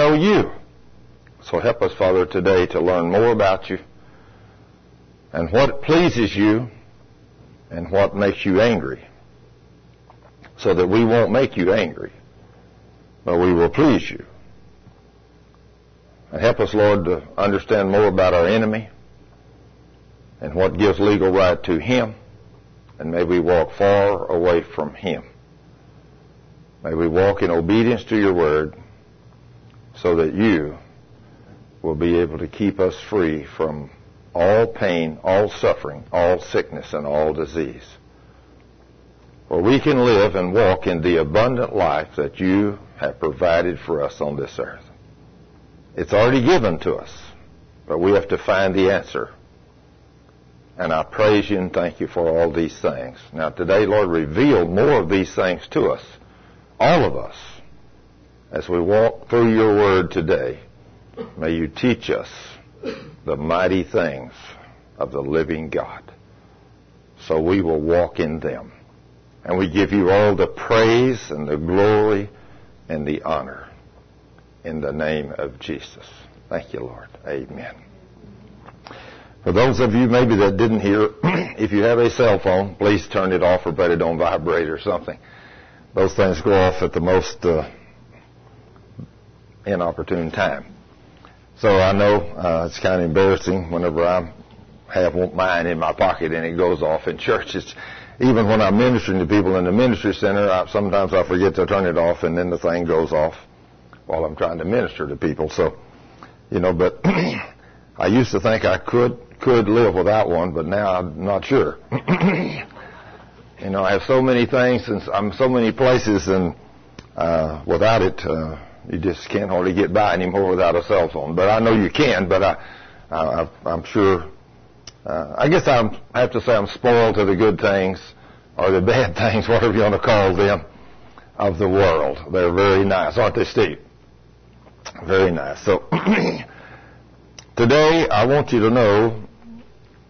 know you. So help us, Father, today to learn more about you and what pleases you and what makes you angry so that we won't make you angry, but we will please you. And help us, Lord, to understand more about our enemy and what gives legal right to him, and may we walk far away from him. May we walk in obedience to your word so that you will be able to keep us free from all pain, all suffering, all sickness, and all disease. For we can live and walk in the abundant life that you have provided for us on this earth. It's already given to us, but we have to find the answer. And I praise you and thank you for all these things. Now today, Lord, reveal more of these things to us, all of us, as we walk through your word today. May you teach us the mighty things of the living God. So we will walk in them. And we give you all the praise and the glory and the honor in the name of Jesus. Thank you, Lord. Amen. For those of you maybe that didn't hear, if you have a cell phone, please turn it off or put it on vibrate or something. Those things go off at the most uh, inopportune time. So I know uh, it's kind of embarrassing whenever I have mine in my pocket and it goes off in church. It's, even when I'm ministering to people in the ministry center, I, sometimes I forget to turn it off and then the thing goes off while I'm trying to minister to people. So, you know, but I used to think I could could live without one, but now I'm not sure. you know, I have so many things and I'm so many places, and uh, without it. Uh, you just can't hardly get by anymore without a cell phone. But I know you can. But I, I I'm sure. Uh, I guess I'm, I have to say I'm spoiled to the good things or the bad things, whatever you want to call them, of the world. They're very nice, aren't they, Steve? Very nice. So today I want you to know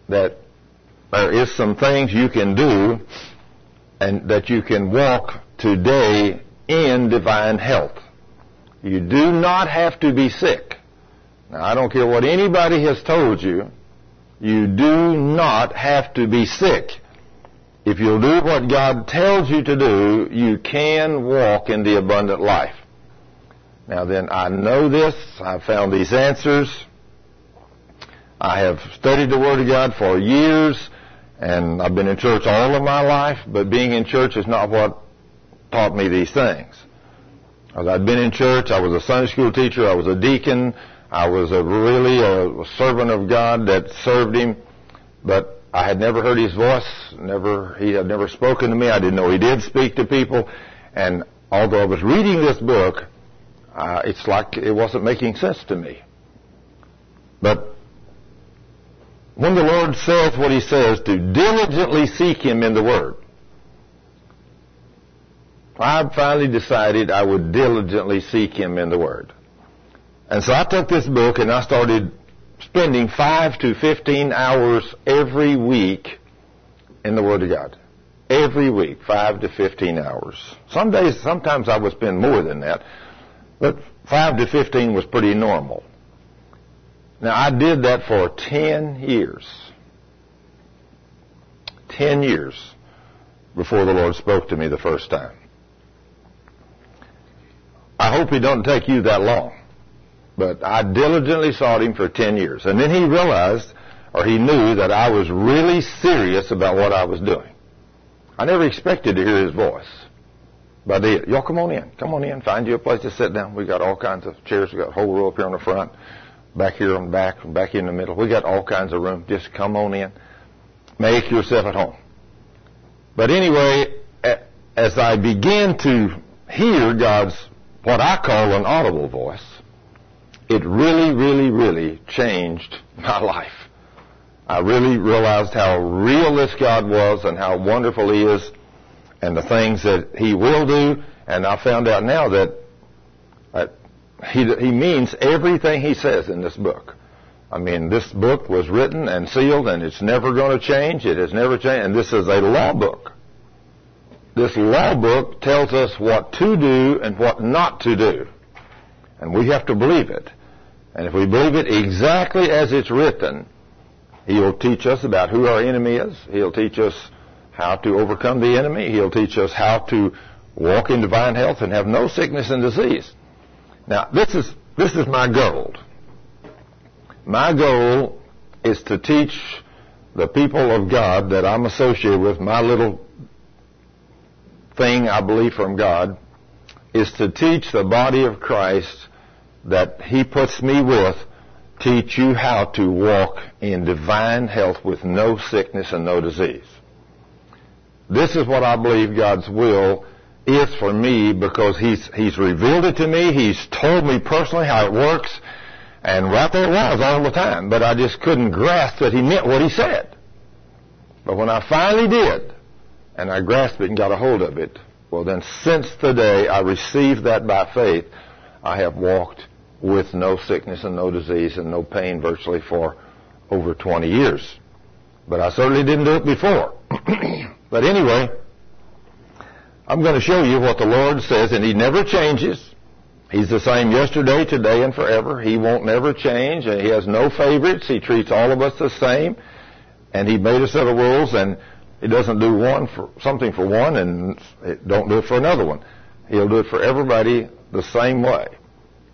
that there is some things you can do and that you can walk today in divine health. You do not have to be sick. Now, I don't care what anybody has told you. You do not have to be sick. If you'll do what God tells you to do, you can walk in the abundant life. Now then, I know this. I've found these answers. I have studied the Word of God for years, and I've been in church all of my life, but being in church is not what taught me these things. I'd been in church. I was a Sunday school teacher. I was a deacon. I was a really a, servant of God that served Him, but I had never heard His voice. Never, He had never spoken to me. I didn't know He did speak to people. And although I was reading this book, uh, it's like it wasn't making sense to me. But when the Lord says what He says, to diligently seek Him in the Word, I finally decided I would diligently seek Him in the Word. And so I took this book and I started spending five to fifteen hours every week in the Word of God. Every week, five to fifteen hours. Some days, sometimes I would spend more than that, but five to fifteen was pretty normal. Now I did that for ten years. Ten years before the Lord spoke to me the first time. I hope it don't take you that long. But I diligently sought him for 10 years. And then he realized, or he knew that I was really serious about what I was doing. I never expected to hear his voice. But I did. Y'all come on in. Come on in. Find you a place to sit down. We got all kinds of chairs. We got a whole row up here on the front, back here on the back, back in the middle. We got all kinds of room. Just come on in. Make yourself at home. But anyway, as I began to hear God's what I call an audible voice, it really, really, really changed my life. I really realized how real this God was and how wonderful He is and the things that He will do. And I found out now that he, he means everything He says in this book. I mean, this book was written and sealed and it's never going to change. It has never changed. And this is a law book this law book tells us what to do and what not to do. And we have to believe it. And if we believe it exactly as it's written, He'll teach us about who our enemy is. He'll teach us how to overcome the enemy. He'll teach us how to walk in divine health and have no sickness and disease. Now, this is, this is my goal. My goal is to teach the people of God that I'm associated with, my little thing I believe from God, is to teach the body of Christ that He puts me with, teach you how to walk in divine health with no sickness and no disease. This is what I believe God's will is for me because He's, He's revealed it to me. He's told me personally how it works. And right there it was all the time. But I just couldn't grasp that He meant what He said. But when I finally did, and I grasped it and got a hold of it, well then since the day I received that by faith, I have walked with no sickness and no disease and no pain virtually for over 20 years. But I certainly didn't do it before. but anyway, I'm going to show you what the Lord says, and He never changes. He's the same yesterday, today, and forever. He won't never change, and He has no favorites. He treats all of us the same, and He made a set of rules, and He doesn't do one for something for one, and don't do it for another one. He'll do it for everybody the same way.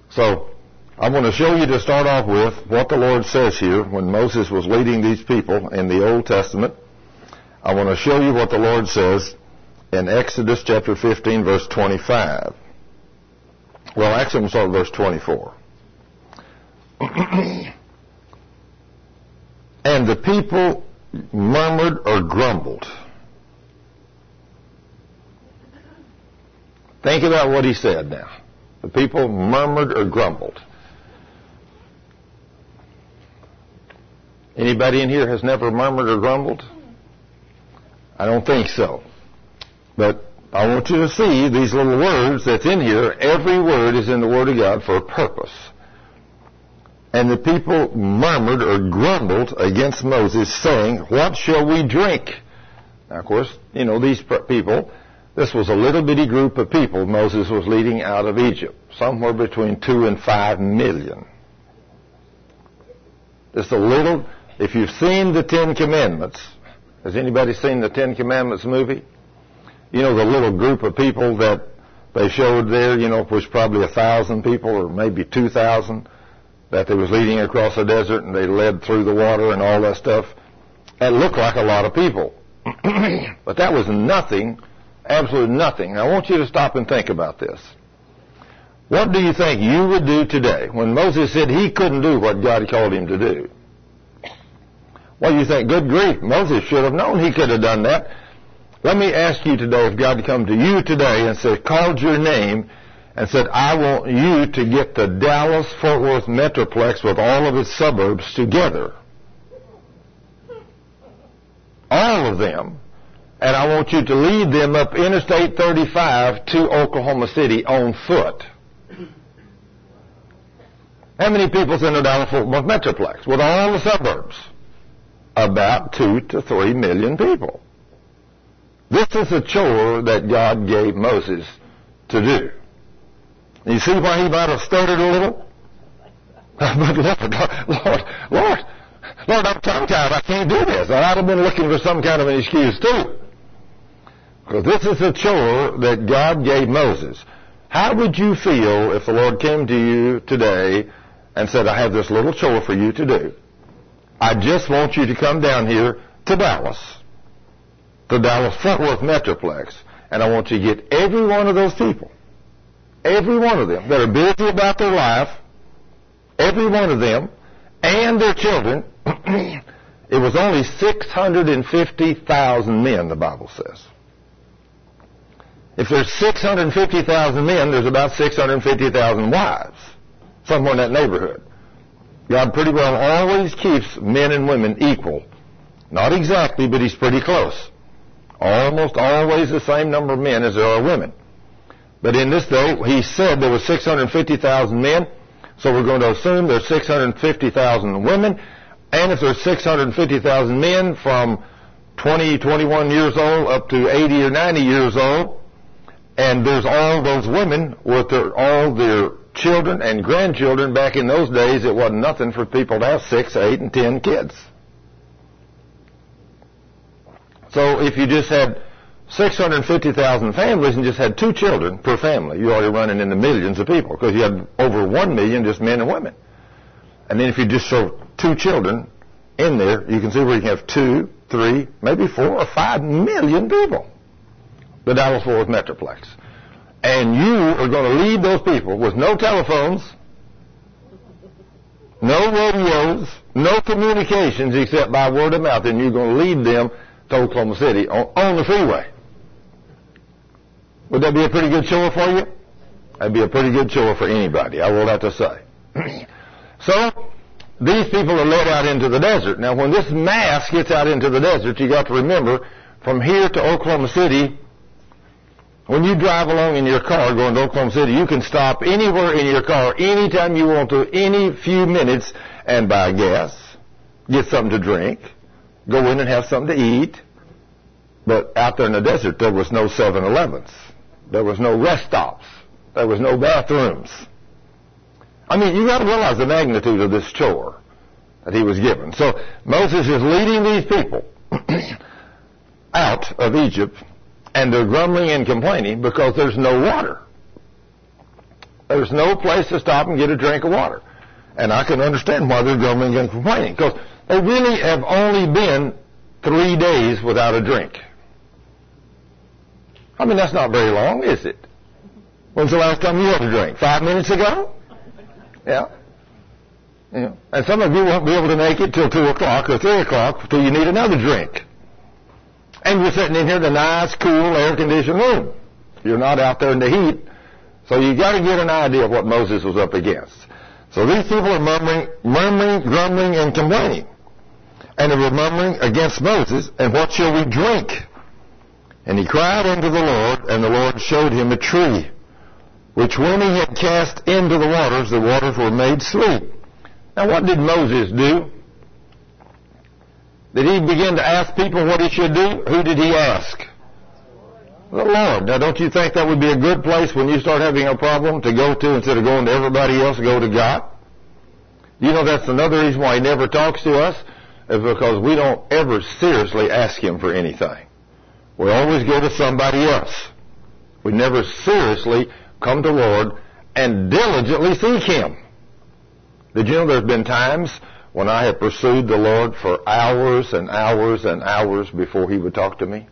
So, I'm going to show you to start off with what the Lord says here when Moses was leading these people in the Old Testament. I want to show you what the Lord says in Exodus chapter 15 verse 25. Well, actually, I'm start with verse 24. and the people murmured or grumbled. Think about what he said now. The people murmured or grumbled. Anybody in here has never murmured or grumbled? I don't think so. But I want you to see these little words that's in here. Every word is in the Word of God for a purpose. And the people murmured or grumbled against Moses, saying, What shall we drink? Now, of course, you know, these people, this was a little bitty group of people Moses was leading out of Egypt, somewhere between two and five million. Just a little, if you've seen the Ten Commandments, has anybody seen the Ten Commandments movie? you know, the little group of people that they showed there, you know, was probably a thousand people or maybe two thousand that they was leading across the desert and they led through the water and all that stuff. That looked like a lot of people. but that was nothing, absolutely nothing. I want you to stop and think about this. What do you think you would do today when Moses said he couldn't do what God called him to do? Do you think? Good grief, Moses should have known he could have done that. Let me ask you today if God come to you today and said, called your name and said, I want you to get the Dallas Fort Worth Metroplex with all of its suburbs together. All of them. And I want you to lead them up Interstate 35 to Oklahoma City on foot. How many people's in the Dallas Fort Worth Metroplex with all the suburbs? About two to three million people. This is a chore that God gave Moses to do. You see why he might have stuttered a little? but Lord, Lord, Lord, Lord, I'm tongue-tied. I can't do this. I'd have been looking for some kind of an excuse too. Because this is a chore that God gave Moses. How would you feel if the Lord came to you today and said, I have this little chore for you to do. I just want you to come down here to Dallas the Dallas Fort Worth Metroplex, and I want you to get every one of those people, every one of them that are busy about their life, every one of them, and their children. it was only 650,000 men, the Bible says. If there's 650,000 men, there's about 650,000 wives, somewhere in that neighborhood. God pretty well always keeps men and women equal. Not exactly, but He's pretty close. Almost always the same number of men as there are women. But in this day, he said there were 650,000 men, so we're going to assume there's 650,000 women, and if there's 650,000 men from 20, 21 years old up to 80 or 90 years old, and there's all those women with their, all their children and grandchildren. Back in those days, it wasn't nothing for people to have six, eight, and ten kids. So if you just had 650,000 families and just had two children per family, you're already running into millions of people because you had over one million just men and women. And then if you just throw two children in there, you can see where you can have two, three, maybe four or five million people. The Dallas Fort Worth Metroplex. And you are going to lead those people with no telephones, no radios, no communications except by word of mouth, and you're going to lead them to Oklahoma City on, on the freeway. Would that be a pretty good chore for you? That'd be a pretty good chore for anybody, I will have to say. so, these people are led out into the desert. Now, when this mass gets out into the desert, you got to remember, from here to Oklahoma City, when you drive along in your car going to Oklahoma City, you can stop anywhere in your car anytime you want to, any few minutes, and buy gas, get something to drink, go in and have something to eat. But out there in the desert, there was no 7-Elevens. There was no rest stops. There was no bathrooms. I mean, you got to realize the magnitude of this chore that he was given. So Moses is leading these people out of Egypt, and they're grumbling and complaining because there's no water. There's no place to stop and get a drink of water. And I can understand why they're grumbling and complaining because they really have only been three days without a drink. I mean, that's not very long, is it? When's the last time you had a drink? Five minutes ago? Yeah. Yeah. And some of you won't be able to make it till 2 o'clock or 3 o'clock till you need another drink. And you're sitting in here in a nice, cool, air-conditioned room. You're not out there in the heat. So you got to get an idea of what Moses was up against. So these people are murmuring, murmuring, grumbling, and complaining. And they were murmuring against Moses, and what shall we drink? And he cried unto the Lord, and the Lord showed him a tree which when he had cast into the waters, the waters were made sweet. Now what did Moses do? Did he begin to ask people what he should do? Who did he ask? The Lord. Now don't you think that would be a good place when you start having a problem to go to instead of going to everybody else, go to God? You know that's another reason why he never talks to us, is because we don't ever seriously ask him for anything. We always go to somebody else. We never seriously come to Lord and diligently seek Him. Did you know there's been times when I have pursued the Lord for hours and hours and hours before He would talk to me?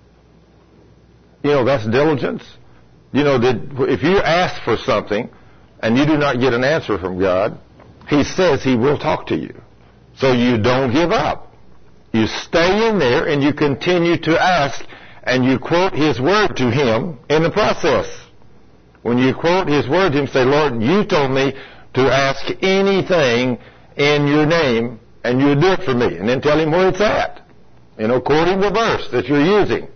You know, that's diligence. You know, if you ask for something and you do not get an answer from God, He says He will talk to you. So you don't give up. You stay in there and you continue to ask and you quote His word to Him in the process. When you quote his word to him, say, Lord, you told me to ask anything in your name, and you do it for me. And then tell him where it's at. You know, quoting the verse that you're using.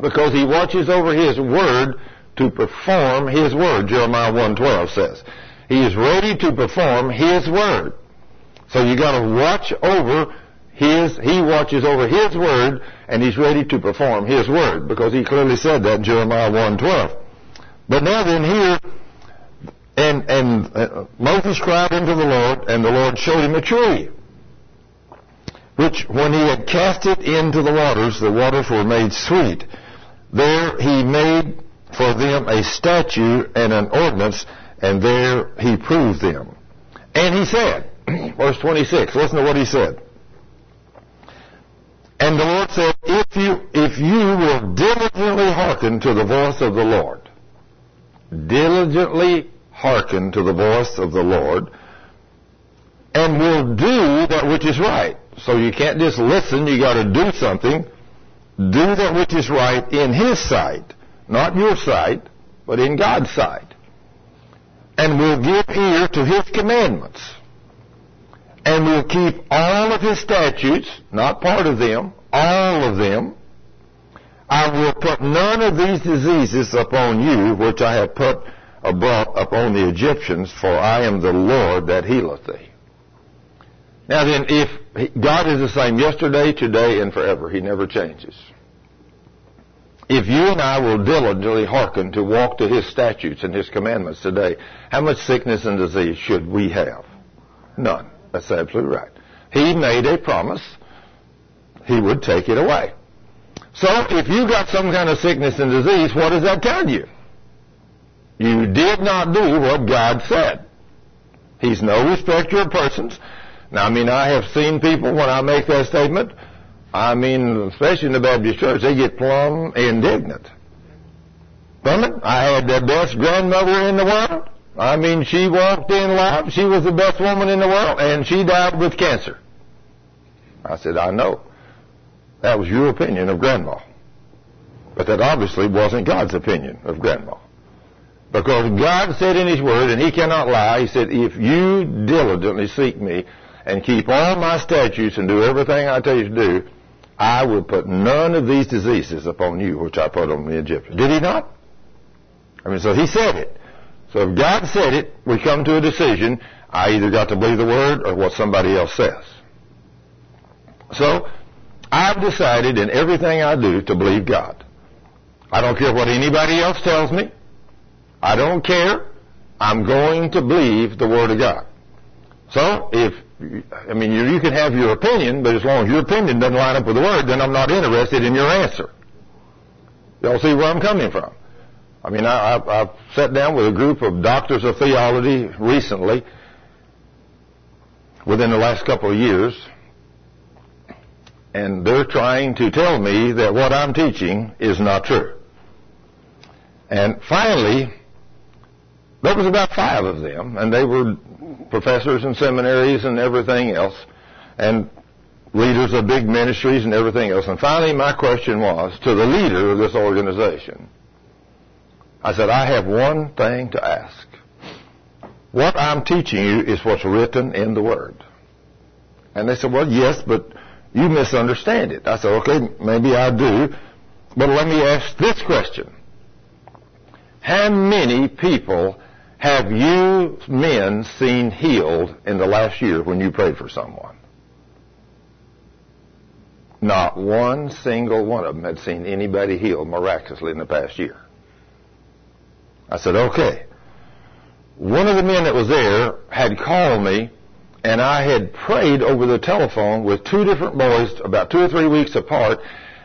Because he watches over his word to perform his word, Jeremiah 1.12 says. He is ready to perform his word. So you gotta watch over his, he watches over his word, and he's ready to perform his word, because he clearly said that in Jeremiah 1.12. But now then here, and, and uh, Moses cried unto the Lord, and the Lord showed him a tree, which when he had cast it into the waters, the waters were made sweet. There he made for them a statute and an ordinance, and there he proved them. And he said, verse 26, listen to what he said. And the Lord said, if you, if you will diligently hearken to the voice of the Lord, diligently hearken to the voice of the Lord and will do that which is right. So you can't just listen, you gotta do something. Do that which is right in His sight. Not your sight, but in God's sight. And will give ear to His commandments. And will keep all of His statutes, not part of them, all of them, I will put none of these diseases upon you which I have put brought upon the Egyptians, for I am the Lord that healeth thee. Now then, if God is the same yesterday, today, and forever, He never changes. if you and I will diligently hearken to walk to His statutes and His commandments today, how much sickness and disease should we have? None. That's absolutely right. He made a promise. He would take it away. So if you got some kind of sickness and disease, what does that tell you? You did not do what God said. He's no respecter of persons. Now, I mean, I have seen people when I make that statement, I mean, especially in the Baptist church, they get plumb indignant. It, I had the best grandmother in the world. I mean, she walked in life. She was the best woman in the world, and she died with cancer. I said, I know. That was your opinion of grandma. But that obviously wasn't God's opinion of grandma. Because God said in His Word, and He cannot lie, He said, if you diligently seek me and keep all my statutes and do everything I tell you to do, I will put none of these diseases upon you which I put on the Egyptians. Did He not? I mean, so He said it. So if God said it, we come to a decision. I either got to believe the Word or what somebody else says. So, I've decided in everything I do to believe God. I don't care what anybody else tells me. I don't care. I'm going to believe the Word of God. So, if, I mean, you, you can have your opinion, but as long as your opinion doesn't line up with the Word, then I'm not interested in your answer. Y'all see where I'm coming from? I mean, I, I, I've sat down with a group of doctors of theology recently, within the last couple of years, and they're trying to tell me that what I'm teaching is not true. And finally, there was about five of them, and they were professors in seminaries and everything else, and leaders of big ministries and everything else. And finally, my question was to the leader of this organization. I said, I have one thing to ask. What I'm teaching you is what's written in the Word. And they said, well, yes, but you misunderstand it. I said, okay, maybe I do. But let me ask this question. How many people have you men seen healed in the last year when you prayed for someone? Not one single one of them had seen anybody healed miraculously in the past year. I said, okay. One of the men that was there had called me and I had prayed over the telephone with two different boys about two or three weeks apart,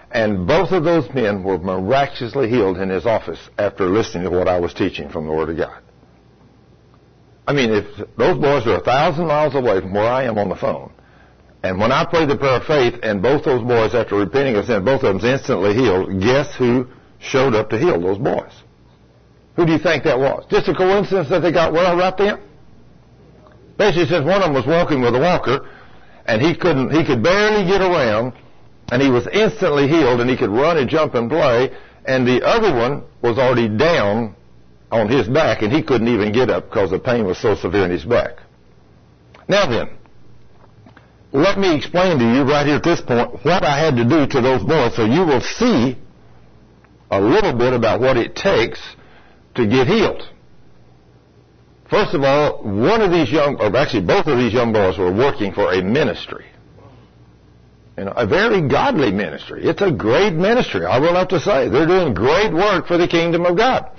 and both of those men were miraculously healed in his office after listening to what I was teaching from the Word of God. I mean, if those boys are a thousand miles away from where I am on the phone, and when I prayed the prayer of faith, and both those boys, after repenting of sin, both of them instantly healed, guess who showed up to heal those boys? Who do you think that was? Just a coincidence that they got well right then? Basically says one of them was walking with a walker, and he couldn't, he could barely get around, and he was instantly healed, and he could run and jump and play, and the other one was already down on his back, and he couldn't even get up because the pain was so severe in his back. Now then, let me explain to you right here at this point what I had to do to those boys so you will see a little bit about what it takes to get healed. First of all, one of these young, or actually both of these young boys were working for a ministry. You know, a very godly ministry. It's a great ministry, I will have to say. They're doing great work for the kingdom of God.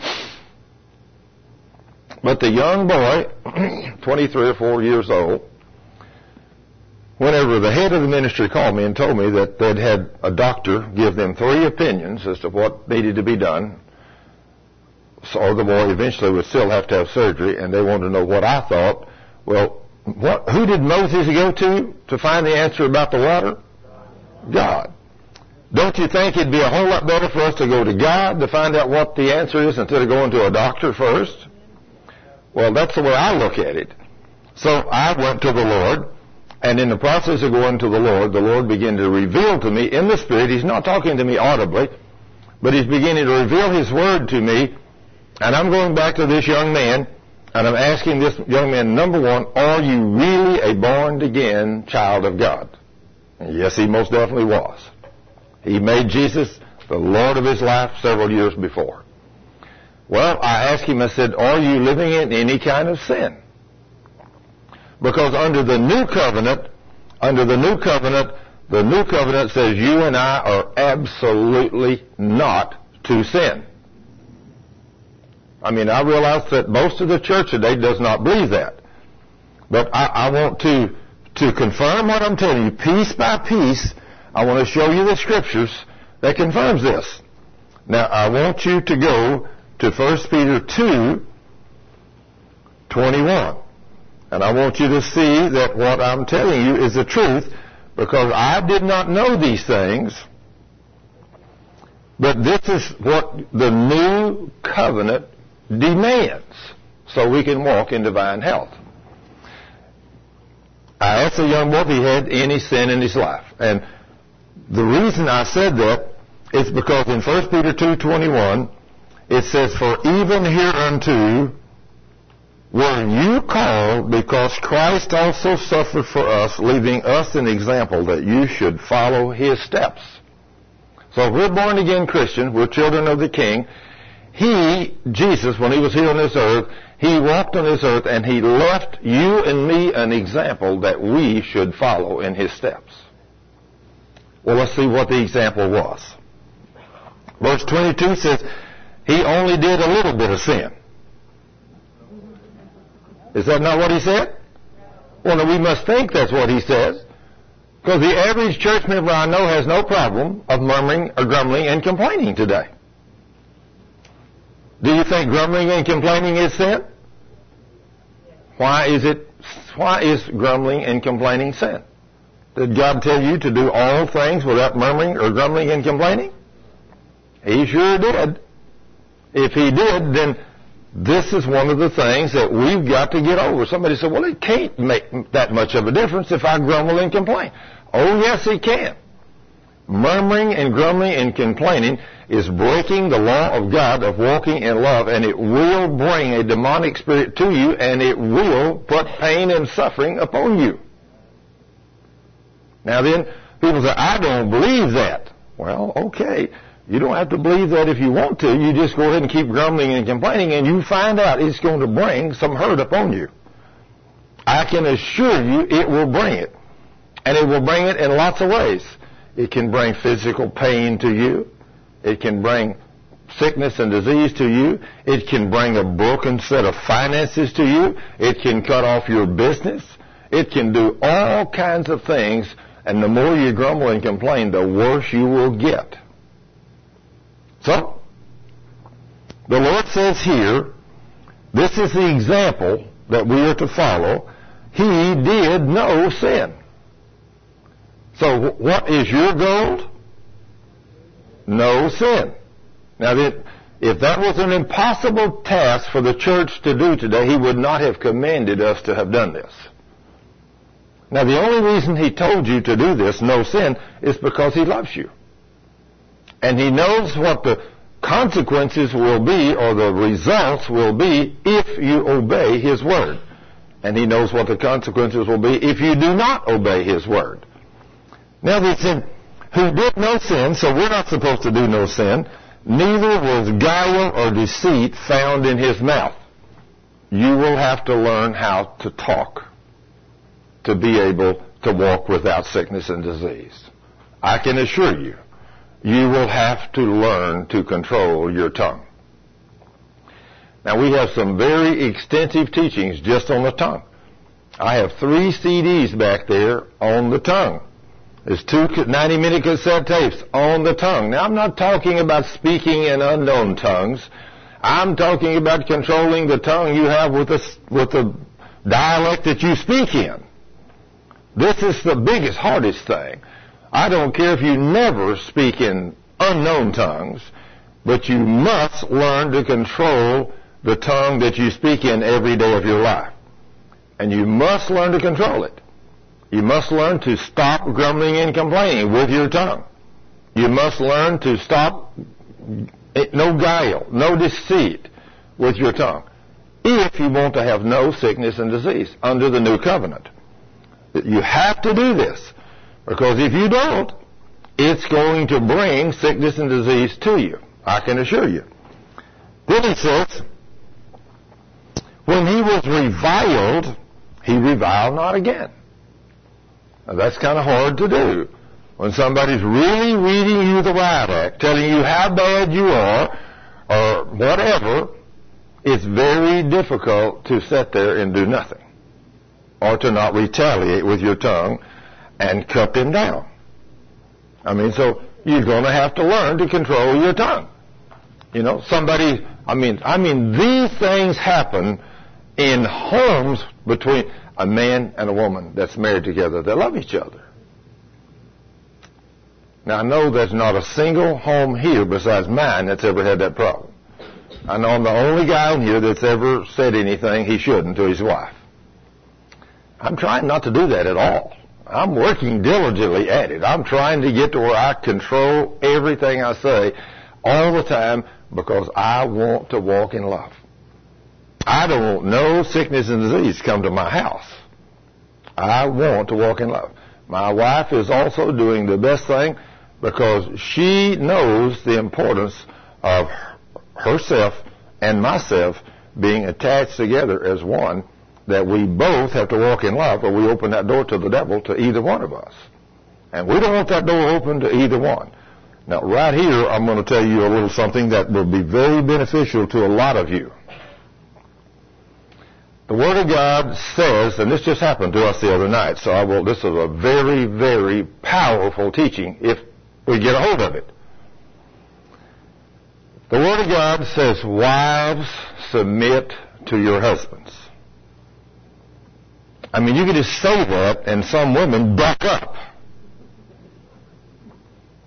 But the young boy, 23 or 4 years old, whenever the head of the ministry called me and told me that they'd had a doctor give them three opinions as to what needed to be done, or the boy eventually would still have to have surgery, and they wanted to know what I thought. Well, what, who did Moses go to to find the answer about the water? God. Don't you think it'd be a whole lot better for us to go to God to find out what the answer is instead of going to a doctor first? Well, that's the way I look at it. So I went to the Lord, and in the process of going to the Lord, the Lord began to reveal to me in the Spirit, He's not talking to me audibly, but He's beginning to reveal His Word to me and I'm going back to this young man, and I'm asking this young man, number one, are you really a born again child of God? And yes, he most definitely was. He made Jesus the Lord of his life several years before. Well, I asked him, I said, are you living in any kind of sin? Because under the new covenant, under the new covenant, the new covenant says you and I are absolutely not to sin. I mean, I realize that most of the church today does not believe that. But I, I want to, to confirm what I'm telling you, piece by piece. I want to show you the scriptures that confirms this. Now, I want you to go to 1 Peter 2, 21. And I want you to see that what I'm telling you is the truth because I did not know these things. But this is what the new covenant demands so we can walk in divine health. I asked the young boy if he had any sin in his life. And the reason I said that is because in 1 Peter 2.21 it says, For even hereunto were you called because Christ also suffered for us, leaving us an example that you should follow his steps. So if we're born again Christians, we're children of the King. He, Jesus, when he was here on this earth, he walked on this earth and he left you and me an example that we should follow in his steps. Well, let's see what the example was. Verse 22 says, he only did a little bit of sin. Is that not what he said? Well, no, we must think that's what he says. Because the average church member I know has no problem of murmuring or grumbling and complaining today. Do you think grumbling and complaining is sin? Why is it, why is grumbling and complaining sin? Did God tell you to do all things without murmuring or grumbling and complaining? He sure did. If he did, then this is one of the things that we've got to get over. Somebody said, well, it can't make that much of a difference if I grumble and complain. Oh, yes, it can. Murmuring and grumbling and complaining is breaking the law of God of walking in love, and it will bring a demonic spirit to you, and it will put pain and suffering upon you. Now then, people say, I don't believe that. Well, okay. You don't have to believe that if you want to. You just go ahead and keep grumbling and complaining, and you find out it's going to bring some hurt upon you. I can assure you it will bring it. And it will bring it in lots of ways. It can bring physical pain to you. It can bring sickness and disease to you. It can bring a broken set of finances to you. It can cut off your business. It can do all kinds of things. And the more you grumble and complain, the worse you will get. So, the Lord says here, this is the example that we are to follow. He did no sin. So what is your goal? No sin. Now, if that was an impossible task for the church to do today, he would not have commanded us to have done this. Now, the only reason he told you to do this, no sin, is because he loves you. And he knows what the consequences will be or the results will be if you obey his word. And he knows what the consequences will be if you do not obey his word. Now said, who did no sin, so we're not supposed to do no sin, neither was guile or deceit found in his mouth. You will have to learn how to talk to be able to walk without sickness and disease. I can assure you you will have to learn to control your tongue. Now we have some very extensive teachings just on the tongue. I have three CDs back there on the tongue. There's two 90 minute cassette tapes on the tongue. Now I'm not talking about speaking in unknown tongues. I'm talking about controlling the tongue you have with the, with the dialect that you speak in. This is the biggest, hardest thing. I don't care if you never speak in unknown tongues, but you must learn to control the tongue that you speak in every day of your life. And you must learn to control it. You must learn to stop grumbling and complaining with your tongue. You must learn to stop eh, no guile, no deceit with your tongue. If you want to have no sickness and disease under the new covenant. You have to do this. Because if you don't, it's going to bring sickness and disease to you. I can assure you. Then he says, when he was reviled, he reviled not again. Now that's kind of hard to do. when somebody's really reading you the riot act, telling you how bad you are, or whatever, it's very difficult to sit there and do nothing. Or to not retaliate with your tongue and cut them down. I mean, so you're going to have to learn to control your tongue. You know, somebody, I mean, I mean, these things happen in homes between a man and a woman that's married together that love each other. Now I know there's not a single home here besides mine that's ever had that problem. I know I'm the only guy in here that's ever said anything he shouldn't to his wife. I'm trying not to do that at all. I'm working diligently at it. I'm trying to get to where I control everything I say all the time because I want to walk in love. I don't want no sickness and disease come to my house. I want to walk in love. My wife is also doing the best thing because she knows the importance of herself and myself being attached together as one, that we both have to walk in love or we open that door to the devil to either one of us. And we don't want that door open to either one. Now, right here, I'm going to tell you a little something that will be very beneficial to a lot of you. The Word of God says, and this just happened to us the other night, so I will, this is a very, very powerful teaching if we get a hold of it. The Word of God says, wives, submit to your husbands. I mean, you can just say that and some women buck up.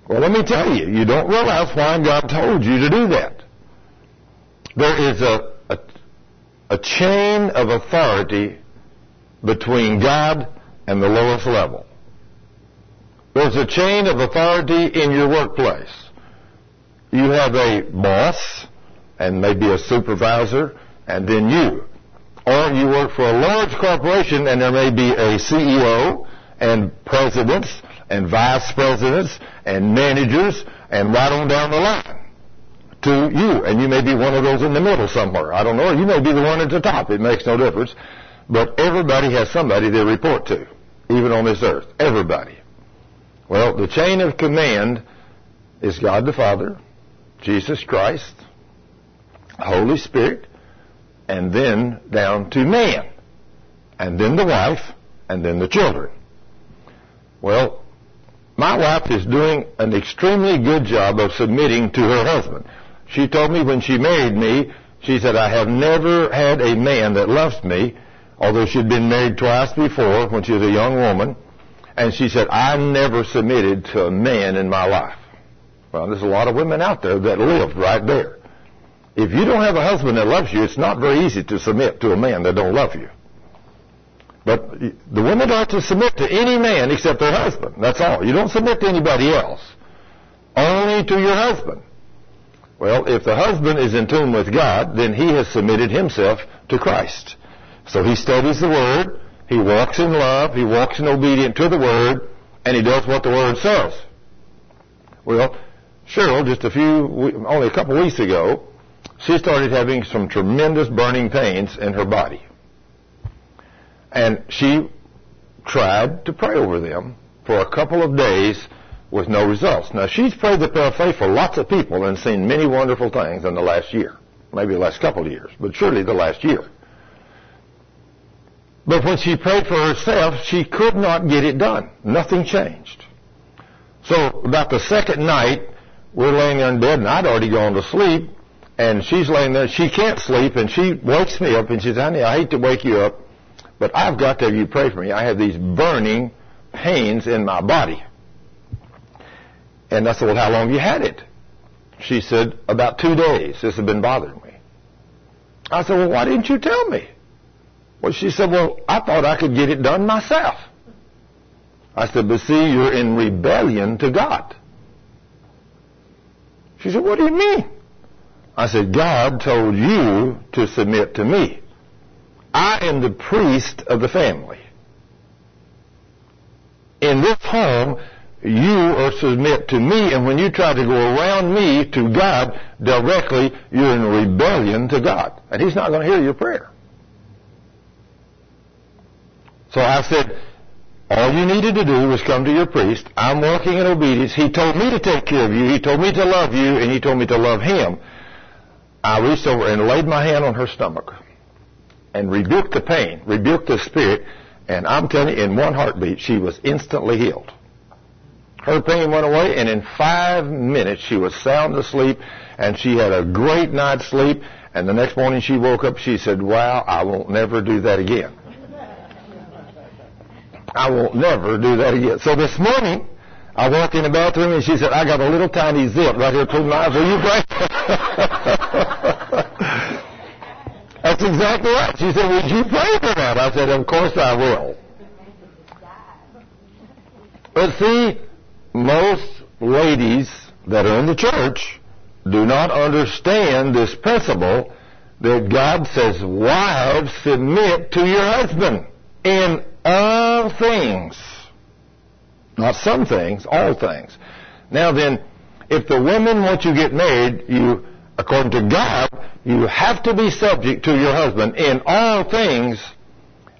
Well, let me tell you, you don't realize why God told you to do that. There is a, a, chain of authority between God and the lowest level. There's a chain of authority in your workplace. You have a boss and maybe a supervisor and then you. Or you work for a large corporation and there may be a CEO and presidents and vice presidents and managers and right on down the line to you. And you may be one of those in the middle somewhere. I don't know. You may be the one at the top. It makes no difference. But everybody has somebody they report to, even on this earth. Everybody. Well, the chain of command is God the Father, Jesus Christ, Holy Spirit, and then down to man, and then the wife, and then the children. Well, my wife is doing an extremely good job of submitting to her husband. She told me when she married me, she said, I have never had a man that loves me, although she'd been married twice before when she was a young woman. And she said, I never submitted to a man in my life. Well, there's a lot of women out there that live right there. If you don't have a husband that loves you, it's not very easy to submit to a man that don't love you. But the women are to submit to any man except their husband. That's all. You don't submit to anybody else. Only to your husband. Well, if the husband is in tune with God, then he has submitted himself to Christ. So he studies the Word, he walks in love, he walks in obedience to the Word, and he does what the Word says. Well, Cheryl, just a few, only a couple weeks ago, she started having some tremendous burning pains in her body. And she tried to pray over them for a couple of days with no results. Now, she's prayed the prayer of faith for lots of people and seen many wonderful things in the last year. Maybe the last couple of years, but surely the last year. But when she prayed for herself, she could not get it done. Nothing changed. So about the second night, we're laying there in bed and I'd already gone to sleep and she's laying there. She can't sleep and she wakes me up and she says, honey, I hate to wake you up, but I've got to have you pray for me. I have these burning pains in my body. And I said, well, how long you had it? She said, about two days. This has been bothering me. I said, well, why didn't you tell me? Well, she said, well, I thought I could get it done myself. I said, but see, you're in rebellion to God. She said, what do you mean? I said, God told you to submit to me. I am the priest of the family. In this home, you are submit to me, and when you try to go around me to God directly, you're in rebellion to God. And He's not going to hear your prayer. So I said, All you needed to do was come to your priest. I'm walking in obedience. He told me to take care of you. He told me to love you, and he told me to love him. I reached over and laid my hand on her stomach and rebuked the pain, rebuked the spirit, and I'm telling you, in one heartbeat, she was instantly healed. Her pain went away, and in five minutes she was sound asleep, and she had a great night's sleep. And the next morning she woke up, she said, "Wow, I won't never do that again. I won't never do that again." So this morning, I walked in the bathroom, and she said, "I got a little tiny zip right here between my eyes. Will you pray?" That's exactly right. She said, "Would you pray for that?" I said, "Of course I will." But see, most ladies that are in the church do not understand this principle that God says, wives, submit to your husband in all things. Not some things, all things. Now then, if the women, once you get married, you, according to God, you have to be subject to your husband in all things,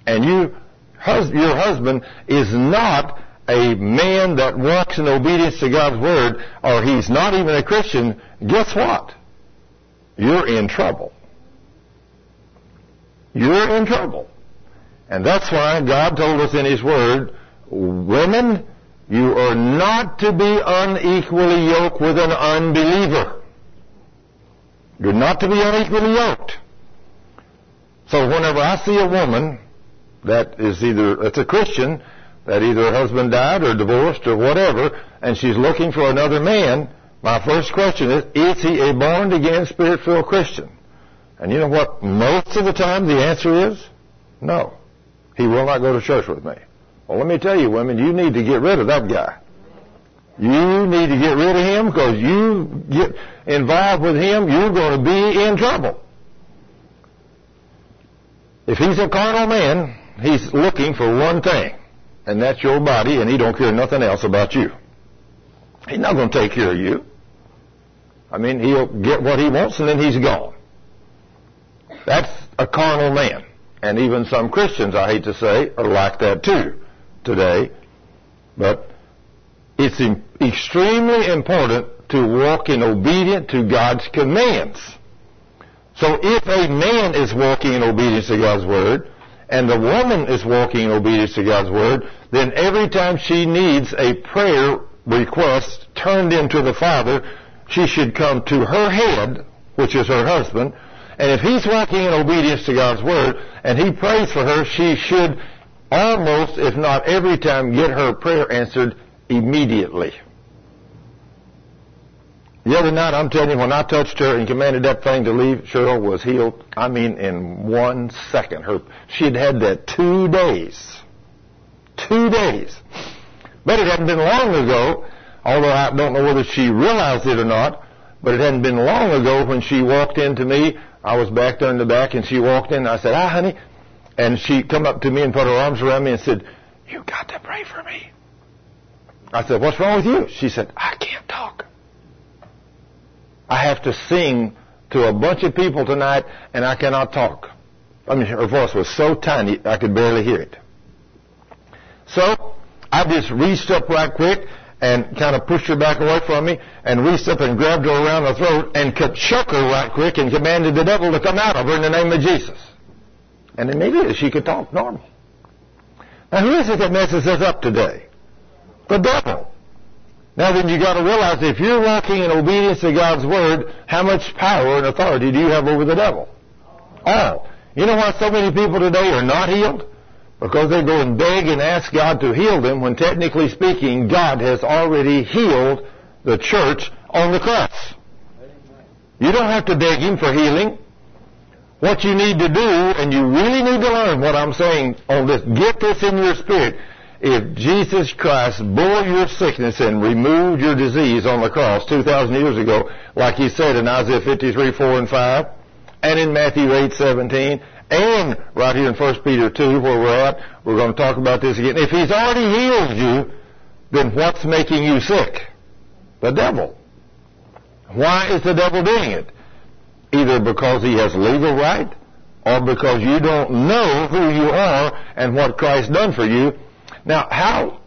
and you, hus- your husband is not a man that walks in obedience to God's word, or he's not even a Christian, guess what? You're in trouble. You're in trouble. And that's why God told us in His Word, women, you are not to be unequally yoked with an unbeliever. You're not to be unequally yoked. So whenever I see a woman that is either, it's a Christian, that either her husband died or divorced or whatever, and she's looking for another man, my first question is, is he a born again spirit filled Christian? And you know what? Most of the time the answer is no. He will not go to church with me. Well, let me tell you, women, you need to get rid of that guy. You need to get rid of him because you get involved with him, you're going to be in trouble. If he's a carnal man, he's looking for one thing and that's your body, and he don't care nothing else about you. He's not going to take care of you. I mean, he'll get what he wants, and then he's gone. That's a carnal man. And even some Christians, I hate to say, are like that too today. But it's extremely important to walk in obedience to God's commands. So if a man is walking in obedience to God's word, and the woman is walking in obedience to God's word, then every time she needs a prayer request turned into the Father, she should come to her head, which is her husband, and if he's walking in obedience to God's word and he prays for her, she should almost, if not every time, get her prayer answered immediately. The other night, I'm telling you, when I touched her and commanded that thing to leave, Cheryl was healed. I mean, in one second. Her, she had had that two days. Two days. But it hadn't been long ago, although I don't know whether she realized it or not, but it hadn't been long ago when she walked into me. I was back there in the back and she walked in and I said, hi honey. And she come up to me and put her arms around me and said, you got to pray for me. I said, what's wrong with you? She said, I can't talk. I have to sing to a bunch of people tonight and I cannot talk. I mean, her voice was so tiny I could barely hear it. So, I just reached up right quick and kind of pushed her back away from me and reached up and grabbed her around the throat and could shook her right quick and commanded the devil to come out of her in the name of Jesus. And immediately she could talk normal. Now who is it that messes us up today? The devil. Now then you gotta realize if you're walking in obedience to God's Word, how much power and authority do you have over the devil? All. You know why so many people today are not healed? Because they go and beg and ask God to heal them when technically speaking, God has already healed the church on the cross. You don't have to beg Him for healing. What you need to do, and you really need to learn what I'm saying on this, get this in your spirit if Jesus Christ bore your sickness and removed your disease on the cross 2,000 years ago, like he said in Isaiah 53, 4 and 5, and in Matthew 8, 17, and right here in 1 Peter 2 where we're at, we're going to talk about this again. If he's already healed you, then what's making you sick? The devil. Why is the devil doing it? Either because he has legal right, or because you don't know who you are and what Christ done for you, Now, how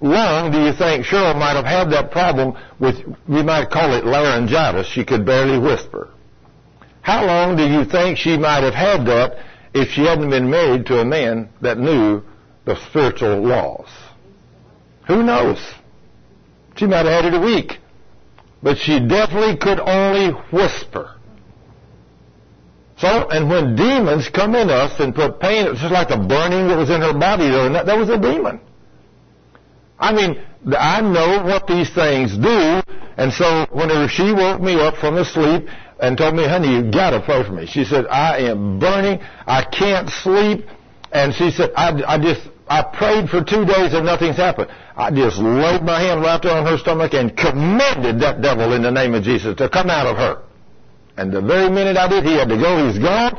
long do you think Cheryl might have had that problem with, we might call it laryngitis, she could barely whisper? How long do you think she might have had that if she hadn't been married to a man that knew the spiritual laws? Who knows? She might have had it a week. But she definitely could only whisper. So, and when demons come in us and put pain, it's just like the burning that was in her body there, and that, that was a demon. I mean, I know what these things do, and so whenever she woke me up from the sleep and told me, honey, you gotta pray for me. She said, I am burning, I can't sleep, and she said, I, I just, I prayed for two days and nothing's happened. I just laid my hand right there on her stomach and commanded that devil in the name of Jesus to come out of her. And the very minute I did, he had to go. He's gone.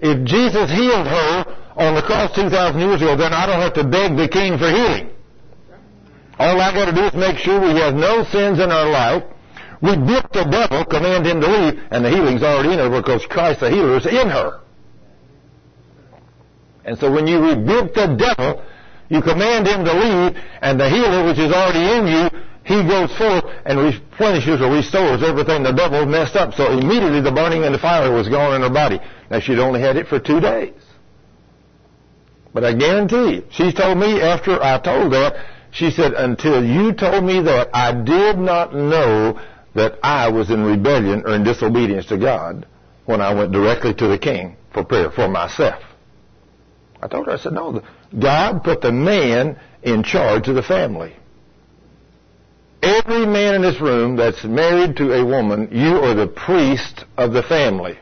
If Jesus healed her on the cross 2,000 years ago, then I don't have to beg the king for healing. All I got to do is make sure we have no sins in our life. Rebuke the devil, command him to leave, and the healing's already in her because Christ the healer is in her. And so when you rebuke the devil, you command him to leave, and the healer which is already in you he goes forth and replenishes or restores everything the devil messed up. So immediately the burning and the fire was gone in her body. Now she'd only had it for two days. But I guarantee you, she told me after I told that, she said, until you told me that, I did not know that I was in rebellion or in disobedience to God when I went directly to the king for prayer for myself. I told her, I said, no, God put the man in charge of the family. Every man in this room that's married to a woman, you are the priest of the family.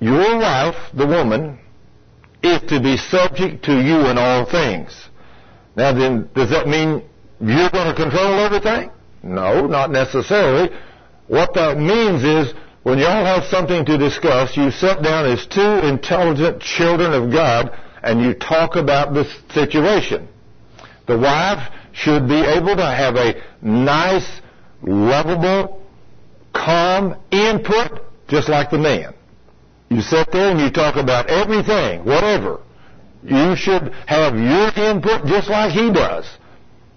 Your wife, the woman, is to be subject to you in all things. Now then, does that mean you're going to control everything? No, not necessarily. What that means is when y'all have something to discuss, you sit down as two intelligent children of God and you talk about the situation. The wife should be able to have a nice, lovable, calm input, just like the man. You sit there and you talk about everything, whatever. You should have your input just like he does.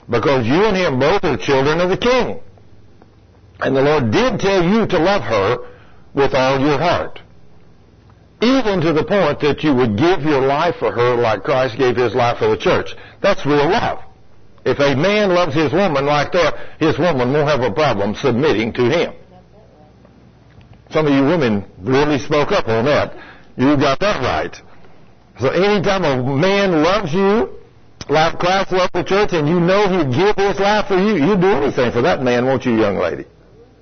Because you and him both are children of the king. And the Lord did tell you to love her with all your heart. Even to the point that you would give your life for her like Christ gave his life for the church. That's real love. If a man loves his woman like that, his woman won't have a problem submitting to him. Some of you women really spoke up on that. You got that right. So anytime a man loves you, like Christ loved the church, and you know he'd give his life for you, you'd do anything for that man, won't you, young lady?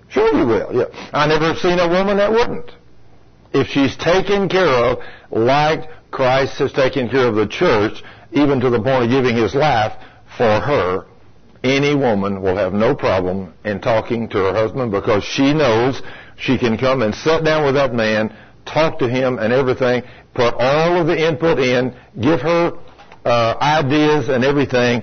Sure you will, yeah. I never seen a woman that wouldn't. If she's taken care of like Christ has taken care of the church, even to the point of giving his life, for her, any woman will have no problem in talking to her husband because she knows she can come and sit down with that man, talk to him and everything, put all of the input in, give her uh, ideas and everything,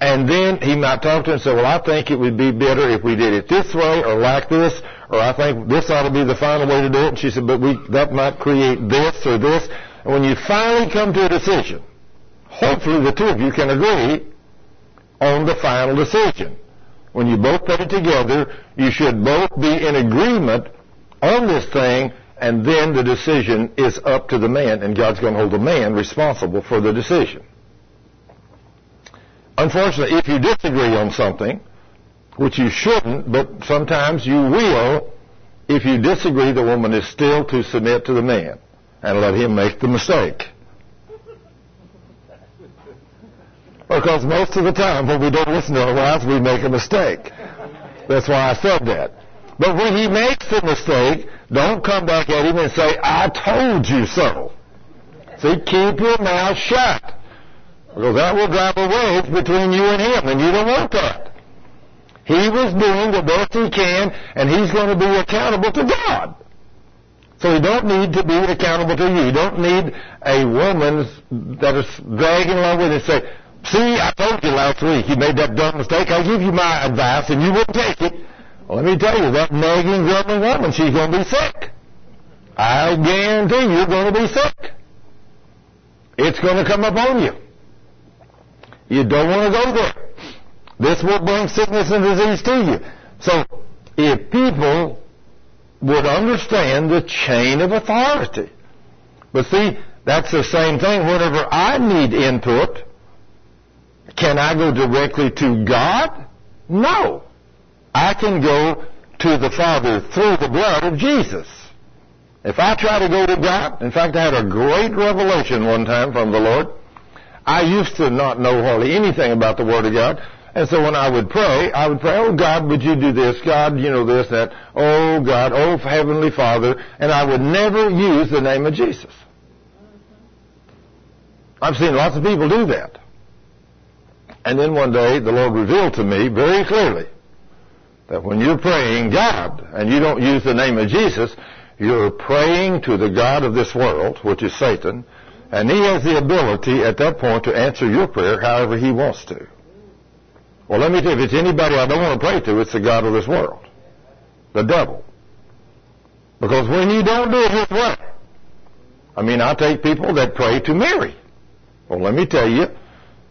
and then he might talk to her and say, well, I think it would be better if we did it this way or like this, or I think this ought to be the final way to do it. And she said, but we, that might create this or this. And when you finally come to a decision, hopefully the two of you can agree on the final decision. When you both put it together, you should both be in agreement on this thing, and then the decision is up to the man, and God's going to hold the man responsible for the decision. Unfortunately, if you disagree on something, which you shouldn't, but sometimes you will, if you disagree, the woman is still to submit to the man and let him make the mistake. Because most of the time when we don't listen to our wives, we make a mistake. That's why I said that. But when he makes the mistake, don't come back at him and say, I told you so. See, keep your mouth shut. Because that will drive a wedge between you and him, and you don't want that. He was doing the best he can, and he's going to be accountable to God. So you don't need to be accountable to you. You don't need a woman that is dragging along with you and say, See, I told you last week you made that dumb mistake. I'll give you my advice and you wouldn't take it. Well, let me tell you, that nagging, grumbling woman, she's going to be sick. I guarantee you're going to be sick. It's going to come up on you. You don't want to go there. This will bring sickness and disease to you. So, if people would understand the chain of authority. But see, that's the same thing. Whenever I need input, can I go directly to God? No. I can go to the Father through the blood of Jesus. If I try to go to God, in fact, I had a great revelation one time from the Lord. I used to not know hardly anything about the Word of God. And so when I would pray, I would pray, oh God, would you do this? God, you know this, that. Oh God, oh Heavenly Father. And I would never use the name of Jesus. I've seen lots of people do that. And then one day the Lord revealed to me very clearly that when you're praying God and you don't use the name of Jesus, you're praying to the God of this world, which is Satan, and he has the ability at that point to answer your prayer however he wants to. Well, let me tell you, if it's anybody I don't want to pray to, it's the God of this world. The devil. Because when you don't do it his way, I mean, I take people that pray to Mary. Well, let me tell you,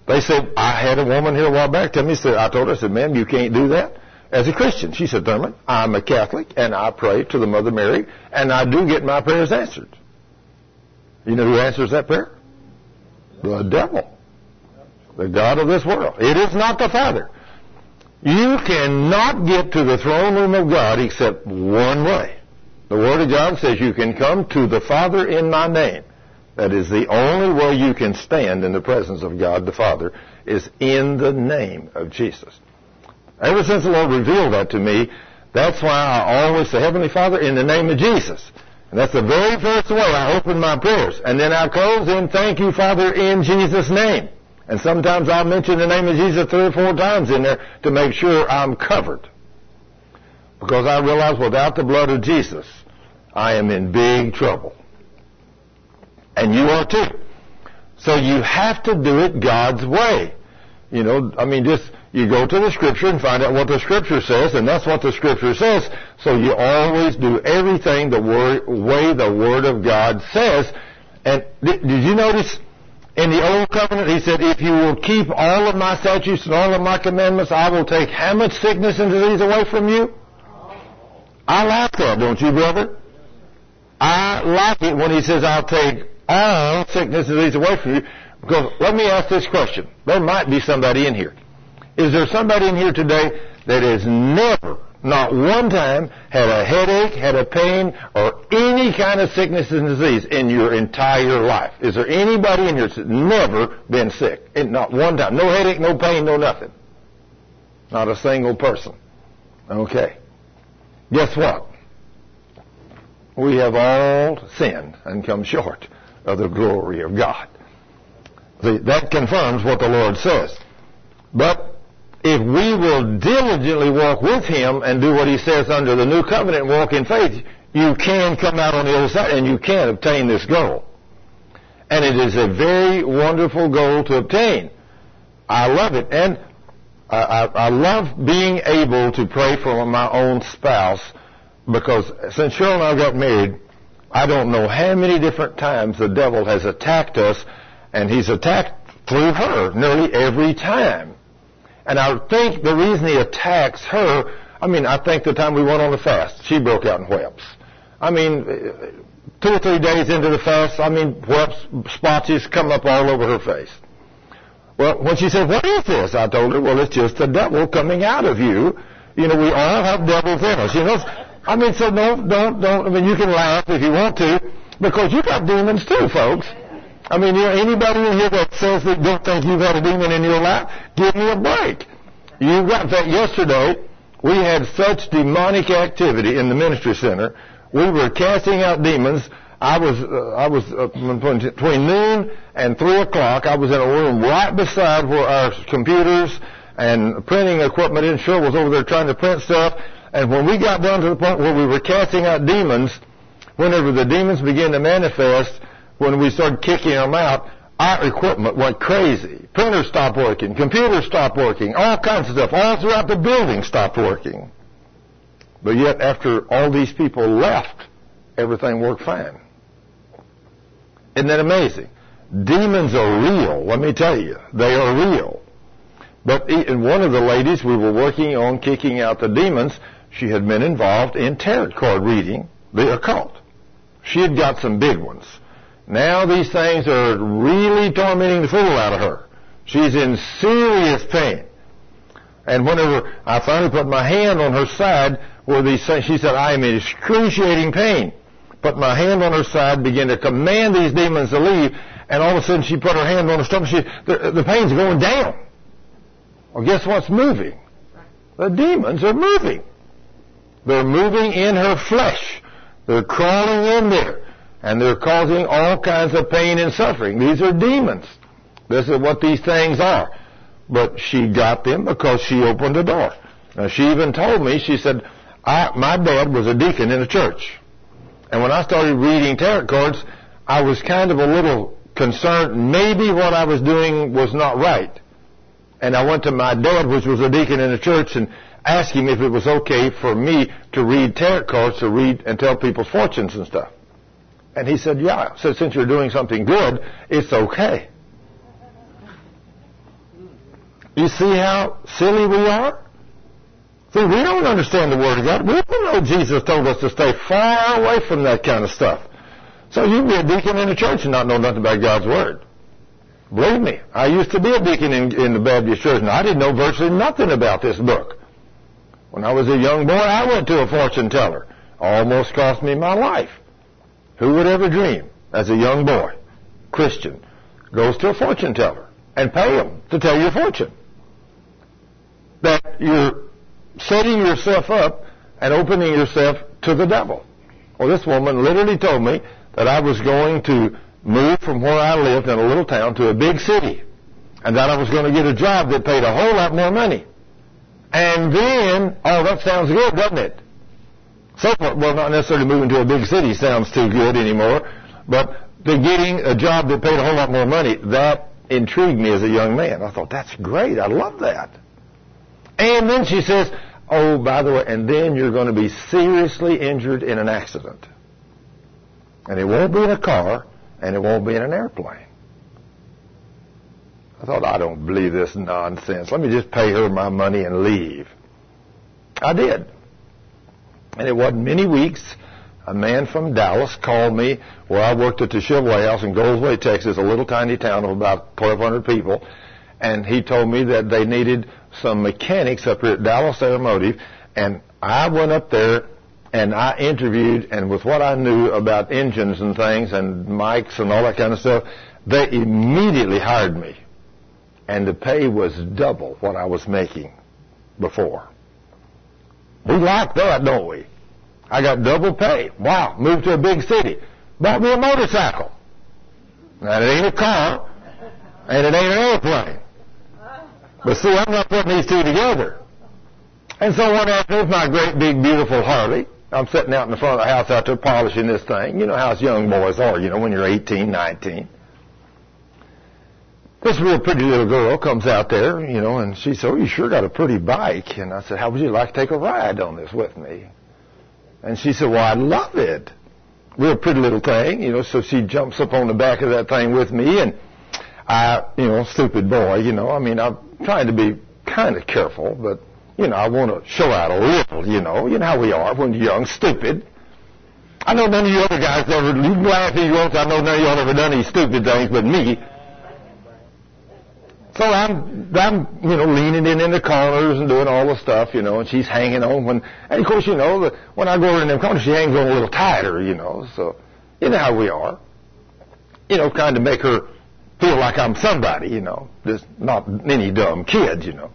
they said, I had a woman here a while back tell me, said, I told her, I said, ma'am, you can't do that as a Christian. She said, Thurman, I'm a Catholic and I pray to the Mother Mary and I do get my prayers answered. You know who answers that prayer? The devil the God of this world. It is not the Father. You cannot get to the throne room of God except one way. The Word of God says you can come to the Father in my name. That is the only way you can stand in the presence of God the Father is in the name of Jesus. Ever since the Lord revealed that to me, that's why I always say, Heavenly Father, in the name of Jesus. And that's the very first way I open my prayers. And then I close in, thank you, Father, in Jesus' name. And sometimes I'll mention the name of Jesus three or four times in there to make sure I'm covered. Because I realize without the blood of Jesus, I am in big trouble. And you are too. So you have to do it God's way. You know, I mean, just, you go to the scripture and find out what the scripture says, and that's what the scripture says. So you always do everything the word, way the word of God says. And did, you notice in the old covenant, he said, if you will keep all of my statutes and all of my commandments, I will take how much sickness and disease away from you? I like that, don't you, brother? I like it when he says, I'll take all sickness and disease away from you. Because let me ask this question. There might be somebody in here. Is there somebody in here today that has never not one time had a headache, had a pain, or any kind of sickness and disease in your entire life? Is there anybody in here that's never been sick? And not one time. No headache, no pain, no nothing. Not a single person. Okay. Guess what? We have all sinned and come short of the glory of God. That confirms what the Lord says. But if we will diligently walk with Him and do what He says under the new covenant walk in faith, you can come out on the other side and you can obtain this goal. And it is a very wonderful goal to obtain. I love it. And I, I, I love being able to pray for my own spouse because since Cheryl and I got married, I don't know how many different times the devil has attacked us and he's attacked through her nearly every time. And I think the reason he attacks her, I mean, I think the time we went on the fast, she broke out in whelps. I mean, two or three days into the fast, I mean, whelps, spotches come up all over her face. Well, when she said, what is this? I told her, well, it's just the devil coming out of you. You know, we all have devils in us. You know, I mean, so don't, don't, don't, I mean, you can laugh if you want to, because you got demons too, folks. I mean, you know, anybody in here that says they don't think you've had a demon in your life, give me a break. You got that yesterday. We had such demonic activity in the ministry center. We were casting out demons. I was, uh, I was uh, between noon and three o'clock. I was in a room right beside where our computers and printing equipment in Cheryl was over there trying to print stuff. And when we got down to the point where we were casting out demons, whenever the demons began to manifest, when we started kicking them out, our equipment went crazy. Printers stopped working, computers stopped working, all kinds of stuff, all throughout the building stopped working. But yet, after all these people left, everything worked fine. Isn't that amazing? Demons are real, let me tell you. They are real. But in one of the ladies we were working on kicking out the demons, she had been involved in tarot card reading, the occult. She had got some big ones. Now these things are really tormenting the fool out of her. She's in serious pain. And whenever I finally put my hand on her side where these things, she said, I am in excruciating pain. Put my hand on her side, began to command these demons to leave, and all of a sudden she put her hand on her stomach. She, the, the pain's going down. Well, guess what's moving? The demons are moving. They're moving in her flesh. They're crawling in there. And they're causing all kinds of pain and suffering. These are demons. This is what these things are. But she got them because she opened the door. Now she even told me, she said, my dad was a deacon in a church. And when I started reading tarot cards, I was kind of a little concerned maybe what I was doing was not right. And I went to my dad, which was a deacon in the church, and asked him if it was okay for me to read tarot cards, to read and tell people's fortunes and stuff. And he said, yeah. So since you're doing something good, it's okay. You see how silly we are? See, we don't understand the Word of God. We don't know Jesus told us to stay far away from that kind of stuff. So you can be a deacon in a church and not know nothing about God's Word. Believe me, I used to be a deacon in, in the Baptist church, and I didn't know virtually nothing about this book. When I was a young boy, I went to a fortune teller. Almost cost me my life. Who would ever dream, as a young boy, Christian, goes to a fortune teller and pay him to tell your fortune? That you're setting yourself up and opening yourself to the devil. Well, this woman literally told me that I was going to move from where I lived in a little town to a big city, and that I was going to get a job that paid a whole lot more money. And then, oh, that sounds good, doesn't it? So well, not necessarily moving to a big city sounds too good anymore, but the getting a job that paid a whole lot more money, that intrigued me as a young man. I thought, that's great. I love that. And then she says, oh, by the way, and then you're going to be seriously injured in an accident. And it won't be in a car, and it won't be in an airplane. I thought, I don't believe this nonsense. Let me just pay her my money and leave. I did. And it wasn't many weeks. A man from Dallas called me where I worked at the Chevrolet House in Goldthwaite, Texas, a little tiny town of about 1,200 people. And he told me that they needed some mechanics up here at Dallas Automotive. And I went up there and I interviewed, and with what I knew about engines and things and mics and all that kind of stuff, they immediately hired me and the pay was double what I was making before. We like that, don't we? I got double pay. Wow, moved to a big city. Bought me a motorcycle. Now, it ain't a car, and it ain't an airplane. But see, I'm not putting these two together. And so one afternoon, my great big beautiful Harley, I'm sitting out in the front of the house out there polishing this thing. You know how us young boys are, you know, when you're 18, 19 this real pretty little girl comes out there, you know, and she said, oh, you sure got a pretty bike. And I said, how would you like to take a ride on this with me? And she said, well, I'd love it. Real pretty little thing, you know, so she jumps up on the back of that thing with me and I, you know, stupid boy, you know, I mean, I'm trying to be kind of careful, but, you know, I want to show out a little, you know, you know how we are when you're young, stupid. I know none of you other guys ever, you can laugh if you want, I know none of y'all ever done any stupid things but me. So I'm, I'm, you know, leaning in in the corners and doing all the stuff, you know, and she's hanging on when, and of course, you know, the, when I go over in them corners, she hangs on a little tighter, you know, so, you know how we are. You know, kind of make her feel like I'm somebody, you know, just not any dumb kid, you know.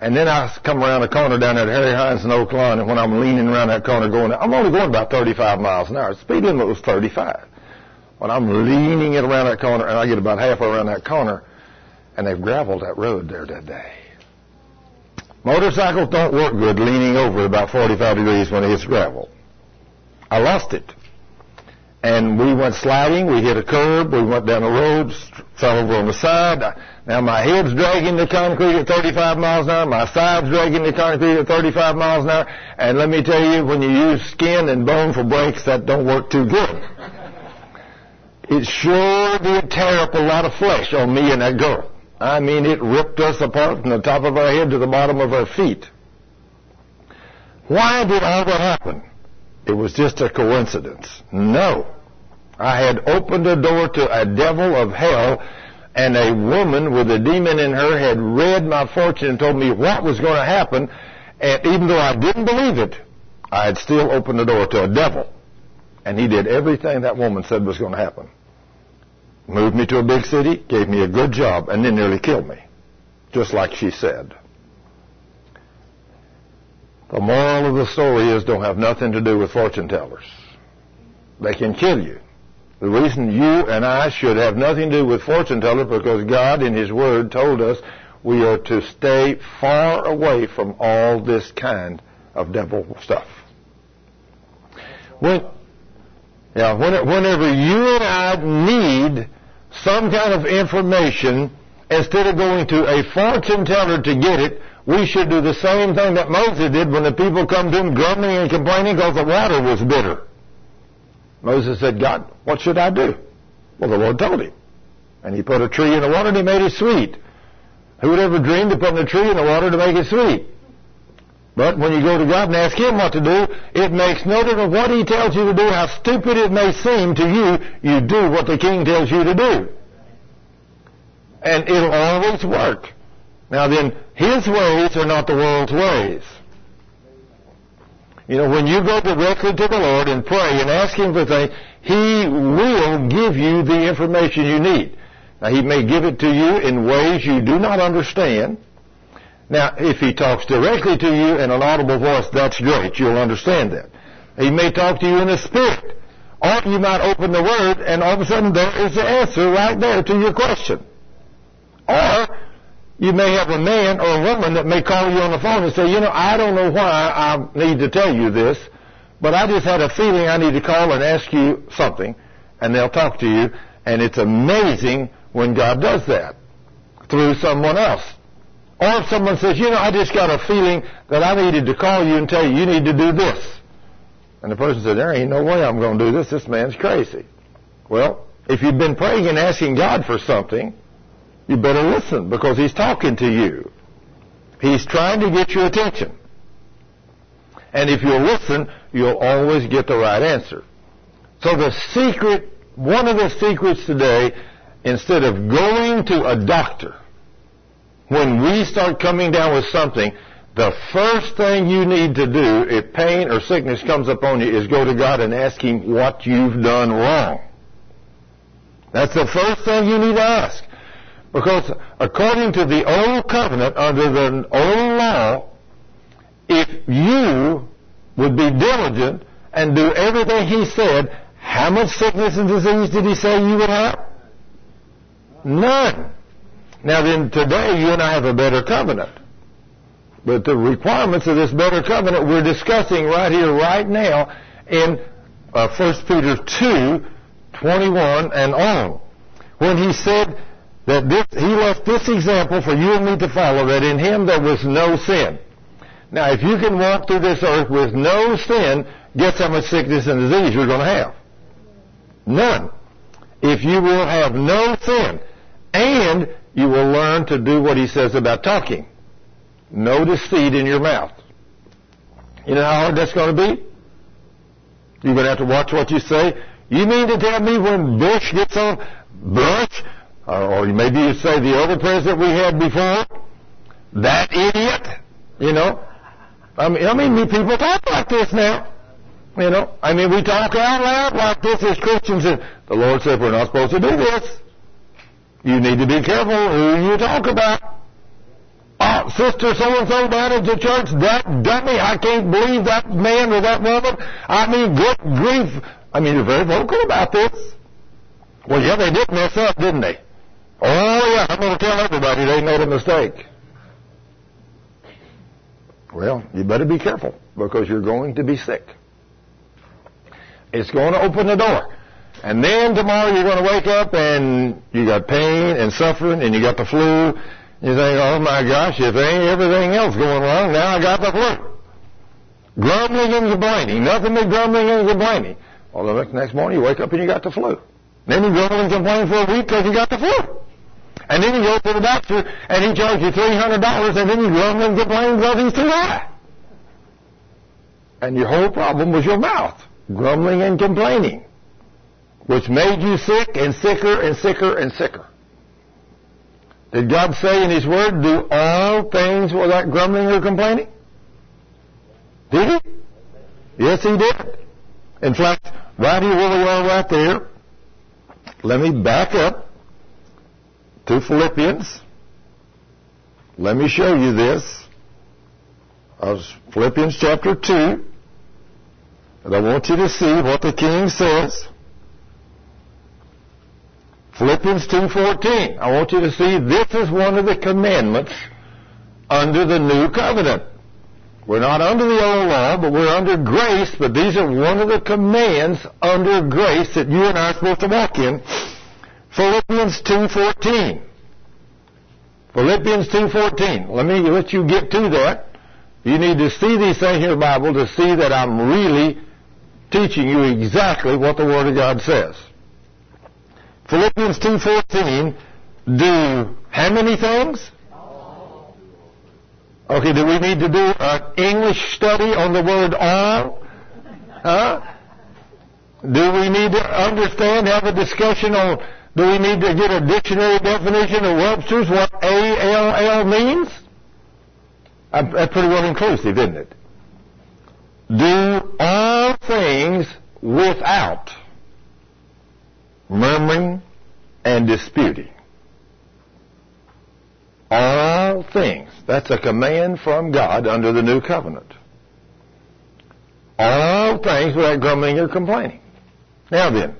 And then I come around the corner down at Harry Hines and Oak Lawn, and when I'm leaning around that corner going, I'm only going about 35 miles an hour. Speed limit was 35. When I'm leaning it around that corner, and I get about halfway around that corner, and they've graveled that road there today. Motorcycles don't work good leaning over about 45 degrees when it hits gravel. I lost it. And we went sliding, we hit a curb, we went down the road, fell over on the side. Now my head's dragging the concrete at 35 miles an hour, my side's dragging the concrete at 35 miles an hour, and let me tell you, when you use skin and bone for brakes, that don't work too good. It sure did tear up a lot of flesh on me and that girl. I mean, it ripped us apart from the top of our head to the bottom of our feet. Why did all that happen? It was just a coincidence. No. I had opened a door to a devil of hell and a woman with a demon in her had read my fortune and told me what was going to happen. And even though I didn't believe it, I had still opened the door to a devil. And he did everything that woman said was going to happen. Moved me to a big city, gave me a good job, and then nearly killed me. Just like she said. The moral of the story is don't have nothing to do with fortune tellers. They can kill you. The reason you and I should have nothing to do with fortune tellers because God in His Word told us we are to stay far away from all this kind of devil stuff. When, yeah, whenever you and I need some kind of information, instead of going to a fortune teller to get it, we should do the same thing that Moses did when the people come to him grumbling and complaining because the water was bitter. Moses said, God, what should I do? Well, the Lord told him. And he put a tree in the water and he made it sweet. Who would ever dream of putting a tree in the water to make it sweet? But when you go to God and ask Him what to do, it makes no difference what He tells you to do, how stupid it may seem to you, you do what the King tells you to do. And it'll always work. Now then, His ways are not the world's ways. You know, when you go directly to the Lord and pray and ask Him for things, He will give you the information you need. Now, He may give it to you in ways you do not understand. Now, if he talks directly to you in an audible voice, that's great. You'll understand that. He may talk to you in a spirit. Or you might open the Word and all of a sudden there is the answer right there to your question. Or you may have a man or a woman that may call you on the phone and say, you know, I don't know why I need to tell you this, but I just had a feeling I need to call and ask you something. And they'll talk to you. And it's amazing when God does that through someone else. Or if someone says, you know, I just got a feeling that I needed to call you and tell you you need to do this. And the person said, there ain't no way I'm going to do this. This man's crazy. Well, if you've been praying and asking God for something, you better listen because he's talking to you. He's trying to get your attention. And if you'll listen, you'll always get the right answer. So the secret, one of the secrets today, instead of going to a doctor, when we start coming down with something, the first thing you need to do if pain or sickness comes upon you is go to God and ask Him what you've done wrong. That's the first thing you need to ask. Because according to the old covenant, under the old law, if you would be diligent and do everything He said, how much sickness and disease did He say you would have? None. Now then, today you and I have a better covenant. But the requirements of this better covenant we're discussing right here, right now, in uh, 1 Peter 2, 21 and on. When he said that this, he left this example for you and me to follow, that in him there was no sin. Now, if you can walk through this earth with no sin, guess how much sickness and disease you're going to have? None. If you will have no sin, and you will learn to do what he says about talking. No deceit in your mouth. You know how hard that's going to be? You're going to have to watch what you say. You mean to tell me when Bush gets on, Bush, or maybe you say the other president we had before, that idiot, you know? I mean, I mean, people talk like this now. You know, I mean, we talk out loud like this as Christians, and the Lord said we're not supposed to do this. You need to be careful who you talk about. Oh, sister so-and-so down at the church, that dummy, I can't believe that man or that woman. I mean, good grief. I mean, you're very vocal about this. Well, yeah, they did mess up, didn't they? Oh, yeah, I'm going to tell everybody they made a mistake. Well, you better be careful because you're going to be sick. It's going to open the door. And then tomorrow you're going to wake up and you got pain and suffering and you got the flu. You think, oh my gosh, if ain't everything else going wrong, now I got the flu. Grumbling and complaining. Nothing but grumbling and complaining. Well, the next morning you wake up and you got the flu. Then you grumble and complain for a week because you got the flu. and then you go to the doctor and he charges you $300 and then you grumble and complain because he's too high. And your whole problem was your mouth, grumbling and complaining, which made you sick and sicker and sicker and sicker. Did God say in His Word, do all things without grumbling or complaining? Did He? Yes, He did. In fact, right here where we are right there, let me back up to Philippians. Let me show you this. Of Philippians chapter 2. And I want you to see what the king says. Philippians 2.14. I want you to see this is one of the commandments under the new covenant. We're not under the old law, but we're under grace, but these are one of the commands under grace that you and I are supposed to walk in. Philippians 2.14. Philippians 2.14. Let me let you get to that. You need to see these things in your Bible to see that I'm really teaching you exactly what the Word of God says. Philippians 2.14 do how many things? Okay, do we need to do an English study on the word all? Huh? Do we need to understand, have a discussion on, do we need to get a dictionary definition of Webster's what A-L-L means? That's pretty well inclusive, isn't it? Do all things without murmuring and disputing. All things. That's a command from God under the new covenant. All things without grumbling or complaining. Now then,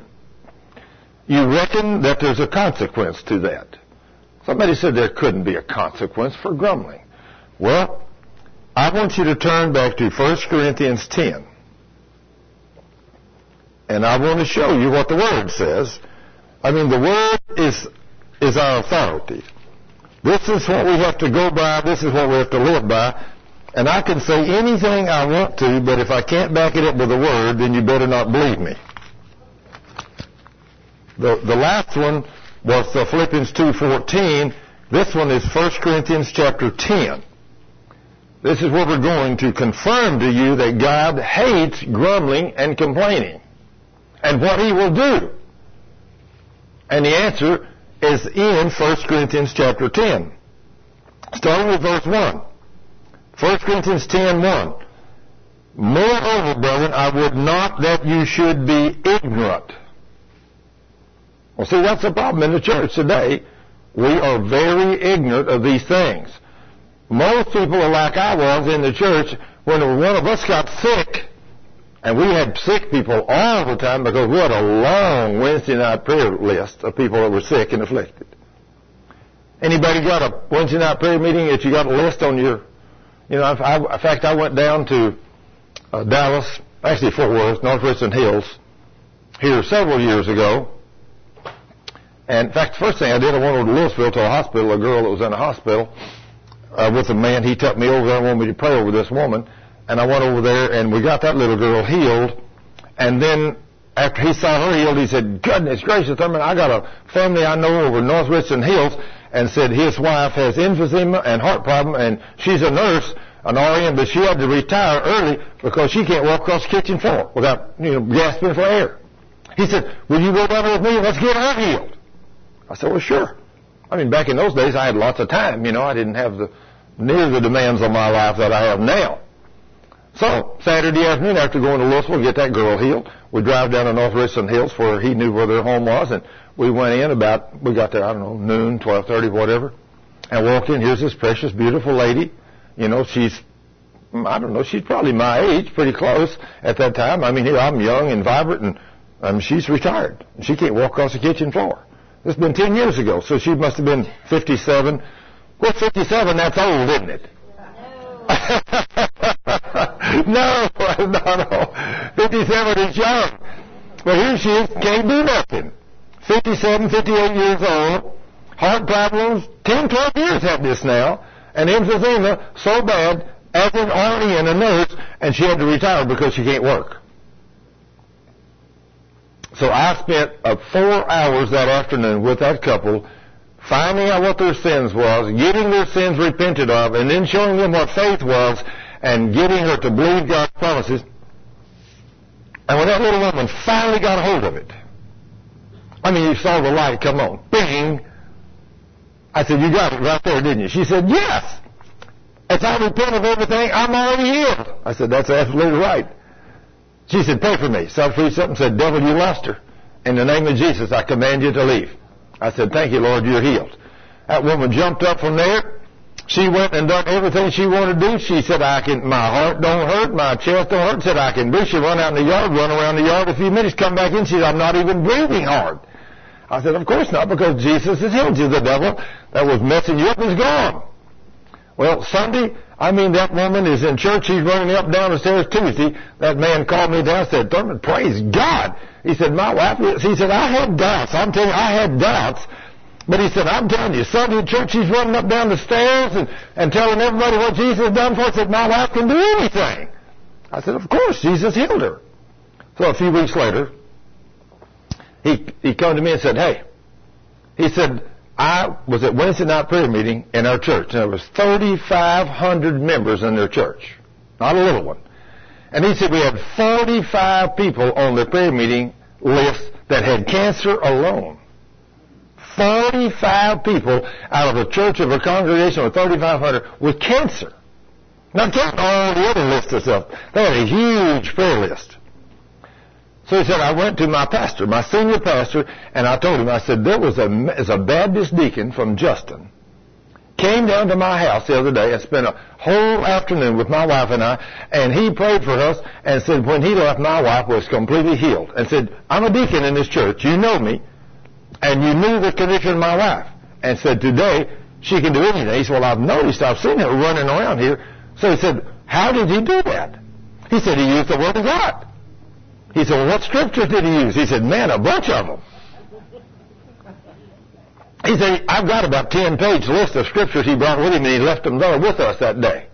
you reckon that there's a consequence to that. Somebody said there couldn't be a consequence for grumbling. Well, I want you to turn back to 1 Corinthians 10. And I want to show you what the Word says. I mean, the Word is, is our authority. This is what we have to go by. This is what we have to live by. And I can say anything I want to, but if I can't back it up with a word, then you better not believe me. The, the last one was the Philippians 2.14. This one is 1 Corinthians chapter 10. This is where we're going to confirm to you that God hates grumbling and complaining and what he will do. And the answer is in 1 Corinthians chapter 10. Starting with verse 1. 1 Corinthians 10, 1. Moreover, brethren, I would not that you should be ignorant. Well, see, that's the problem in the church today. We are very ignorant of these things. Most people are like I was in the church when one of us got sick and we had sick people all the time because we had a long Wednesday night prayer list of people that were sick and afflicted. Anybody got a Wednesday night prayer meeting that you got a list on your, you know, I, in fact, I went down to uh, Dallas, actually Fort Worth, North Richland Hills, here several years ago. And in fact, the first thing I did, I went over to Lewisville to a hospital, a girl that was in a hospital, uh, with a man. He took me over there and wanted me to pray over this woman and I went over there and we got that little girl healed. And then after he saw her healed, he said, goodness gracious, Thurman, I got a family I know over North Richland Hills and said his wife has emphysema and heart problem and she's a nurse, an RN, but she had to retire early because she can't walk across the kitchen floor without, you know, gasping for air. He said, will you go down there with me let's get her healed? I said, well, sure. I mean, back in those days, I had lots of time. You know, I didn't have the near the demands of my life that I have now. So, Saturday afternoon, after going to Lewisville, get that girl healed, we drive down to North Richland Hills where he knew where their home was, and we went in about, we got there, I don't know, noon, 12.30, whatever, and walked in. Here's this precious, beautiful lady. You know, she's, I don't know, she's probably my age, pretty close at that time. I mean, here I'm young and vibrant, and um, she's retired. She can't walk across the kitchen floor. This has been 10 years ago, so she must have been 57. Well, 57, that's old, isn't it? no, no, no. no. 57 is young. But here she is, can't do nothing. 57, 58 years old, heart problems, 10, 12 years had this now, and emphysema so bad, as an RN, a nurse, and she had to retire because she can't work. So I spent uh, four hours that afternoon with that couple finding out what their sins was, getting their sins repented of, and then showing them what faith was, and getting her to believe God's promises. And when that little woman finally got a hold of it, I mean, you saw the light come on. Bing! I said, you got it right there, didn't you? She said, yes! If I repent of everything, I'm already healed. I said, that's absolutely right. She said, pray for me. So I preached up and said, devil, you lost her. In the name of Jesus, I command you to leave. I said, thank you, Lord, you're healed. That woman jumped up from there. She went and done everything she wanted to do. She said, I can, my heart don't hurt, my chest don't hurt. Said, I can do. She run out in the yard, run around the yard a few minutes, come back in. She said, I'm not even breathing hard. I said, of course not, because Jesus has healed you. The devil that was messing you up is gone. Well, Sunday, I mean, that woman is in church. She's running up down the stairs Tuesday. That man called me down and said, Thurman, praise God. He said, my wife, he said, I had doubts. I'm telling you, I had doubts. But he said, I'm telling you, Sunday church, he's running up down the stairs and, and telling everybody what Jesus has done for us, said, my wife can do anything. I said, of course, Jesus healed her. So a few weeks later, he, he came to me and said, hey, he said, I was at Wednesday night prayer meeting in our church, and there was 3,500 members in their church. Not a little one. And he said we had 45 people on the prayer meeting list that had cancer alone. 45 people out of a church of a congregation of 3,500 with cancer. Not counting all the other list of stuff. They had a huge prayer list. So he said, I went to my pastor, my senior pastor, and I told him, I said, there was a, as a Baptist deacon from Justin, came down to my house the other day and spent a whole afternoon with my wife and I, and he prayed for us and said when he left, my wife was completely healed. And said, I'm a deacon in this church. You know me. And you knew the condition of my wife. And said, today, she can do anything. He said, well, I've noticed, I've seen her running around here. So he said, how did he do that? He said, he used the Word of God. He said, well, what scriptures did he use? He said, man, a bunch of them. He said, I've got about 10 page list of scriptures he brought with him and he left them there with us that day.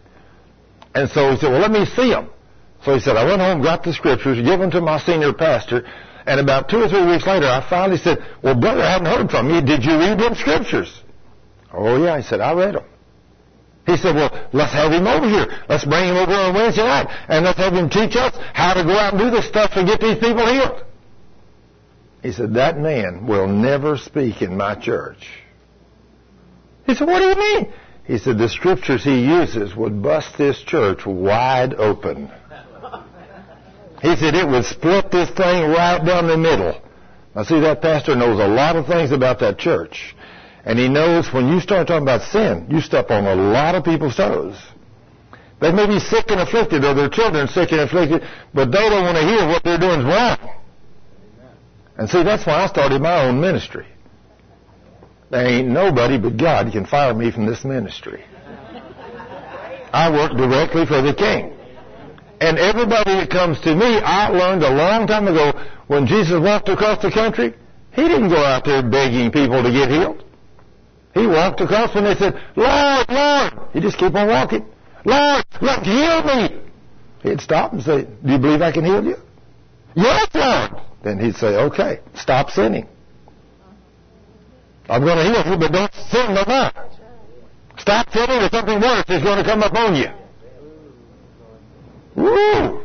And so he said, well, let me see them. So he said, I went home, got the scriptures, gave them to my senior pastor, and about two or three weeks later, I finally said, well, brother, I haven't heard from you. Did you read them scriptures? Oh, yeah. He said, I read them. He said, well, let's have him over here. Let's bring him over on Wednesday night, and let's have him teach us how to go out and do this stuff to get these people healed. He said, that man will never speak in my church. He said, what do you mean? He said, the scriptures he uses would bust this church wide open. He said, it would split this thing right down the middle. Now see, that pastor knows a lot of things about that church. And he knows when you start talking about sin, you step on a lot of people's toes. They may be sick and afflicted, or their children sick and afflicted, but they don't want to hear what they're doing is wrong. And see, that's why I started my own ministry. There ain't nobody but God can fire me from this ministry. I work directly for the King. And everybody that comes to me, I learned a long time ago when Jesus walked across the country, he didn't go out there begging people to get healed. He walked across and they said, Lord, Lord. He just keep on walking. Lord, Lord, heal me. He'd stop and say, Do you believe I can heal you? Yes, Lord. Then he'd say, Okay, stop sinning. I'm going to heal you, but don't sin no more. Stop sinning or something worse is going to come upon you. Woo!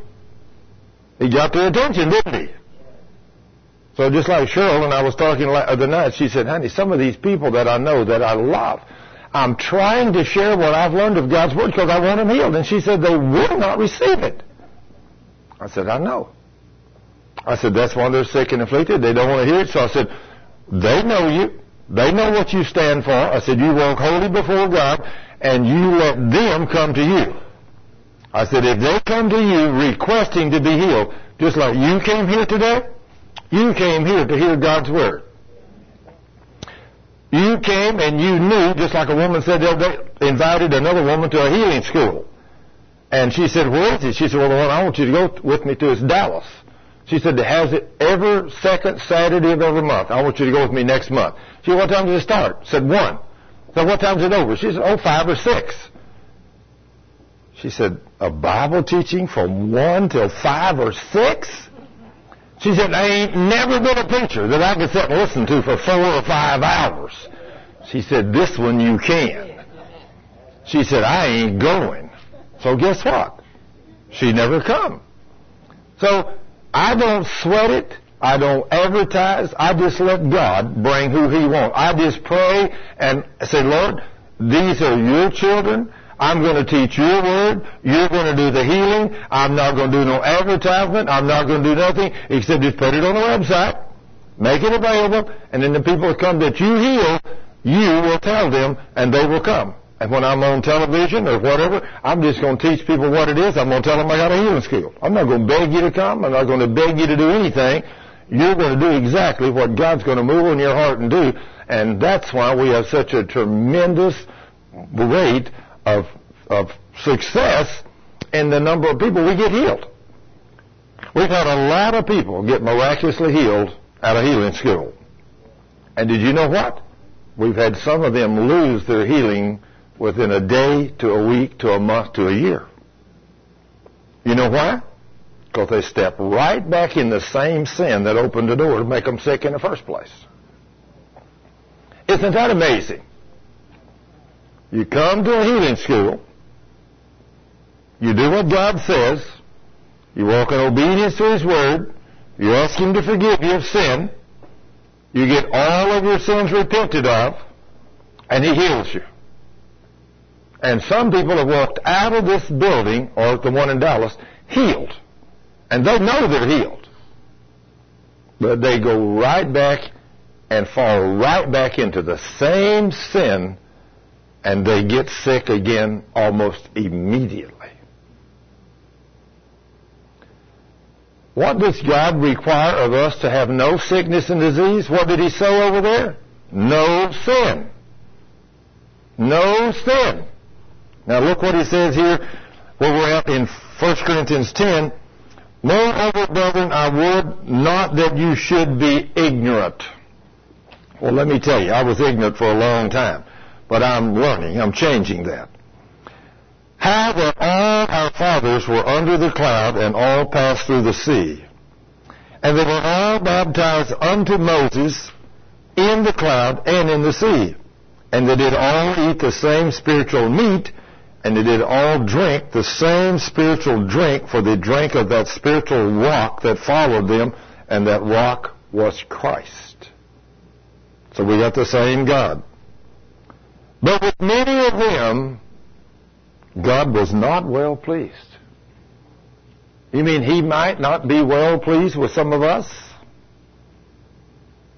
He got their attention, didn't he? So just like Cheryl and I was talking the other night, she said, honey, some of these people that I know that I love, I'm trying to share what I've learned of God's Word because I want them healed. And she said, they will not receive it. I said, I know. I said, that's why they're sick and afflicted. They don't want to hear it. So I said, they know you. They know what you stand for. I said, you walk holy before God and you let them come to you. I said, if they come to you requesting to be healed, just like you came here today, you came here to hear God's Word. You came and you knew, just like a woman said the other day, invited another woman to a healing school. And she said, where is it? She said, well, the one I want you to go with me to is Dallas. She said, it has it every second Saturday of every month. I want you to go with me next month. She said, what time does it start? said, one. So what time is it over? She said, oh, five or six. She said, a Bible teaching from one till five or six? She said, I ain't never been a preacher that I could sit and listen to for four or five hours. She said, this one you can. She said, I ain't going. So guess what? She never come. So I don't sweat it. I don't advertise. I just let God bring who He wants. I just pray and say, Lord, these are your children. I'm going to teach your word. You're going to do the healing. I'm not going to do no advertisement. I'm not going to do nothing except just put it on the website, make it available, and then the people that come that you heal, you will tell them and they will come. And when I'm on television or whatever, I'm just going to teach people what it is. I'm going to tell them I got a healing school. I'm not going to beg you to come. I'm not going to beg you to do anything. You're going to do exactly what God's going to move on your heart and do. And that's why we have such a tremendous rate of, of success in the number of people we get healed. We've had a lot of people get miraculously healed at a healing school. And did you know what? We've had some of them lose their healing within a day to a week to a month to a year. You know why? Because they step right back in the same sin that opened the door to make them sick in the first place. Isn't that amazing? You come to a healing school, you do what God says, you walk in obedience to His Word, you ask Him to forgive you of sin, you get all of your sins repented of, and He heals you. And some people have walked out of this building, or the one in Dallas, healed. And they know they're healed. But they go right back and fall right back into the same sin and they get sick again almost immediately. What does God require of us to have no sickness and disease? What did he say over there? No sin. No sin. Now look what he says here where we're at in 1 Corinthians 10. Moreover, brethren, I would not that you should be ignorant. Well, let me tell you, I was ignorant for a long time, but I'm learning. I'm changing that. How that all our fathers were under the cloud and all passed through the sea, and they were all baptized unto Moses in the cloud and in the sea, and they did all eat the same spiritual meat, and they did all drink the same spiritual drink, for they drank of that spiritual rock that followed them, and that rock was Christ. So we got the same God. But with many of them, God was not well pleased. You mean He might not be well pleased with some of us?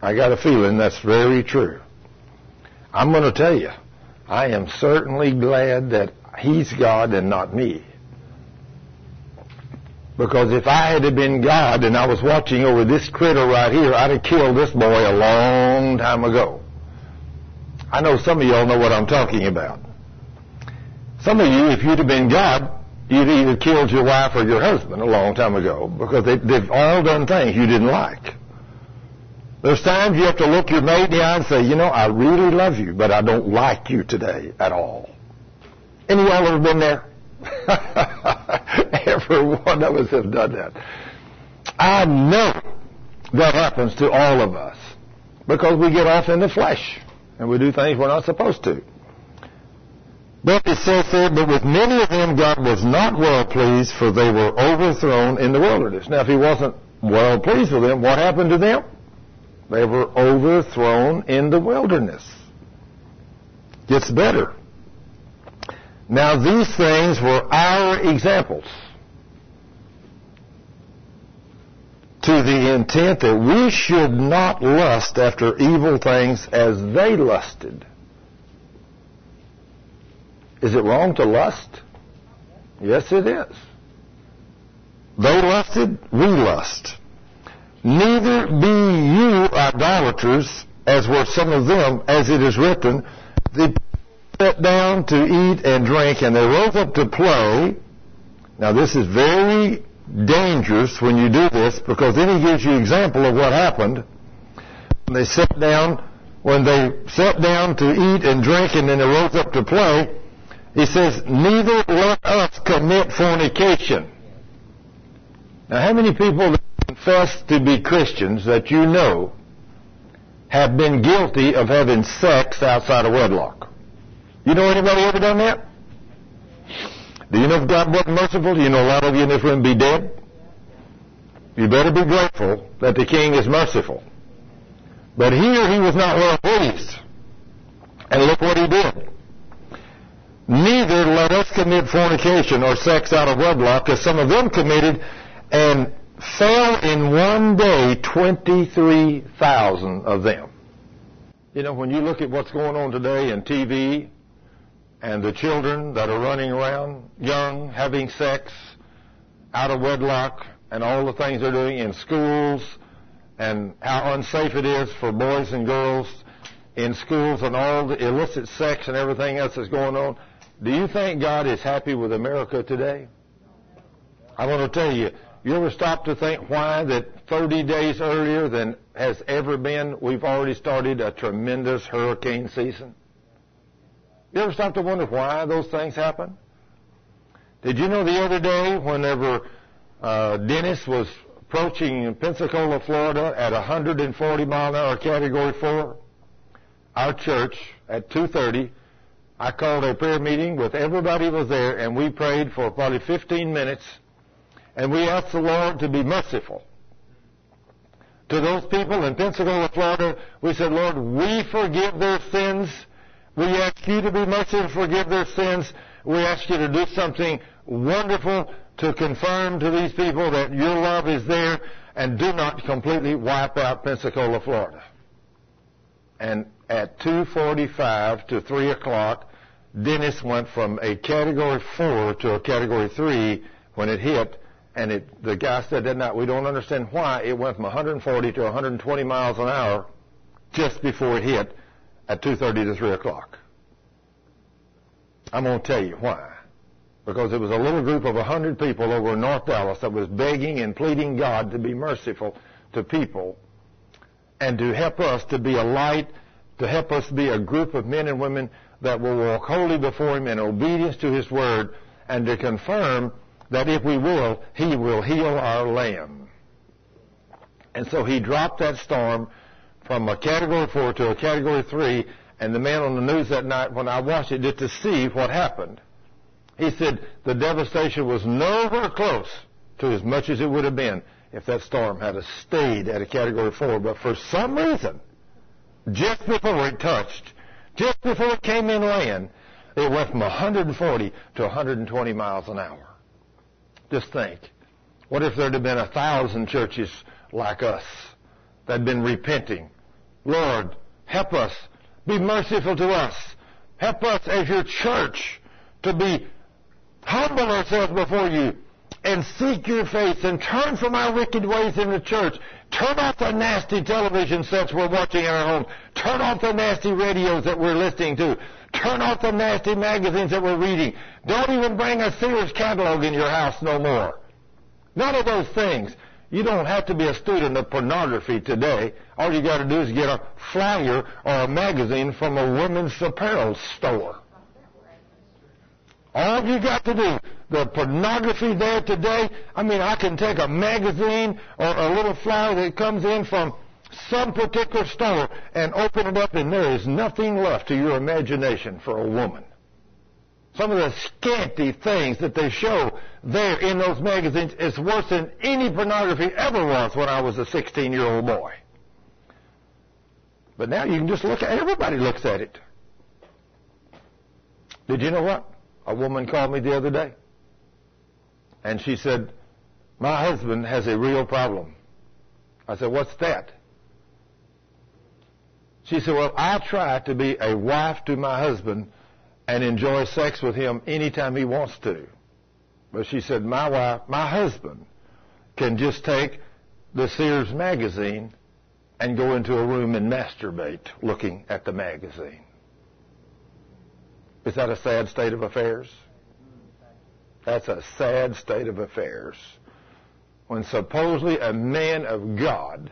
I got a feeling that's very true. I'm going to tell you, I am certainly glad that He's God and not me. Because if I had been God and I was watching over this critter right here, I'd have killed this boy a long time ago. I know some of y'all know what I'm talking about. Some of you, if you'd have been God, you'd either killed your wife or your husband a long time ago because they, they've all done things you didn't like. There's times you have to look your mate in the eye and say, you know, I really love you, but I don't like you today at all. Any of y'all ever been there? Every one of us have done that. I know that happens to all of us because we get off in the flesh and we do things we're not supposed to. But it says there, but with many of them God was not well pleased, for they were overthrown in the wilderness. Now, if he wasn't well pleased with them, what happened to them? They were overthrown in the wilderness. Gets better. Now these things were our examples to the intent that we should not lust after evil things as they lusted. Is it wrong to lust? Yes, it is. They lusted, we lust. Neither be you idolaters, as were some of them, as it is written, they sat down to eat and drink, and they rose up to play. Now, this is very dangerous when you do this because then he gives you example of what happened. When they sat down, when they sat down to eat and drink, and then they rose up to play, he says, "Neither let us commit fornication." Now, how many people that confess to be Christians that you know have been guilty of having sex outside of wedlock. You know anybody ever done that? Do you know if God wasn't merciful? Do you know a lot of you in this room be dead? You better be grateful that the king is merciful. But here he was not well pleased. And look what he did. Neither let us commit fornication or sex out of wedlock, as some of them committed, and fell in one day 23,000 of them. You know, when you look at what's going on today in TV and the children that are running around young, having sex out of wedlock, and all the things they're doing in schools, and how unsafe it is for boys and girls in schools, and all the illicit sex and everything else that's going on. Do you think God is happy with America today? I want to tell you, you ever stop to think why that 30 days earlier than has ever been, we've already started a tremendous hurricane season? You ever stop to wonder why those things happen? Did you know the other day, whenever uh, Dennis was approaching Pensacola, Florida at 140 mile an hour category 4, our church at 2.30, I called a prayer meeting with everybody was there and we prayed for probably 15 minutes and we asked the Lord to be merciful. To those people in Pensacola, Florida, we said, Lord, we forgive their sins. We ask you to be merciful, and forgive their sins. We ask you to do something wonderful to confirm to these people that your love is there and do not completely wipe out Pensacola, Florida. And at 2.45 to 3 o'clock, Dennis went from a category 4 to a category 3 when it hit and it, the guy said that night, we don't understand why it went from 140 to 120 miles an hour just before it hit at 2.30 to 3 o'clock. I'm going to tell you why. Because it was a little group of 100 people over in North Dallas that was begging and pleading God to be merciful to people and to help us to be a light, to help us be a group of men and women that will walk wholly before Him in obedience to His Word and to confirm that if we will, He will heal our land. And so he dropped that storm from a category four to a category three, and the man on the news that night, when I watched it just to see what happened, he said the devastation was nowhere close to as much as it would have been if that storm had stayed at a category four. But for some reason, just before it touched, just before it came in land, it went from 140 to 120 miles an hour. Just think. What if there'd have been a thousand churches like us that had been repenting? Lord, help us. Be merciful to us. Help us as your church to be humble ourselves before you and seek your face and turn from our wicked ways in the church. Turn off the nasty television sets we're watching in our home. Turn off the nasty radios that we're listening to. Turn off the nasty magazines that we're reading. Don't even bring a Sears catalog in your house no more. None of those things. You don't have to be a student of pornography today. All you got to do is get a flyer or a magazine from a women's apparel store. All you got to do, the pornography there today, I mean, I can take a magazine or a little flyer that comes in from some particular store and open it up and there is nothing left to your imagination for a woman. Some of the scanty things that they show there in those magazines is worse than any pornography ever was when I was a 16 year old boy. But now you can just look at everybody looks at it. Did you know what? A woman called me the other day. And she said, My husband has a real problem. I said, What's that? She said, Well, I try to be a wife to my husband and enjoy sex with him anytime he wants to. But she said, My wife, my husband, can just take the Sears magazine and go into a room and masturbate looking at the magazine. Is that a sad state of affairs? That's a sad state of affairs. When supposedly a man of God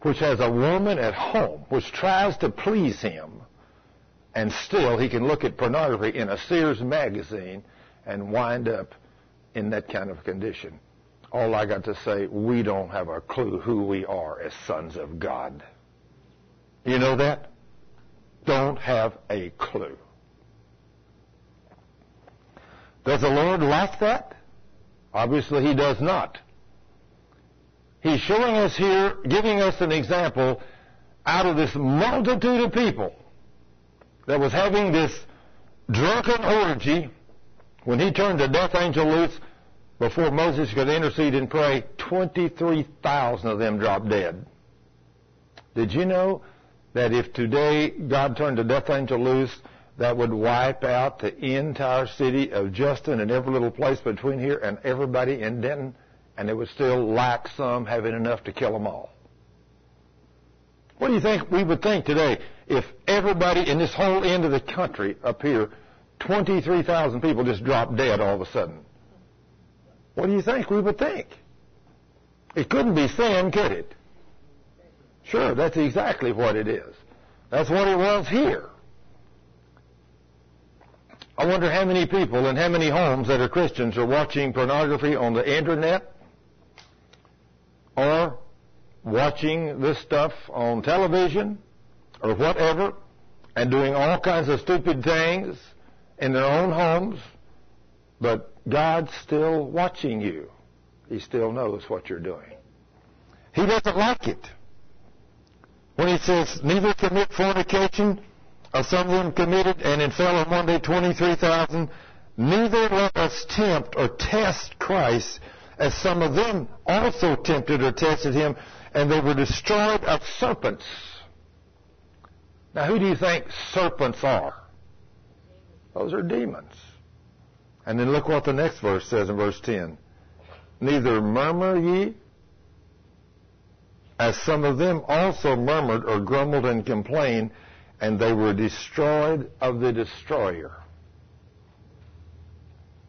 which has a woman at home, which tries to please him, and still he can look at pornography in a Sears magazine and wind up in that kind of condition. All I got to say, we don't have a clue who we are as sons of God. You know that? Don't have a clue. Does the Lord like that? Obviously he does not. He's showing us here, giving us an example out of this multitude of people that was having this drunken orgy when he turned the death angel loose before Moses could intercede and pray, 23,000 of them dropped dead. Did you know that if today God turned the death angel loose, that would wipe out the entire city of Justin and every little place between here and everybody in Denton, and it would still lack some having enough to kill them all. What do you think we would think today if everybody in this whole end of the country up here, 23,000 people just dropped dead all of a sudden? What do you think we would think? It couldn't be sin, could it? Sure, that's exactly what it is. That's what it was here. I wonder how many people in how many homes that are Christians are watching pornography on the internet or watching this stuff on television or whatever and doing all kinds of stupid things in their own homes, but God's still watching you. He still knows what you're doing. He doesn't like it. When he says, neither commit fornication, of some of them committed, and in fell on one day 23,000. Neither let us tempt or test Christ, as some of them also tempted or tested him, and they were destroyed of serpents. Now, who do you think serpents are? Those are demons. And then look what the next verse says in verse 10. Neither murmur ye, as some of them also murmured or grumbled and complained, and they were destroyed of the destroyer.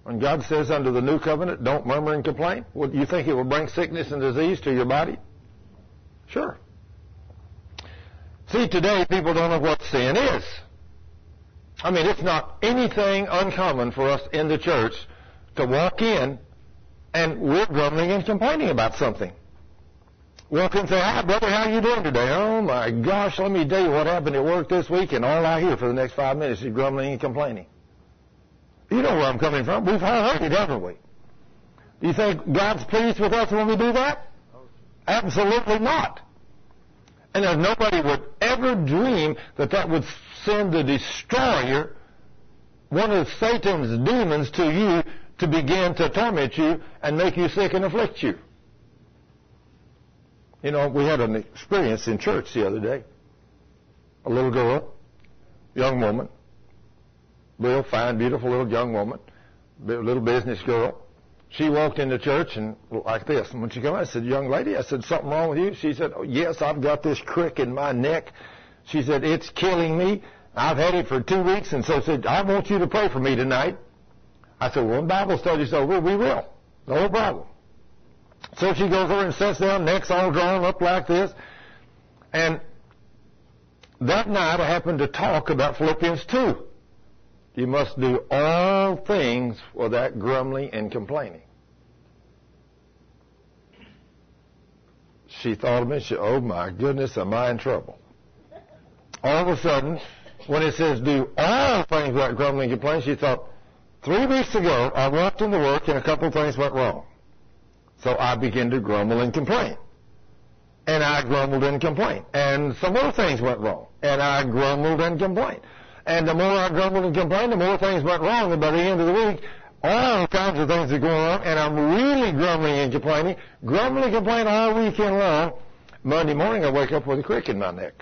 When God says under the new covenant, don't murmur and complain, well, you think it will bring sickness and disease to your body? Sure. See, today people don't know what sin is. I mean, it's not anything uncommon for us in the church to walk in and we're grumbling and complaining about something. Walk in and say, hi, brother, how you doing today? Oh, my gosh, let me tell you what happened at work this week, and all I hear for the next five minutes is grumbling and complaining. You know where I'm coming from. We've heard it, haven't we? Do you think God's pleased with us when we do that? Absolutely not. And nobody would ever dream that that would send the destroyer, one of Satan's demons, to you to begin to torment you and make you sick and afflict you. You know, we had an experience in church the other day. A little girl, young woman, real fine, beautiful little young woman, little business girl. She walked into church and like this. And when she came out, I said, young lady, I said, something wrong with you? She said, oh, yes, I've got this crick in my neck. She said, it's killing me. I've had it for two weeks. And so said, I want you to pray for me tonight. I said, well, when Bible study's over, we will. No problem. So she goes over and sits down, neck's all drawn up like this. And that night I happened to talk about Philippians 2. You must do all things without grumbling and complaining. She thought of me, she, oh my goodness, am I in trouble? All of a sudden, when it says do all things without grumbling and complaining, she thought, three weeks ago I walked into work and a couple of things went wrong. So I began to grumble and complain. And I grumbled and complained. And some other things went wrong. And I grumbled and complained. And the more I grumbled and complained, the more things went wrong. And by the end of the week, all kinds of things are going on. And I'm really grumbling and complaining. Grumbling and complaining all weekend long. Monday morning, I wake up with a crick in my neck.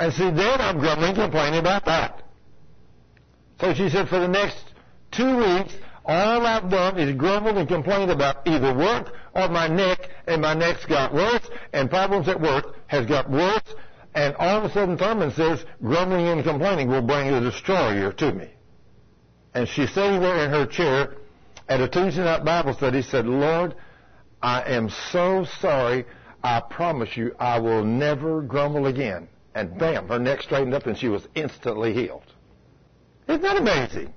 And see, then I'm grumbling complaining about that. So she said, for the next two weeks, all I've done is grumbled and complained about either work or my neck, and my neck's got worse, and problems at work has got worse, and all of a sudden Thurman says grumbling and complaining will bring the destroyer to me. And she's sitting there in her chair at a Tuesday night Bible study said, Lord, I am so sorry. I promise you I will never grumble again. And bam, her neck straightened up and she was instantly healed. Isn't that amazing?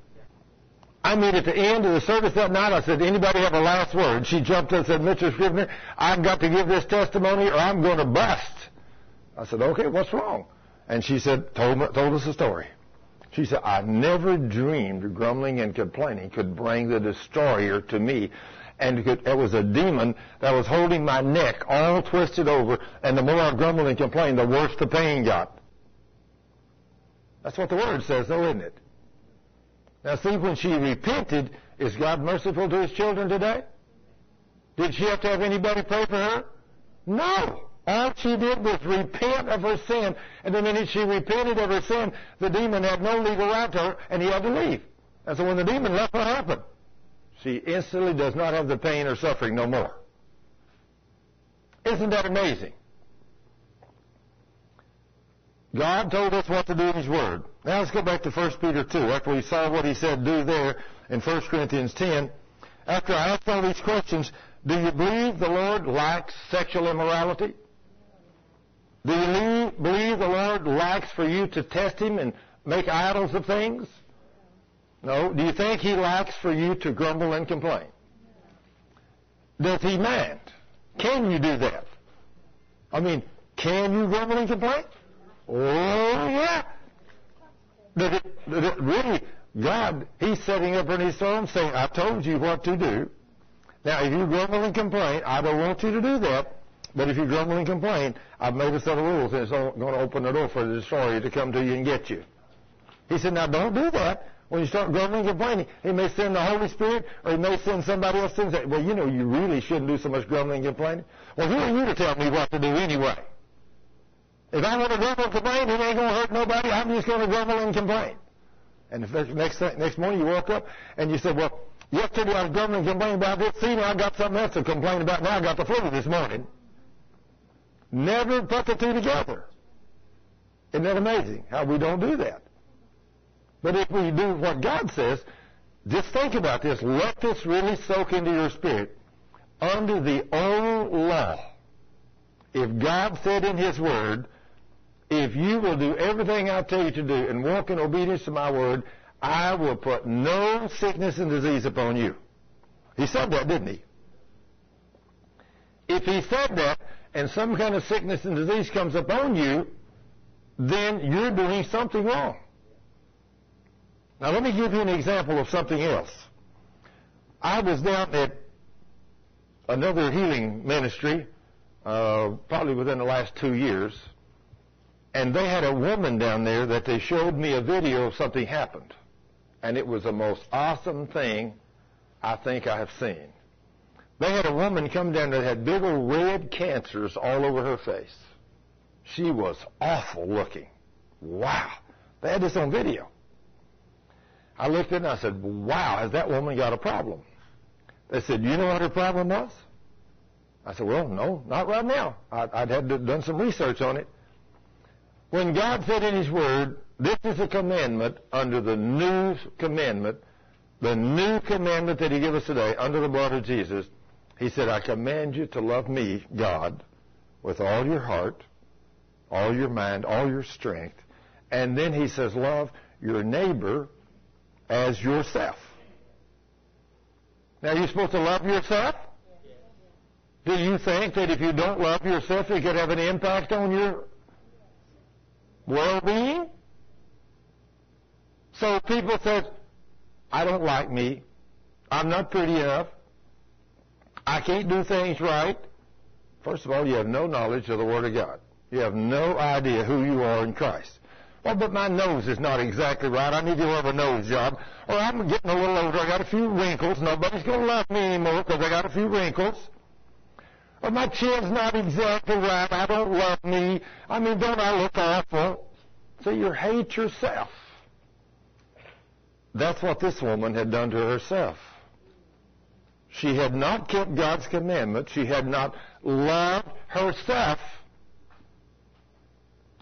I mean, at the end of the service that night, I said, anybody have a last word? She jumped up and said, Mr. Scrivener, I've got to give this testimony or I'm going to bust. I said, okay, what's wrong? And she said, told, told us a story. She said, I never dreamed grumbling and complaining could bring the destroyer to me. And it was a demon that was holding my neck all twisted over. And the more I grumbled and complained, the worse the pain got. That's what the word says, though, isn't it? Now, see, when she repented, is God merciful to his children today? Did she have to have anybody pray for her? No. All she did was repent of her sin, and the minute she repented of her sin, the demon had no legal right to her, and he had to leave. And so when the demon left, what happened? She instantly does not have the pain or suffering no more. Isn't that amazing? God told us what to do in His Word. Now let's go back to 1 Peter 2. After we saw what He said do there in 1 Corinthians 10, after I asked all these questions, do you believe the Lord likes sexual immorality? Do you believe the Lord likes for you to test Him and make idols of things? No. Do you think He likes for you to grumble and complain? Does He mind? Can you do that? I mean, can you grumble and complain? Oh, yeah. Does it, does it really, God, He's setting up in His throne saying, I told you what to do. Now, if you grumble and complain, I don't want you to do that. But if you grumble and complain, I've made a set of rules and it's going to open the door for the destroyer to come to you and get you. He said, now don't do that. When you start grumbling and complaining, he may send the Holy Spirit or he may send somebody else to say, well, you know, you really shouldn't do so much grumbling and complaining. Well, who are you to tell me what to do anyway? If I want to grumble and complain, it ain't going to hurt nobody. I'm just going to grumble and complain. And if next, next morning you woke up and you said, well, yesterday I was grumbling and complaining about this. See, now I got something else to complain about. Now I got the flu this morning. Never put the two together. Isn't that amazing how we don't do that? But if we do what God says, just think about this. Let this really soak into your spirit. Under the old law, if God said in His Word, if you will do everything I tell you to do and walk in obedience to my Word, I will put no sickness and disease upon you. He said that, didn't he? If he said that, and some kind of sickness and disease comes upon you, then you're doing something wrong. Now let me give you an example of something else. I was down at another healing ministry, uh, probably within the last two years, and they had a woman down there that they showed me a video of something happened. And it was the most awesome thing I think I have seen. They had a woman come down that had big old red cancers all over her face. She was awful looking. Wow. They had this on video. I looked at it and I said, wow, has that woman got a problem? They said, you know what her problem was? I said, well, no, not right now. I, would had to, done some research on it. When God said in His Word, this is a commandment under the new commandment, the new commandment that He gave us today under the blood of Jesus, he said, I command you to love me, God, with all your heart, all your mind, all your strength. And then he says, love your neighbor as yourself. Now, you're supposed to love yourself? Do you think that if you don't love yourself, it could have an impact on your well-being? So people say, I don't like me. I'm not pretty enough. I can't do things right. First of all, you have no knowledge of the Word of God. You have no idea who you are in Christ. Well, but my nose is not exactly right. I need to have a nose job. Or I'm getting a little older. I got a few wrinkles. Nobody's going to love me anymore because I got a few wrinkles. Or my chin's not exactly right. I don't love me. I mean, don't I look awful? So you hate yourself. That's what this woman had done to herself. She had not kept God's commandments. She had not loved herself.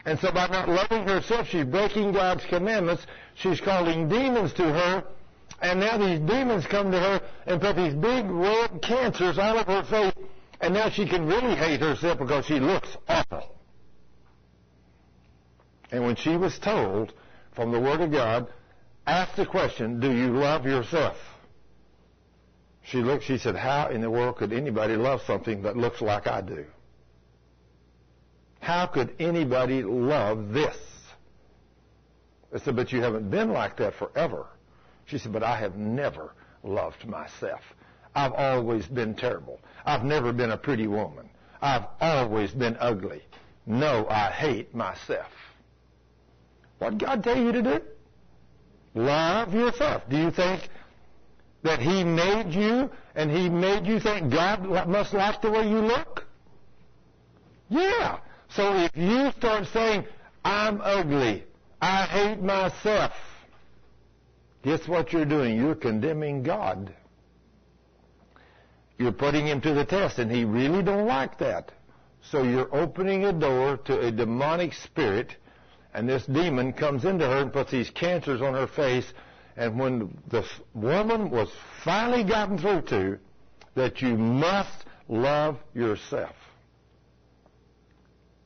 And so by not loving herself, she's breaking God's commandments. She's calling demons to her. And now these demons come to her and put these big red cancers all over her face. And now she can really hate herself because she looks awful. And when she was told from the Word of God, ask the question, do you love yourself? She looked, she said, how in the world could anybody love something that looks like I do? How could anybody love this? I said, but you haven't been like that forever. She said, but I have never loved myself. I've always been terrible. I've never been a pretty woman. I've always been ugly. No, I hate myself. What God tell you to do? Love yourself. Do you think that He made you and He made you think God must like the way you look? Yeah. So if you start saying, I'm ugly, I hate myself, guess what you're doing? You're condemning God. You're putting him to the test, and he really don't like that. So you're opening a door to a demonic spirit, and this demon comes into her and puts these cancers on her face. And when this woman was finally gotten through to that you must love yourself.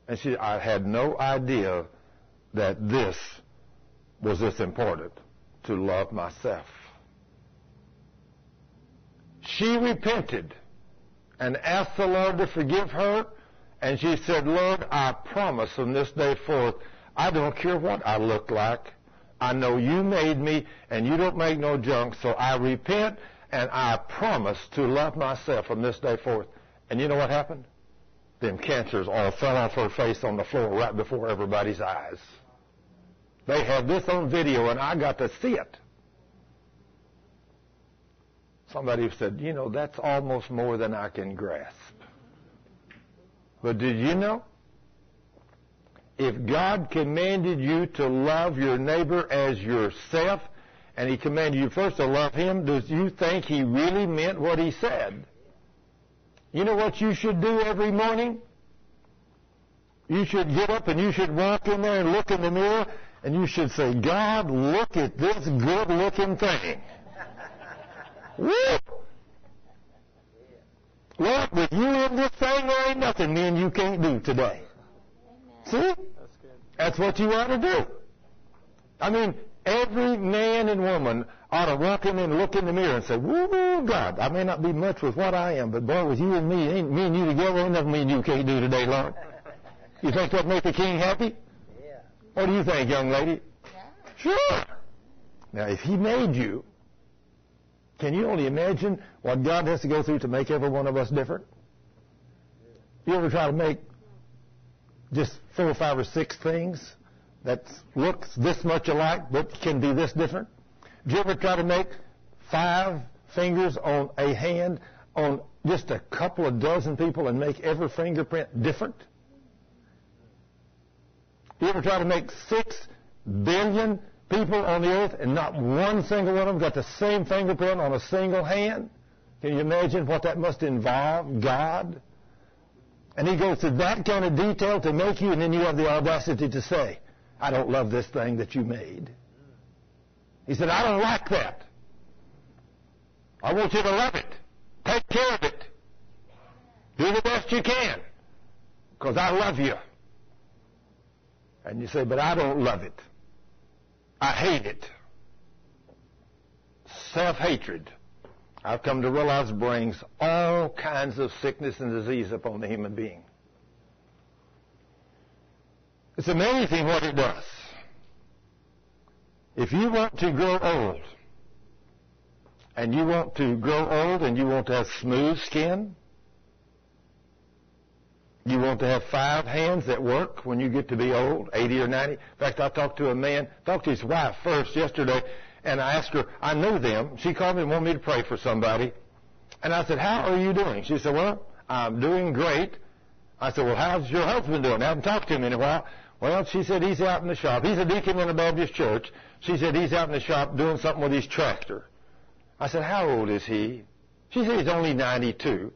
And she, I had no idea that this was this important to love myself. She repented and asked the Lord to forgive her. And she said, Lord, I promise from this day forth, I don't care what I look like. I know you made me and you don't make no junk, so I repent and I promise to love myself from this day forth. And you know what happened? Them cancers all fell off her face on the floor right before everybody's eyes. They had this on video and I got to see it. Somebody said, you know, that's almost more than I can grasp. But did you know? If God commanded you to love your neighbor as yourself, and He commanded you first to love Him, do you think He really meant what He said? You know what you should do every morning? You should get up and you should walk in there and look in the mirror and you should say, God, look at this good looking thing. Woo! Lord, with you in this thing, there ain't nothing me and you can't do today. See? That's good. That's what you ought to do. I mean, every man and woman ought to walk in and look in the mirror and say, woo, God, I may not be much with what I am, but boy, with you and me, ain't me and you together, ain't nothing me and you can't do today, Lord. You think that'd make the king happy? Yeah. What do you think, young lady? Yeah. Sure. Now, if he made you, can you only imagine what God has to go through to make every one of us different? You ever try to make just four or five or six things that looks this much alike but can be this different? Do you ever try to make five fingers on a hand on just a couple of dozen people and make every fingerprint different? Do you ever try to make six billion people on the earth and not one single one of them got the same fingerprint on a single hand? Can you imagine what that must involve? God? And he goes to that kind of detail to make you, and then you have the audacity to say, I don't love this thing that you made. He said, I don't like that. I want you to love it. Take care of it. Do the best you can. Because I love you. And you say, but I don't love it. I hate it. Self-hatred, I've come to realize brings all kinds of sickness and disease upon the human being. It's amazing what it does. If you want to grow old, and you want to grow old and you want to have smooth skin, you want to have five hands that work when you get to be old, 80 or 90. In fact, I talked to a man, talked to his wife first yesterday, and I asked her, I know them. She called me and wanted me to pray for somebody. And I said, how are you doing? She said, well, I'm doing great. I said, well, how's your husband doing? I haven't talked to him in a while. Well, she said he's out in the shop. He's a deacon in a Baptist church. She said he's out in the shop doing something with his tractor. I said, how old is he? She said he's only 92.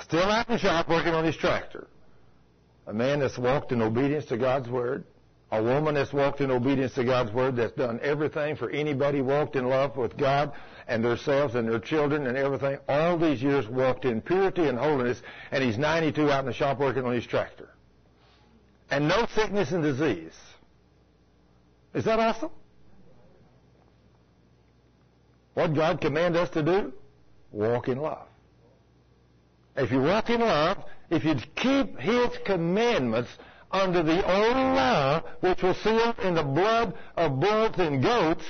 Still out in the shop working on his tractor. A man that's walked in obedience to God's word. A woman that's walked in obedience to God's word, that's done everything for anybody, walked in love with God and themselves and their children and everything. All these years walked in purity and holiness, and he's 92 out in the shop working on his tractor. And no sickness and disease. Is that awesome? What God command us to do? Walk in love. if you walk in love, if you keep His commandments under the old law, which was sealed in the blood of bulls and goats,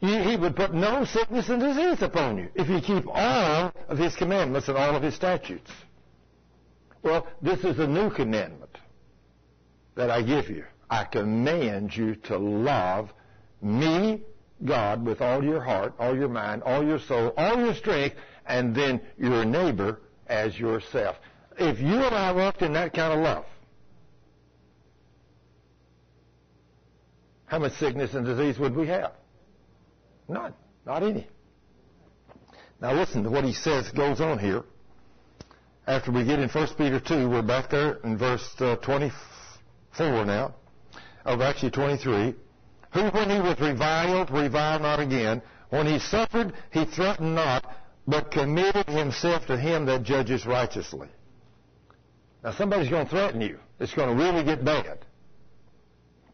he would put no sickness and disease upon you if you keep all of His commandments and all of His statutes. Well, this is a new commandment that I give you. I command you to love me, God, with all your heart, all your mind, all your soul, all your strength, and then your neighbor as yourself. If you and I walked in that kind of love, how much sickness and disease would we have? None. Not any. Now listen to what he says goes on here. After we get in 1 Peter 2, we're back there in verse uh, 24 now, of actually 23. Who when he was reviled, reviled not again. When he suffered, he threatened not, but committed himself to him that judges righteously. Now somebody's going to threaten you. It's going to really get bad.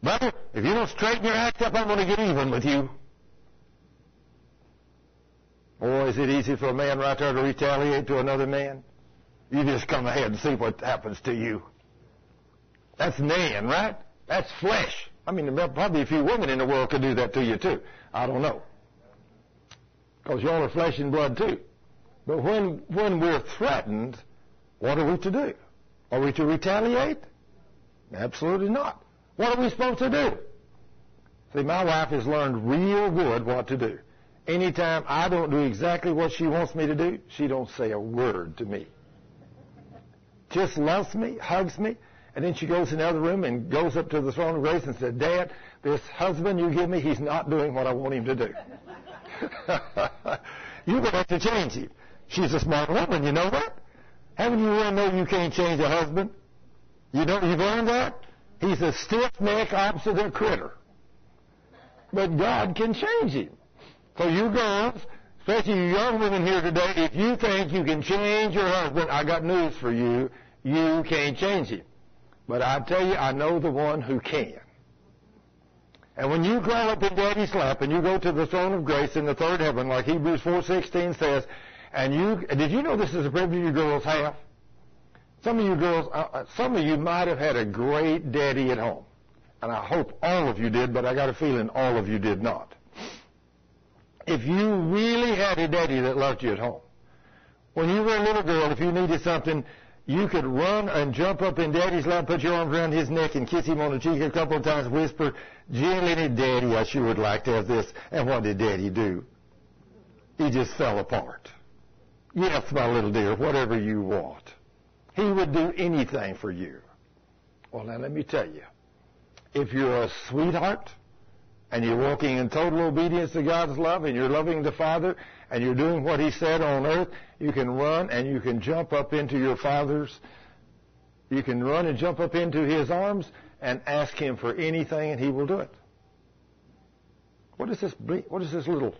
Brother, if you don't straighten your act up, I'm going to get even with you. Or is it easy for a man right there to retaliate to another man? You just come ahead and see what happens to you. That's man, right? That's flesh. I mean, probably a few women in the world could do that to you too. I don't know. Because y'all are flesh and blood too. But when, when we're threatened, what are we to do? Are we to retaliate? Absolutely not. What are we supposed to do? See, my wife has learned real good what to do. Anytime I don't do exactly what she wants me to do, she don't say a word to me. Just loves me, hugs me, and then she goes in the other room and goes up to the throne of grace and says, Dad, this husband you give me, he's not doing what I want him to do. You're going to have to change him. She's a smart woman, you know that? Haven't you learned know you can't change a husband? You know, you've learned that? He's a stiff-necked, obstinate critter. But God can change him. So you girls, especially you young women here today, if you think you can change your husband, I got news for you. You can't change him. But I tell you, I know the one who can. And when you crawl up in Daddy's lap and you go to the throne of grace in the third heaven, like Hebrews 4.16 says, and you, did you know this is a privilege you girls have? Some of you girls, uh, uh, some of you might have had a great daddy at home. And I hope all of you did, but I got a feeling all of you did not. If you really had a daddy that loved you at home, when you were a little girl, if you needed something, you could run and jump up in daddy's lap, put your arms around his neck and kiss him on the cheek a couple of times, whisper, gently, daddy, I sure would like to have this. And what did daddy do? He just fell apart. Yes, my little dear, whatever you want. He would do anything for you. Well, now let me tell you, if you're a sweetheart and you're walking in total obedience to God's love and you're loving the Father and you're doing what He said on earth, you can run and you can jump up into your Father's, you can run and jump up into His arms and ask Him for anything and He will do it. What is this, what is this little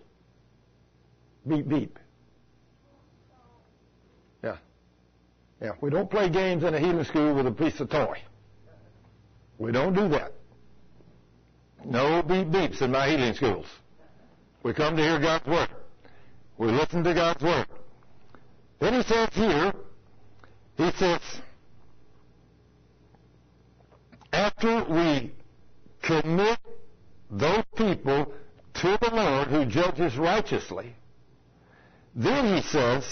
beep beep? Yeah. Yeah, we don't play games in a healing school with a piece of toy. We don't do that. No beep beeps in my healing schools. We come to hear God's word. We listen to God's word. Then he says here, he says, after we commit those people to the Lord who judges righteously, then he says,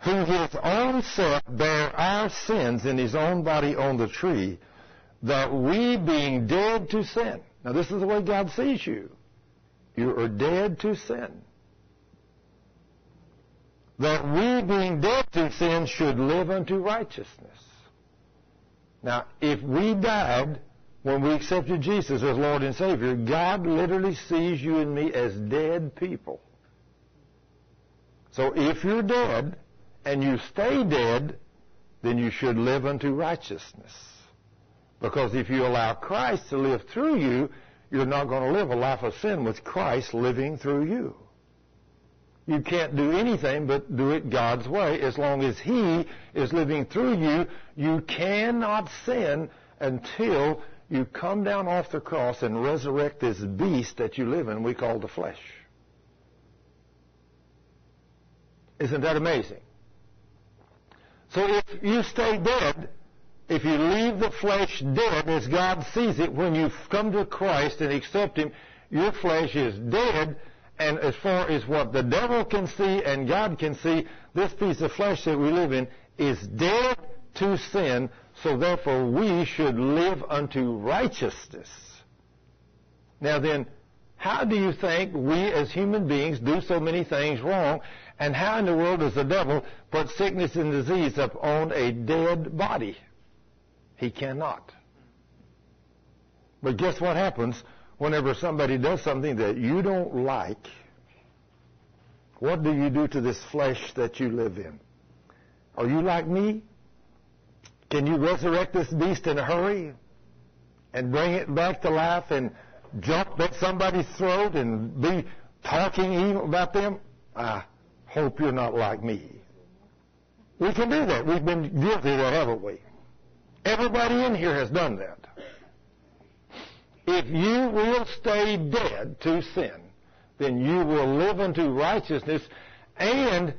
who his own self bare our sins in his own body on the tree, that we being dead to sin. Now this is the way God sees you. You are dead to sin. That we being dead to sin should live unto righteousness. Now, if we died when we accepted Jesus as Lord and Savior, God literally sees you and me as dead people. So if you're dead, and you stay dead, then you should live unto righteousness. Because if you allow Christ to live through you, you're not going to live a life of sin with Christ living through you. You can't do anything but do it God's way. As long as He is living through you, you cannot sin until you come down off the cross and resurrect this beast that you live in we call the flesh. Isn't that amazing? So if you stay dead, if you leave the flesh dead as God sees it, when you come to Christ and accept Him, your flesh is dead, and as far as what the devil can see and God can see, this piece of flesh that we live in is dead to sin, so therefore we should live unto righteousness. Now then, how do you think we as human beings do so many things wrong? And how in the world does the devil put sickness and disease upon a dead body? He cannot. But guess what happens whenever somebody does something that you don't like? What do you do to this flesh that you live in? Are you like me? Can you resurrect this beast in a hurry and bring it back to life and jump at somebody's throat and be talking evil about them? I hope you're not like me. We can do that. We've been guilty of that, haven't we? Everybody in here has done that. If you will stay dead to sin, then you will live unto righteousness and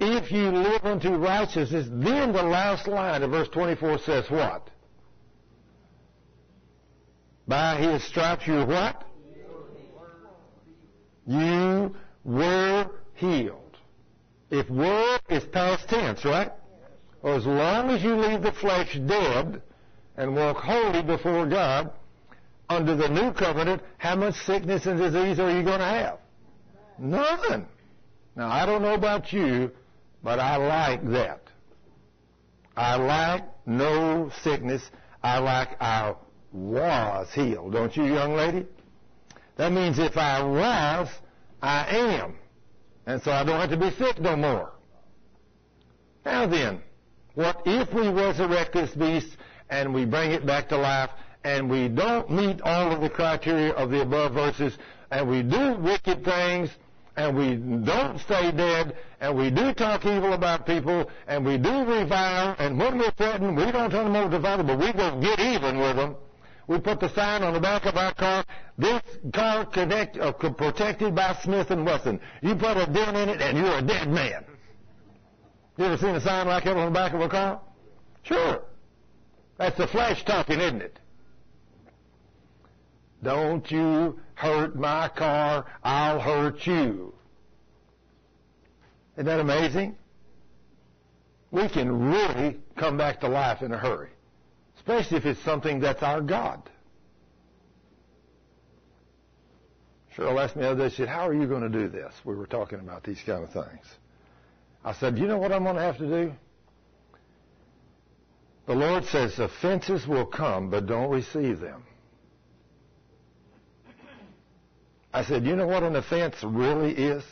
if you live unto righteousness, then the last line of verse 24 says what? By his stripes you what? You were healed. If were is past tense, right? Or as long as you leave the flesh dead and walk holy before God, under the new covenant, how much sickness and disease are you going to have? None. Now, I don't know about you, but I like that. I like no sickness. I like I was healed. Don't you, young lady? That means if I was, I am. And so I don't have to be sick no more. Now then, what if we resurrect this beast and we bring it back to life and we don't meet all of the criteria of the above verses and we do wicked things and we don't stay dead, and we do talk evil about people, and we do revile, and when we're threatened, we don't turn them over to Father, but we go get even with them. We put the sign on the back of our car, this car connect, uh, protected by Smith & Wesson. You put a dent in it, and you're a dead man. You ever seen a sign like that on the back of a car? Sure. That's the flesh talking, isn't it? Don't you hurt my car, I'll hurt you. Isn't that amazing? We can really come back to life in a hurry, especially if it's something that's our God. Cheryl asked me the other day, she said, how are you going to do this? We were talking about these kind of things. I said, you know what I'm going to have to do? The Lord says offenses will come, but don't receive them. I said, you know what an offense really is?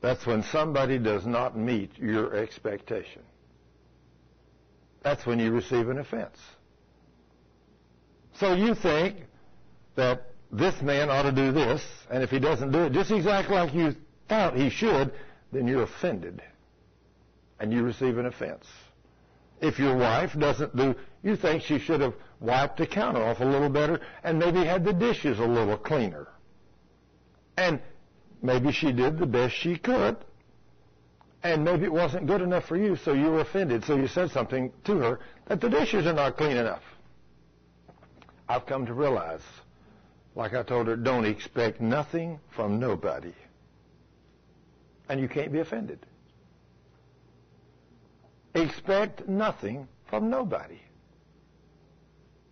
That's when somebody does not meet your expectation. That's when you receive an offense. So you think that this man ought to do this, and if he doesn't do it just exactly like you thought he should, then you're offended. And you receive an offense. If your wife doesn't do, you think she should have wiped the counter off a little better and maybe had the dishes a little cleaner. And maybe she did the best she could. And maybe it wasn't good enough for you, so you were offended. So you said something to her that the dishes are not clean enough. I've come to realize, like I told her, don't expect nothing from nobody. And you can't be offended. Expect nothing from nobody.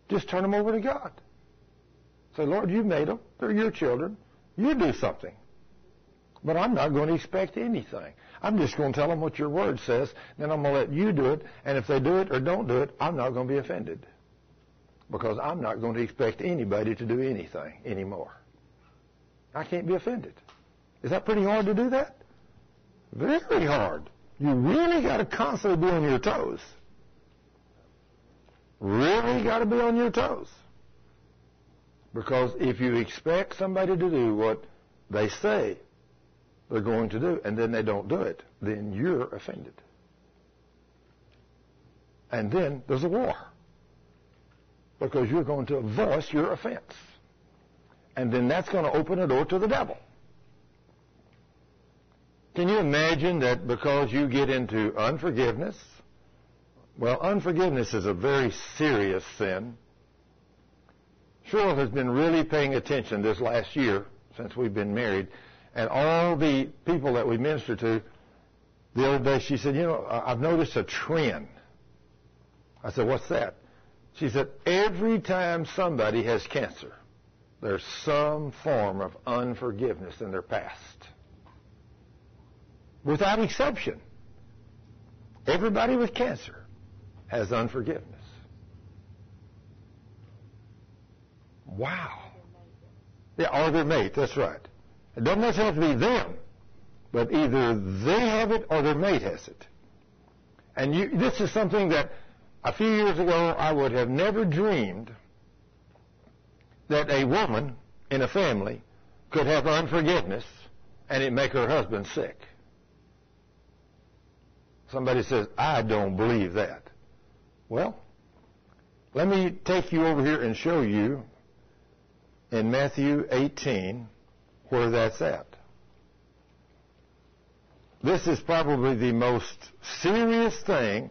Just turn them over to God. Say, Lord, you made them. They're your children. You do something. But I'm not going to expect anything. I'm just going to tell them what your word says, then I'm going to let you do it, and if they do it or don't do it, I'm not going to be offended. Because I'm not going to expect anybody to do anything anymore. I can't be offended. Is that pretty hard to do that? Very hard. You really got to constantly be on your toes. Really got to be on your toes. Because if you expect somebody to do what they say they're going to do, and then they don't do it, then you're offended. And then there's a war. Because you're going to voice your offense. And then that's going to open a door to the devil. Can you imagine that because you get into unforgiveness? Well, unforgiveness is a very serious sin. Cheryl has been really paying attention this last year since we've been married, and all the people that we minister to, the other day she said, you know, I've noticed a trend. I said, what's that? She said, every time somebody has cancer, there's some form of unforgiveness in their past. Without exception. Everybody with cancer has unforgiveness. Wow. Yeah, or their mate, that's right. It doesn't necessarily have to be them, but either they have it or their mate has it. And you, this is something that a few years ago I would have never dreamed that a woman in a family could have unforgiveness and it make her husband sick. Somebody says, I don't believe that. Well, let me take you over here and show you in Matthew 18 where that's at. This is probably the most serious thing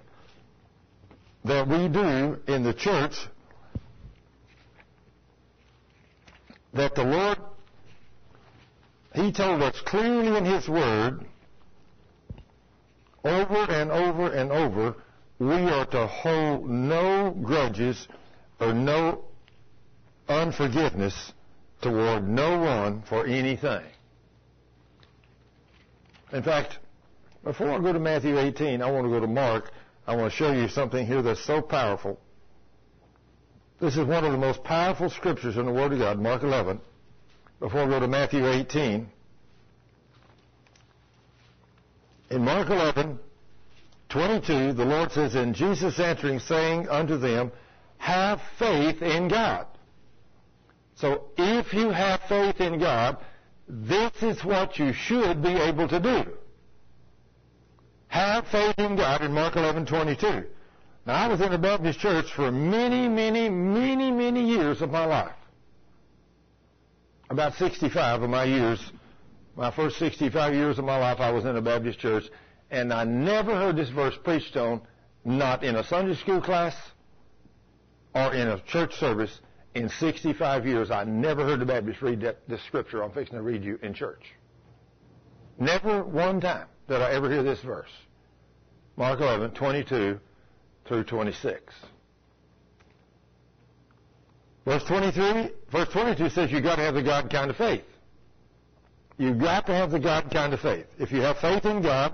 that we do in the church that the Lord, He told us clearly in His Word, over and over and over, we are to hold no grudges or no unforgiveness toward no one for anything. In fact, before I go to Matthew 18, I want to go to Mark. I want to show you something here that's so powerful. This is one of the most powerful scriptures in the Word of God, Mark 11. Before I go to Matthew 18, in Mark 11, 22, the Lord says, And Jesus answering, saying unto them, Have faith in God. So if you have faith in God, this is what you should be able to do. Have faith in God in Mark 11:22. Now I was in a Baptist church for many, many, many, many years of my life. About 65 of my years, my first 65 years of my life, I was in a Baptist church, and I never heard this verse preached on, not in a Sunday school class or in a church service, in 65 years, I never heard the Baptist read that, this scripture I'm fixing to read you in church. Never one time did I ever hear this verse. Mark 11, 22 through 26. Verse 23, verse 22 says you've got to have the God kind of faith. You've got to have the God kind of faith. If you have faith in God,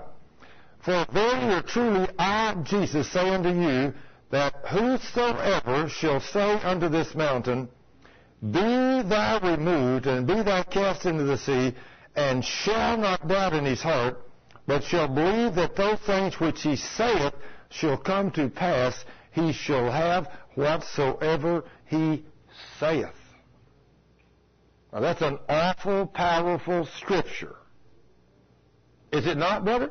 for verily or truly I, Jesus, say unto you, that whosoever shall say unto this mountain, Be thou removed, and be thou cast into the sea, and shall not doubt in his heart, but shall believe that those things which he saith shall come to pass, he shall have whatsoever he saith. Now that's an awful, powerful scripture. Is it not, brother?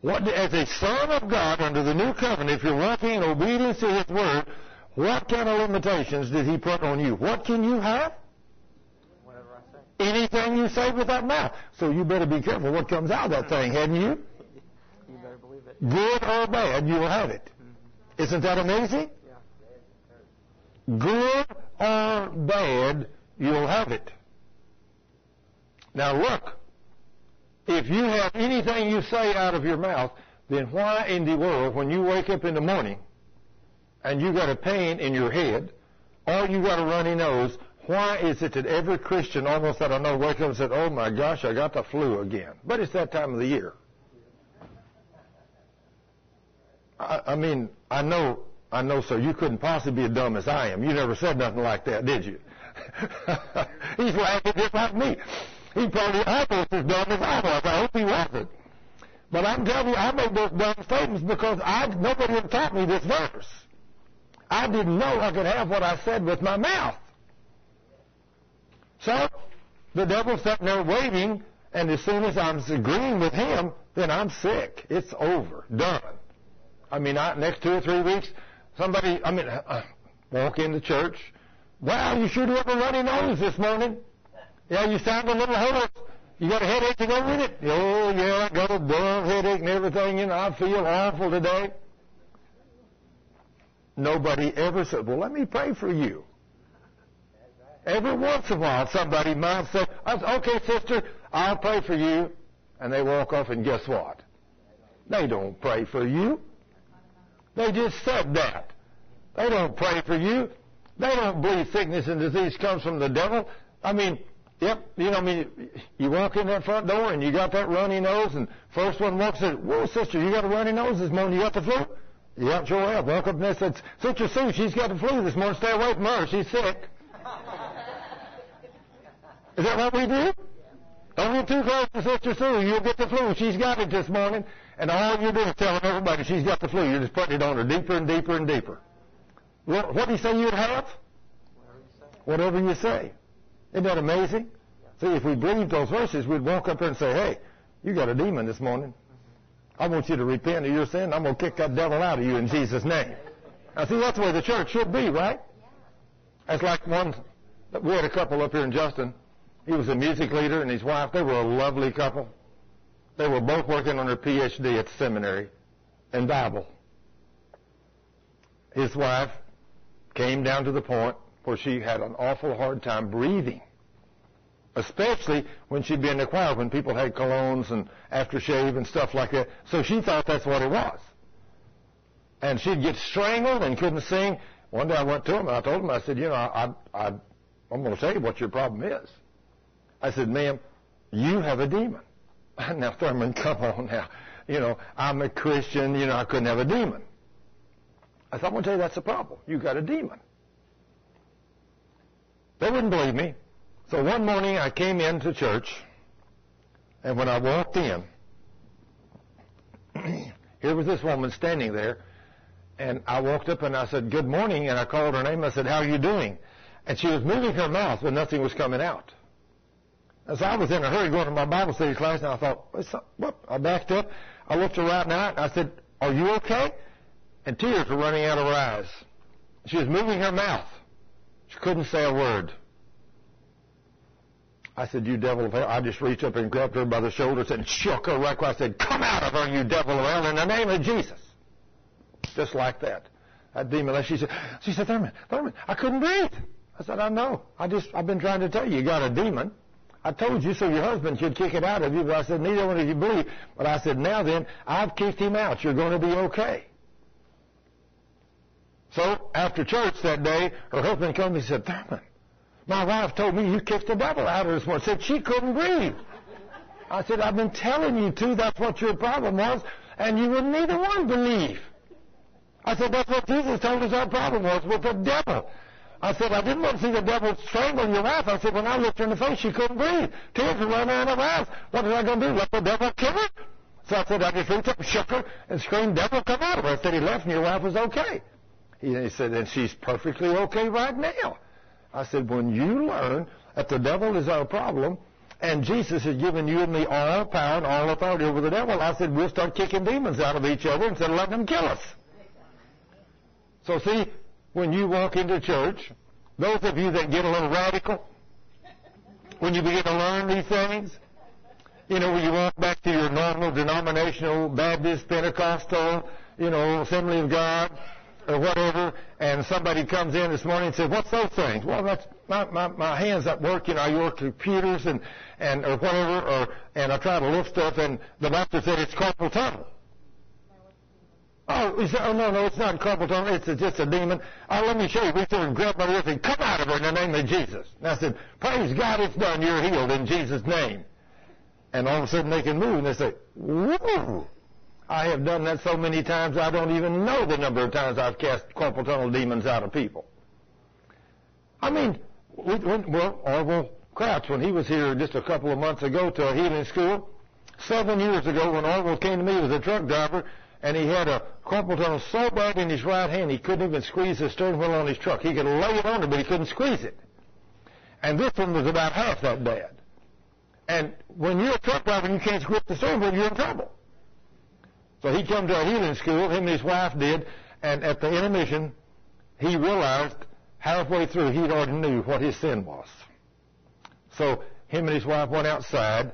What, as a son of God under the new covenant, if you're walking in obedience to His word, what kind of limitations did He put on you? What can you have? Whatever I say. Anything you say with that mouth. So you better be careful what comes out of that thing, hadn't you? You better believe it. Good or bad, you will have it. Mm-hmm. Isn't that amazing? Yeah. Good or bad, you'll have it. Now look, if you have anything you say out of your mouth, then why in the world, when you wake up in the morning and you got a pain in your head or you got a runny nose, why is it that every Christian almost that I know wake up and said, "Oh my gosh, I got the flu again"? But it's that time of the year. I, I mean, I know, I know, sir. You couldn't possibly be as dumb as I am. You never said nothing like that, did you? He's laughing just like me. He probably almost as dumb as I was. I hope he wasn't. But I'm telling you, I made those dumb statements because I nobody had taught me this verse. I didn't know I could have what I said with my mouth. So the devil's sitting there waiting, and as soon as I'm agreeing with him, then I'm sick. It's over, done. I mean, I, next two or three weeks, somebody, I mean, uh, walk into church. Wow, you sure do have a runny nose this morning. Yeah, you sound a little hoarse. You got a headache to go with it? Oh, yeah, I got a dull headache and everything, and I feel awful today. Nobody ever said, well, let me pray for you. Every once in a while, somebody might say, oh, okay, sister, I'll pray for you. And they walk off, and guess what? They don't pray for you. They just said that. They don't pray for you. They don't believe sickness and disease comes from the devil. I mean, yep, you know, I mean, you walk in that front door and you got that runny nose, and first one walks in, whoa, sister, you got a runny nose this morning. You got the flu? Yeah, sure have. Walk up and said, Sister Sue, she's got the flu this morning. Stay away from her. She's sick. Is that what we do? Don't get too close to Sister Sue. You'll get the flu. She's got it this morning. And all you're doing is telling everybody she's got the flu. You're just putting it on her deeper and deeper and deeper. What, what do you say you'd have? Whatever you say. Isn't that amazing? See, if we believed those verses, we'd walk up there and say, hey, you got a demon this morning. I want you to repent of your sin. I'm going to kick that devil out of you in Jesus' name. Now, see, that's the way the church should be, right? That's like one, we had a couple up here in Justin. He was a music leader and his wife, they were a lovely couple. They were both working on their PhD at the seminary in Bible. His wife came down to the point where she had an awful hard time breathing. Especially when she'd be in the choir when people had colognes and aftershave and stuff like that. So she thought that's what it was. And she'd get strangled and couldn't sing. One day I went to him and I told him, I said, you know, I, I, I'm going to tell you what your problem is. I said, ma'am, you have a demon. Now, Thurman, come on now. You know, I'm a Christian, you know, I couldn't have a demon. I thought, I'm going to tell you that's the problem. You got a demon. They wouldn't believe me. So one morning I came into church, and when I walked in, here was this woman standing there, and I walked up and I said, good morning, and I called her name. I said, how are you doing? And she was moving her mouth, but nothing was coming out. As I was in a hurry going to my Bible study class, and I thought, whoop, I backed up. I looked her right now, and I said, are you okay? And tears were running out of her eyes. She was moving her mouth. She couldn't say a word. I said, you devil of hell. I just reached up and grabbed her by the shoulders and shook her right I said, come out of her, you devil of hell, in the name of Jesus. Just like that. That demon, she said, she said, Thurman, Thurman, I couldn't breathe. I said, I know. I just, I've been trying to tell you, you got a demon. I told you so your husband could kick it out of you, but I said, neither one of you believe. But I said, now then, I've kicked him out. You're going to be okay. So after church that day, her husband came and said, Thurman, my wife told me you kicked the devil out of her this morning. Said she couldn't breathe. I said, I've been telling you to, that's what your problem was, and you would neither one believe. I said, that's what Jesus told us our problem was with the devil. I said, I didn't want to see the devil strangle your wife. I said, when I looked her in the face, she couldn't breathe. Tears were running out of her eyes. What was I going to do? Let the devil kill her? So I said, I just reached up and shook her and screamed, devil, come out of her. I said, he left and your wife was okay. He said, and she's perfectly okay right now. I said, when you learn that the devil is our problem, and Jesus has given you and me all power and all authority over the devil, I said, we'll start kicking demons out of each other instead of letting them kill us. So see, when you walk into church, those of you that get a little radical, when you begin to learn these things, you know, when you walk back to your normal denominational Baptist, Pentecostal, you know, Assembly of God, or whatever, and somebody comes in this morning and says, "What's those things?" Well, that's my my, my hands at work. You know, I work computers and and or whatever, or and I try to lift stuff, and the doctor said it's carpal tunnel. Oh, said, oh no, no, it's not carpal tunnel. It's just a demon. Oh, let me show you. We threw and grabbed my wrist and come out of her in the name of Jesus. And I said, praise God, it's done. You're healed in Jesus' name. And all of a sudden they can move and they say, whoa. I have done that so many times I don't even know the number of times I've cast carpal tunnel demons out of people. I mean, when, well, Orville Crouch, when he was here just a couple of months ago to a healing school, seven years ago when Orville came to me, he was a truck driver, and he had a carpal tunnel so bad in his right hand he couldn't even squeeze the steering wheel on his truck. He could lay it on it, but he couldn't squeeze it. And this one was about half that bad. And when you're a truck driver and you can't squeeze the steering wheel, you're in trouble. So he come to a healing school, him and his wife did, and at the intermission, he realized halfway through he already knew what his sin was. So him and his wife went outside,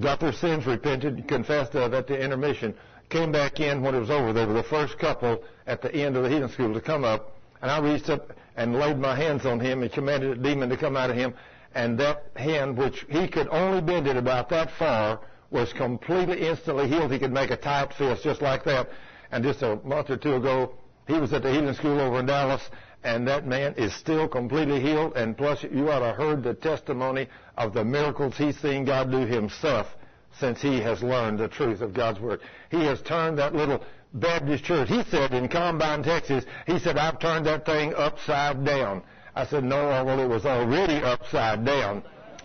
got their sins repented, confessed of at the intermission, came back in when it was over. They were the first couple at the end of the healing school to come up, and I reached up and laid my hands on him and commanded a demon to come out of him, and that hand, which he could only bend it about that far, was completely instantly healed. He could make a tight fist just like that. And just a month or two ago, he was at the healing school over in Dallas, and that man is still completely healed. And plus, you ought to have heard the testimony of the miracles he's seen God do himself since he has learned the truth of God's Word. He has turned that little Baptist church. He said in Combine, Texas, he said, I've turned that thing upside down. I said, no, well, it was already upside down.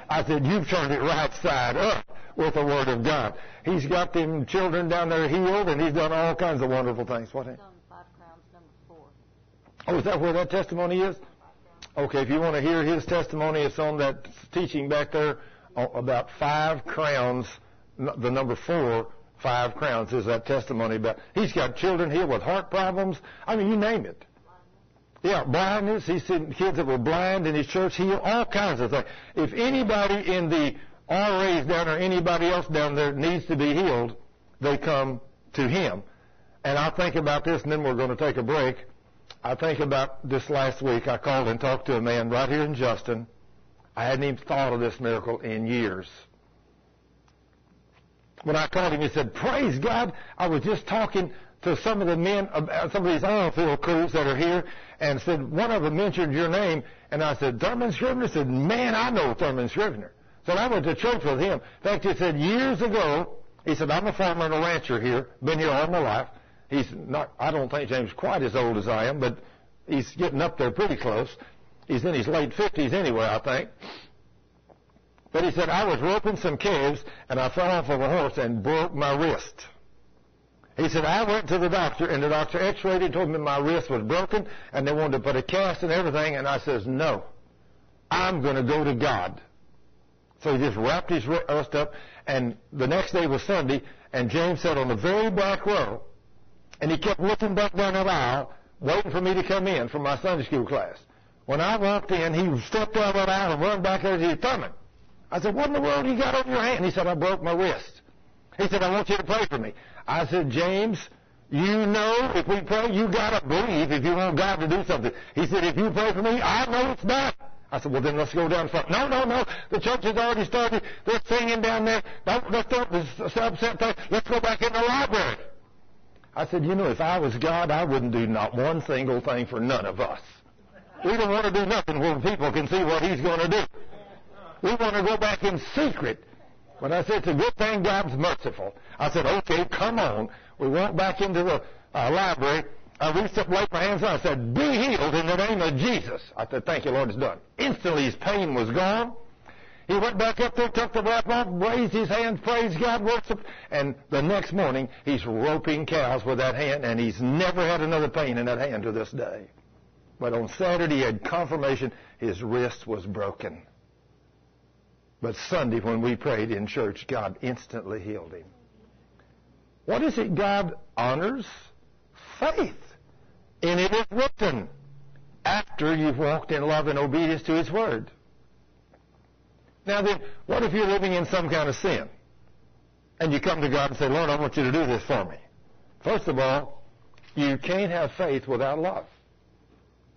I said, you've turned it right side up with the Word of God. He's got them children down there healed, and he's done all kinds of wonderful things. What? It's on Five Crowns, number four. Oh, is that where that testimony is? Okay, if you want to hear his testimony, it's on that teaching back there uh, about five crowns. The number four, five crowns, is that testimony about. He's got children here with heart problems. I mean, you name it. Yeah, blindness. He's seen kids that were blind in his church heal all kinds of things. If anybody in the RAs down there, anybody else down there needs to be healed, they come to him. And I think about this, and then we're going to take a break. I think about this last week. I called and talked to a man right here in Justin. I hadn't even thought of this miracle in years. When I called him, he said, "Praise God! I was just talking to some of the men, some of these oil field crews that are here, and said one of them mentioned your name, and I said Thurman Scrivener. Said, "Man, I know Thurman Scrivener." So I went to church with him. In fact, he said years ago, he said, "I'm a farmer and a rancher here. Been here all my life." He's not. I don't think James quite as old as I am, but he's getting up there pretty close. He's in his late fifties anyway, I think. But he said, I was roping some calves and I fell off of a horse and broke my wrist. He said, I went to the doctor and the doctor x-rayed and told me my wrist was broken and they wanted to put a cast and everything and I says, no, I'm going to go to God. So he just wrapped his wrist up and the next day was Sunday and James sat on the very back row and he kept looking back down that aisle waiting for me to come in from my Sunday school class. When I walked in, he stepped down that aisle and run back there to his Thurman. I said, what in the world you got on your hand? He said, I broke my wrist. He said, I want you to pray for me. I said, James, you know if we pray, you got to believe if you want God to do something. He said, if you pray for me, I know it's done. I said, well, then let's go down front. No, no, no. The church has already started. They're singing down there. No, let's don't. Let's go back in the library. I said, you know, if I was God, I wouldn't do not one single thing for none of us. We don't want to do nothing where people can see what he's going to do. We want to go back in secret. When I said it's a good thing God's merciful, I said, okay, come on. We went back into the uh, library. I reached up, laid my hands on. I said, be healed in the name of Jesus. I said, thank you, Lord, it's done. Instantly his pain was gone. He went back up there, took the wrap off, raised his hands, praised God, worshiped, and the next morning he's roping cows with that hand, and he's never had another pain in that hand to this day. But on Saturday he had confirmation his wrist was broken. But Sunday, when we prayed in church, God instantly healed him. What is it God honors? Faith. And it is written after you've walked in love and obedience to His Word. Now then, what if you're living in some kind of sin? And you come to God and say, Lord, I want you to do this for me. First of all, you can't have faith without love.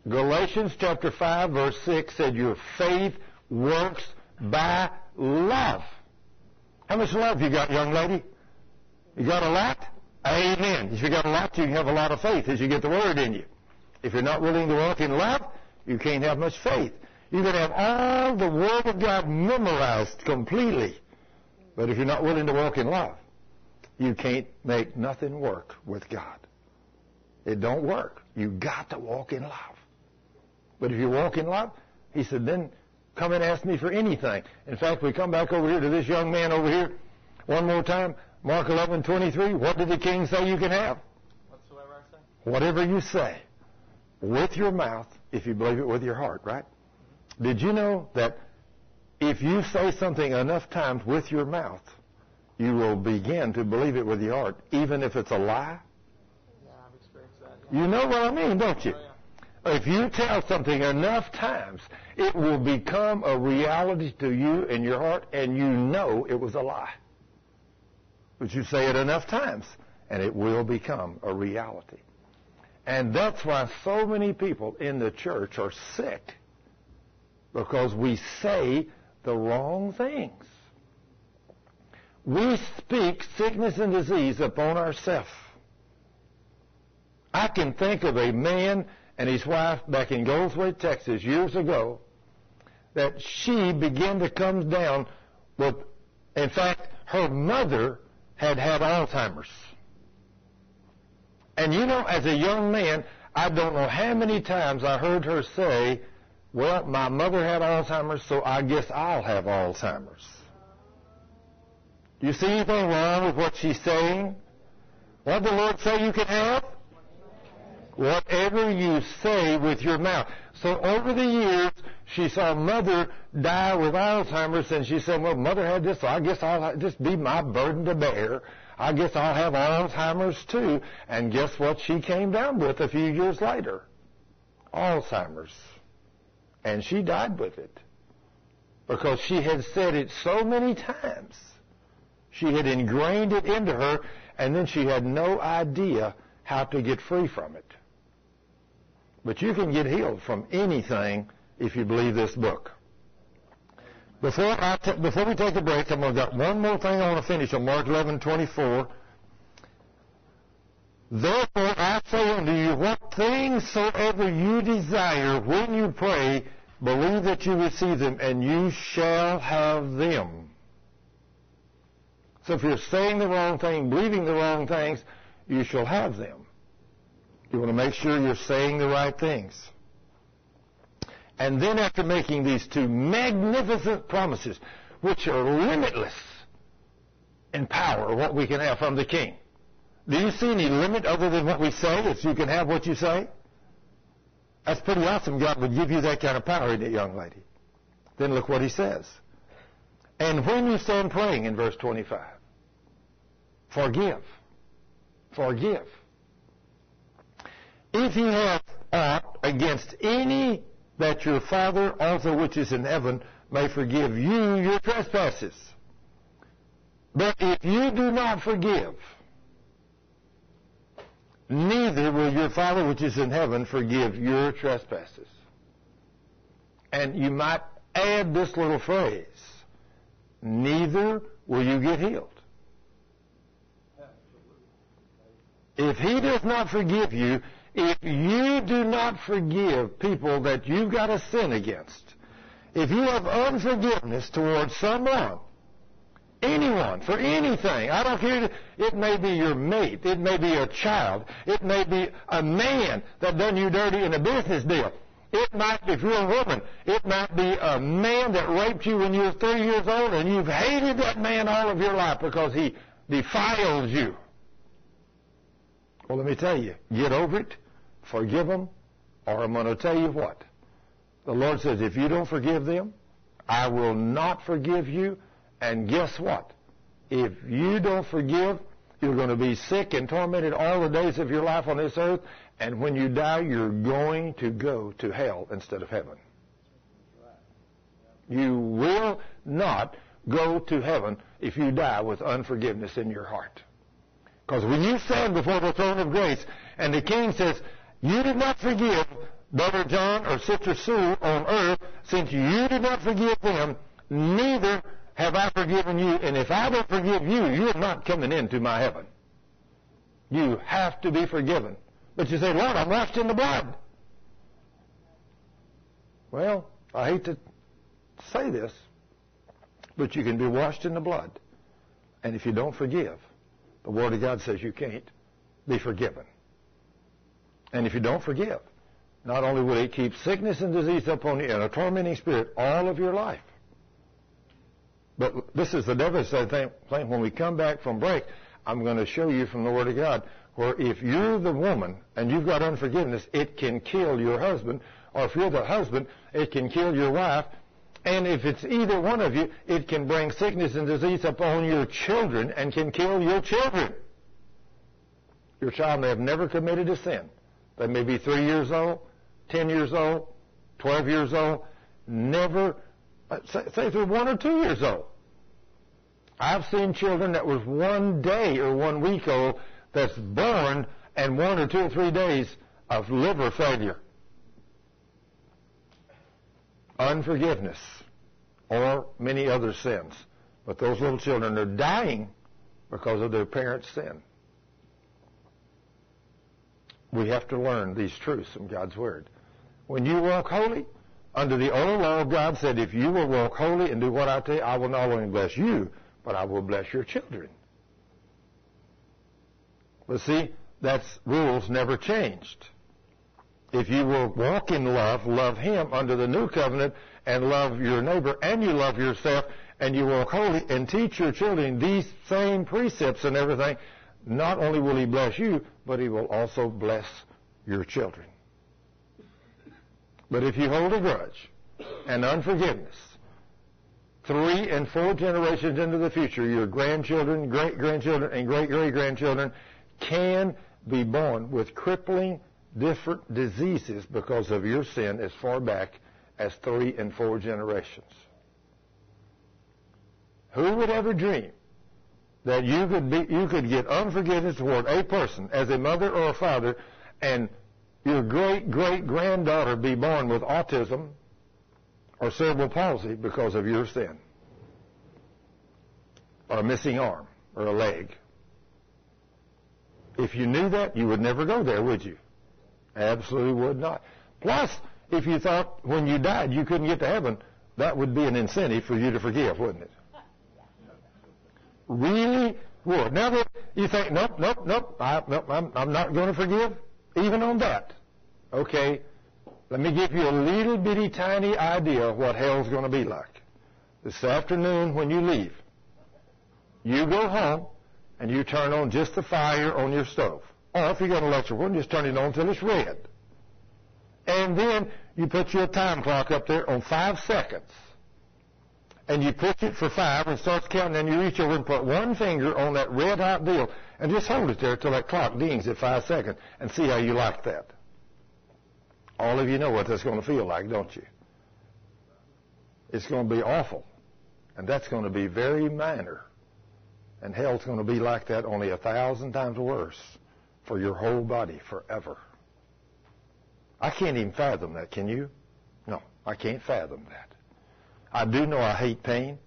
Galatians chapter 5 verse 6 said your faith works by love. How much love you got, young lady? You got a lot? Amen. If you got a lot, you have a lot of faith as you get the word in you. If you're not willing to walk in love, you can't have much faith. You can have all the word of God memorized completely. But if you're not willing to walk in love, you can't make nothing work with God. It don't work. You got to walk in love. But if you walk in love, he said, then come and ask me for anything. In fact, we come back over here to this young man over here one more time. Mark 11:23. What did the king say you can have? Whatsoever I say. Whatever you say with your mouth, if you believe it with your heart, right? Did you know that if you say something enough times with your mouth, you will begin to believe it with your heart, even if it's a lie? Yeah, I've experienced that. Yeah. You know what I mean, don't you? Oh, yeah. If you tell something enough times, it will become a reality to you in your heart, and you know it was a lie. But you say it enough times, and it will become a reality. And that's why so many people in the church are sick, because we say the wrong things. We speak sickness and disease upon ourselves. I can think of a man and his wife back in Goldthwaite, Texas, years ago, that she began to come down with, in fact, her mother had had Alzheimer's. And you know, as a young man, I don't know how many times I heard her say, well, my mother had Alzheimer's, so I guess I'll have Alzheimer's. Do you see anything wrong with what she's saying? What did the Lord say you can have? Whatever you say with your mouth. So over the years, she saw mother die with Alzheimer's, and she said, well, mother had this, so I guess I'll just be my burden to bear. I guess I'll have Alzheimer's too. And guess what she came down with a few years later? Alzheimer's. And she died with it. Because she had said it so many times. She had ingrained it into her, and then she had no idea how to get free from it. But you can get healed from anything if you believe this book. Before, I t- before we take a break, I'm going to got one more thing I want to finish on Mark 11, 24. Therefore I say unto you, what things soever you desire when you pray, believe that you receive them, and you shall have them. So if you're saying the wrong thing, believing the wrong things, you shall have them. You want to make sure you're saying the right things. And then after making these two magnificent promises, which are limitless in power, what we can have from the King. Do you see any limit other than what we say, if you can have what you say? That's pretty awesome. God would give you that kind of power, isn't it, young lady? Then look what he says. And when you stand praying in verse 25, forgive. Forgive. If you have aught against any that your Father also which is in heaven may forgive you your trespasses. But if you do not forgive, neither will your Father which is in heaven forgive your trespasses. And you might add this little phrase, neither will you get healed. If he does not forgive you, if you do not forgive people that you've got a sin against, if you have unforgiveness towards someone, anyone, for anything, I don't care, it may be your mate, it may be a child, it may be a man that done you dirty in a business deal. It might, if you're a woman, it might be a man that raped you when you were three years old and you've hated that man all of your life because he defiled you. Well, let me tell you, get over it forgive them, or I'm going to tell you what. The Lord says, if you don't forgive them, I will not forgive you. And guess what? If you don't forgive, you're going to be sick and tormented all the days of your life on this earth. And when you die, you're going to go to hell instead of heaven. You will not go to heaven if you die with unforgiveness in your heart. Because when you stand before the throne of grace and the king says, you did not forgive Brother John or Sister Sue on earth, since you did not forgive them, neither have I forgiven you. And if I don't forgive you, you're not coming into my heaven. You have to be forgiven. But you say, Lord, I'm washed in the blood. Well, I hate to say this, but you can be washed in the blood. And if you don't forgive, the Word of God says you can't be forgiven. And if you don't forgive, not only will it keep sickness and disease upon you and a tormenting spirit all of your life, but this is the devastating thing. When we come back from break, I'm going to show you from the Word of God where if you're the woman and you've got unforgiveness, it can kill your husband, or if you're the husband, it can kill your wife. And if it's either one of you, it can bring sickness and disease upon your children and can kill your children. Your child may have never committed a sin. They may be three years old, 10 years old, 12 years old, never, uh, say, say they're one or two years old. I've seen children that was one day or one week old that's born and one or two or three days of liver failure. Unforgiveness or many other sins. But those little children are dying because of their parents' sin. We have to learn these truths from God's Word. When you walk holy, under the old law, God said, if you will walk holy and do what I tell you, I will not only bless you, but I will bless your children. But see, that's rules never changed. If you will walk in love, love Him under the new covenant, and love your neighbor, and you love yourself, and you walk holy, and teach your children these same precepts and everything, not only will He bless you, but He will also bless your children. But if you hold a grudge and unforgiveness, three and four generations into the future, your grandchildren, great grandchildren, and great great grandchildren can be born with crippling different diseases because of your sin as far back as three and four generations. Who would ever dream that you could be, you could get unforgiveness toward a person as a mother or a father and your great great granddaughter be born with autism or cerebral palsy because of your sin or a missing arm or a leg. If you knew that, you would never go there, would you? Absolutely would not. Plus, if you thought when you died you couldn't get to heaven, that would be an incentive for you to forgive, wouldn't it? Really would. Now, you think, nope, nope, nope, I, nope I'm, I'm not going to forgive, even on that. Okay, let me give you a little bitty tiny idea of what hell's going to be like. This afternoon when you leave, you go home and you turn on just the fire on your stove. Or if you got an electric one, just turn it on until it's red. And then you put your time clock up there on five seconds. And you push it for five and starts counting, and you reach over and put one finger on that red hot deal and just hold it there till that clock dings at five seconds and see how you like that. All of you know what that's going to feel like, don't you? It's going to be awful. And that's going to be very minor. And hell's going to be like that only a thousand times worse for your whole body forever. I can't even fathom that, can you? No, I can't fathom that. I do know I hate pain,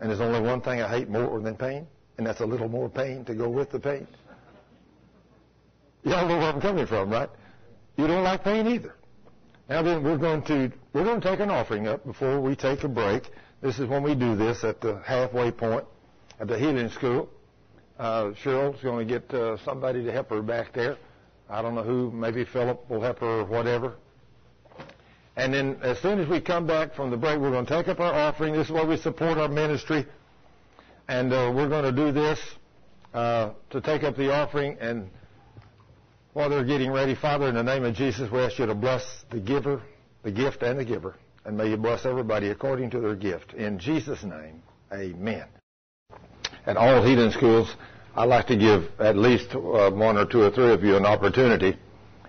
and there's only one thing I hate more than pain, and that's a little more pain to go with the pain. Y'all know where I'm coming from, right? You don't like pain either. Now then, we're going to we're going to take an offering up before we take a break. This is when we do this at the halfway point at the healing school. Uh, Cheryl's going to get uh, somebody to help her back there. I don't know who. Maybe Philip will help her or whatever. And then as soon as we come back from the break, we're going to take up our offering. This is where we support our ministry. And uh, we're going to do this uh, to take up the offering. And while they're getting ready, Father, in the name of Jesus, we ask you to bless the giver, the gift, and the giver. And may you bless everybody according to their gift. In Jesus' name, amen. At all healing schools, I like to give at least uh, one or two or three of you an opportunity.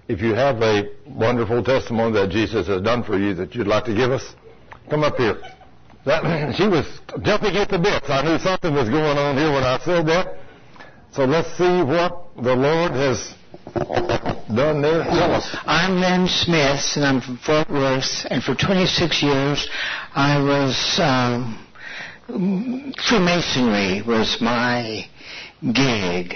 If you have a wonderful testimony that Jesus has done for you that you'd like to give us, come up here. That, she was jumping at the bits. I knew something was going on here when I said that. So let's see what the Lord has done there. Us. I'm Lynn Smith, and I'm from Fort Worth. And for 26 years, I was um, Freemasonry was my gig.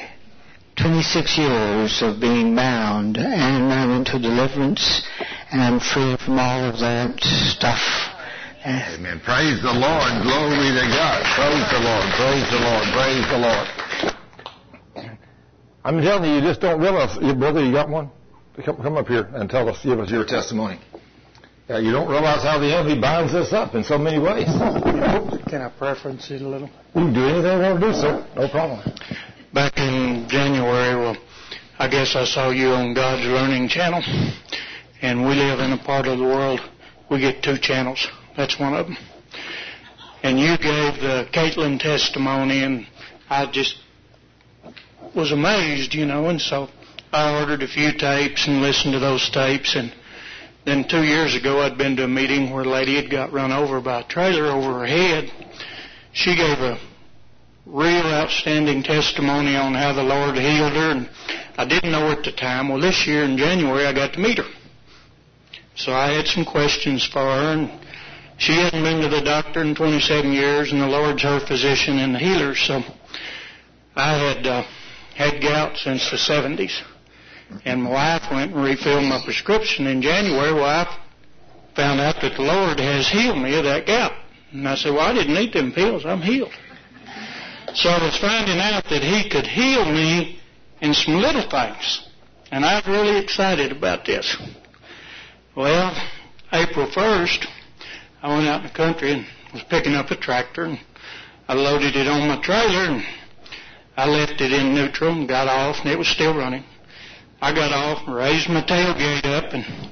26 years of being bound, and I'm into deliverance, and I'm free from all of that stuff. Amen. Praise the Lord. Glory to God. Praise the Lord. Praise the Lord. Praise the Lord. I'm telling you, you just don't realize, your brother, you got one? Come, come up here and tell us, give us your testimony. Yeah, you don't realize how the enemy binds us up in so many ways. Can I preference it a little? You can do anything you want to do, sir. No problem. Back in January, well, I guess I saw you on God's Learning Channel, and we live in a part of the world we get two channels. That's one of them. And you gave the Caitlin testimony, and I just was amazed, you know, and so I ordered a few tapes and listened to those tapes, and then two years ago I'd been to a meeting where a lady had got run over by a trailer over her head. She gave a real outstanding testimony on how the Lord healed her, and I didn't know at the time. Well, this year in January, I got to meet her. So I had some questions for her, and she hadn't been to the doctor in 27 years, and the Lord's her physician and the healer. So I had uh, had gout since the 70s, and my wife went and refilled my prescription in January. Well, I found out that the Lord has healed me of that gout, and I said, "Well, I didn't eat them pills. I'm healed." So I was finding out that He could heal me in some little things, and I was really excited about this. Well, April 1st, I went out in the country and was picking up a tractor and I loaded it on my trailer and I left it in neutral and got off and it was still running. I got off and raised my tailgate up and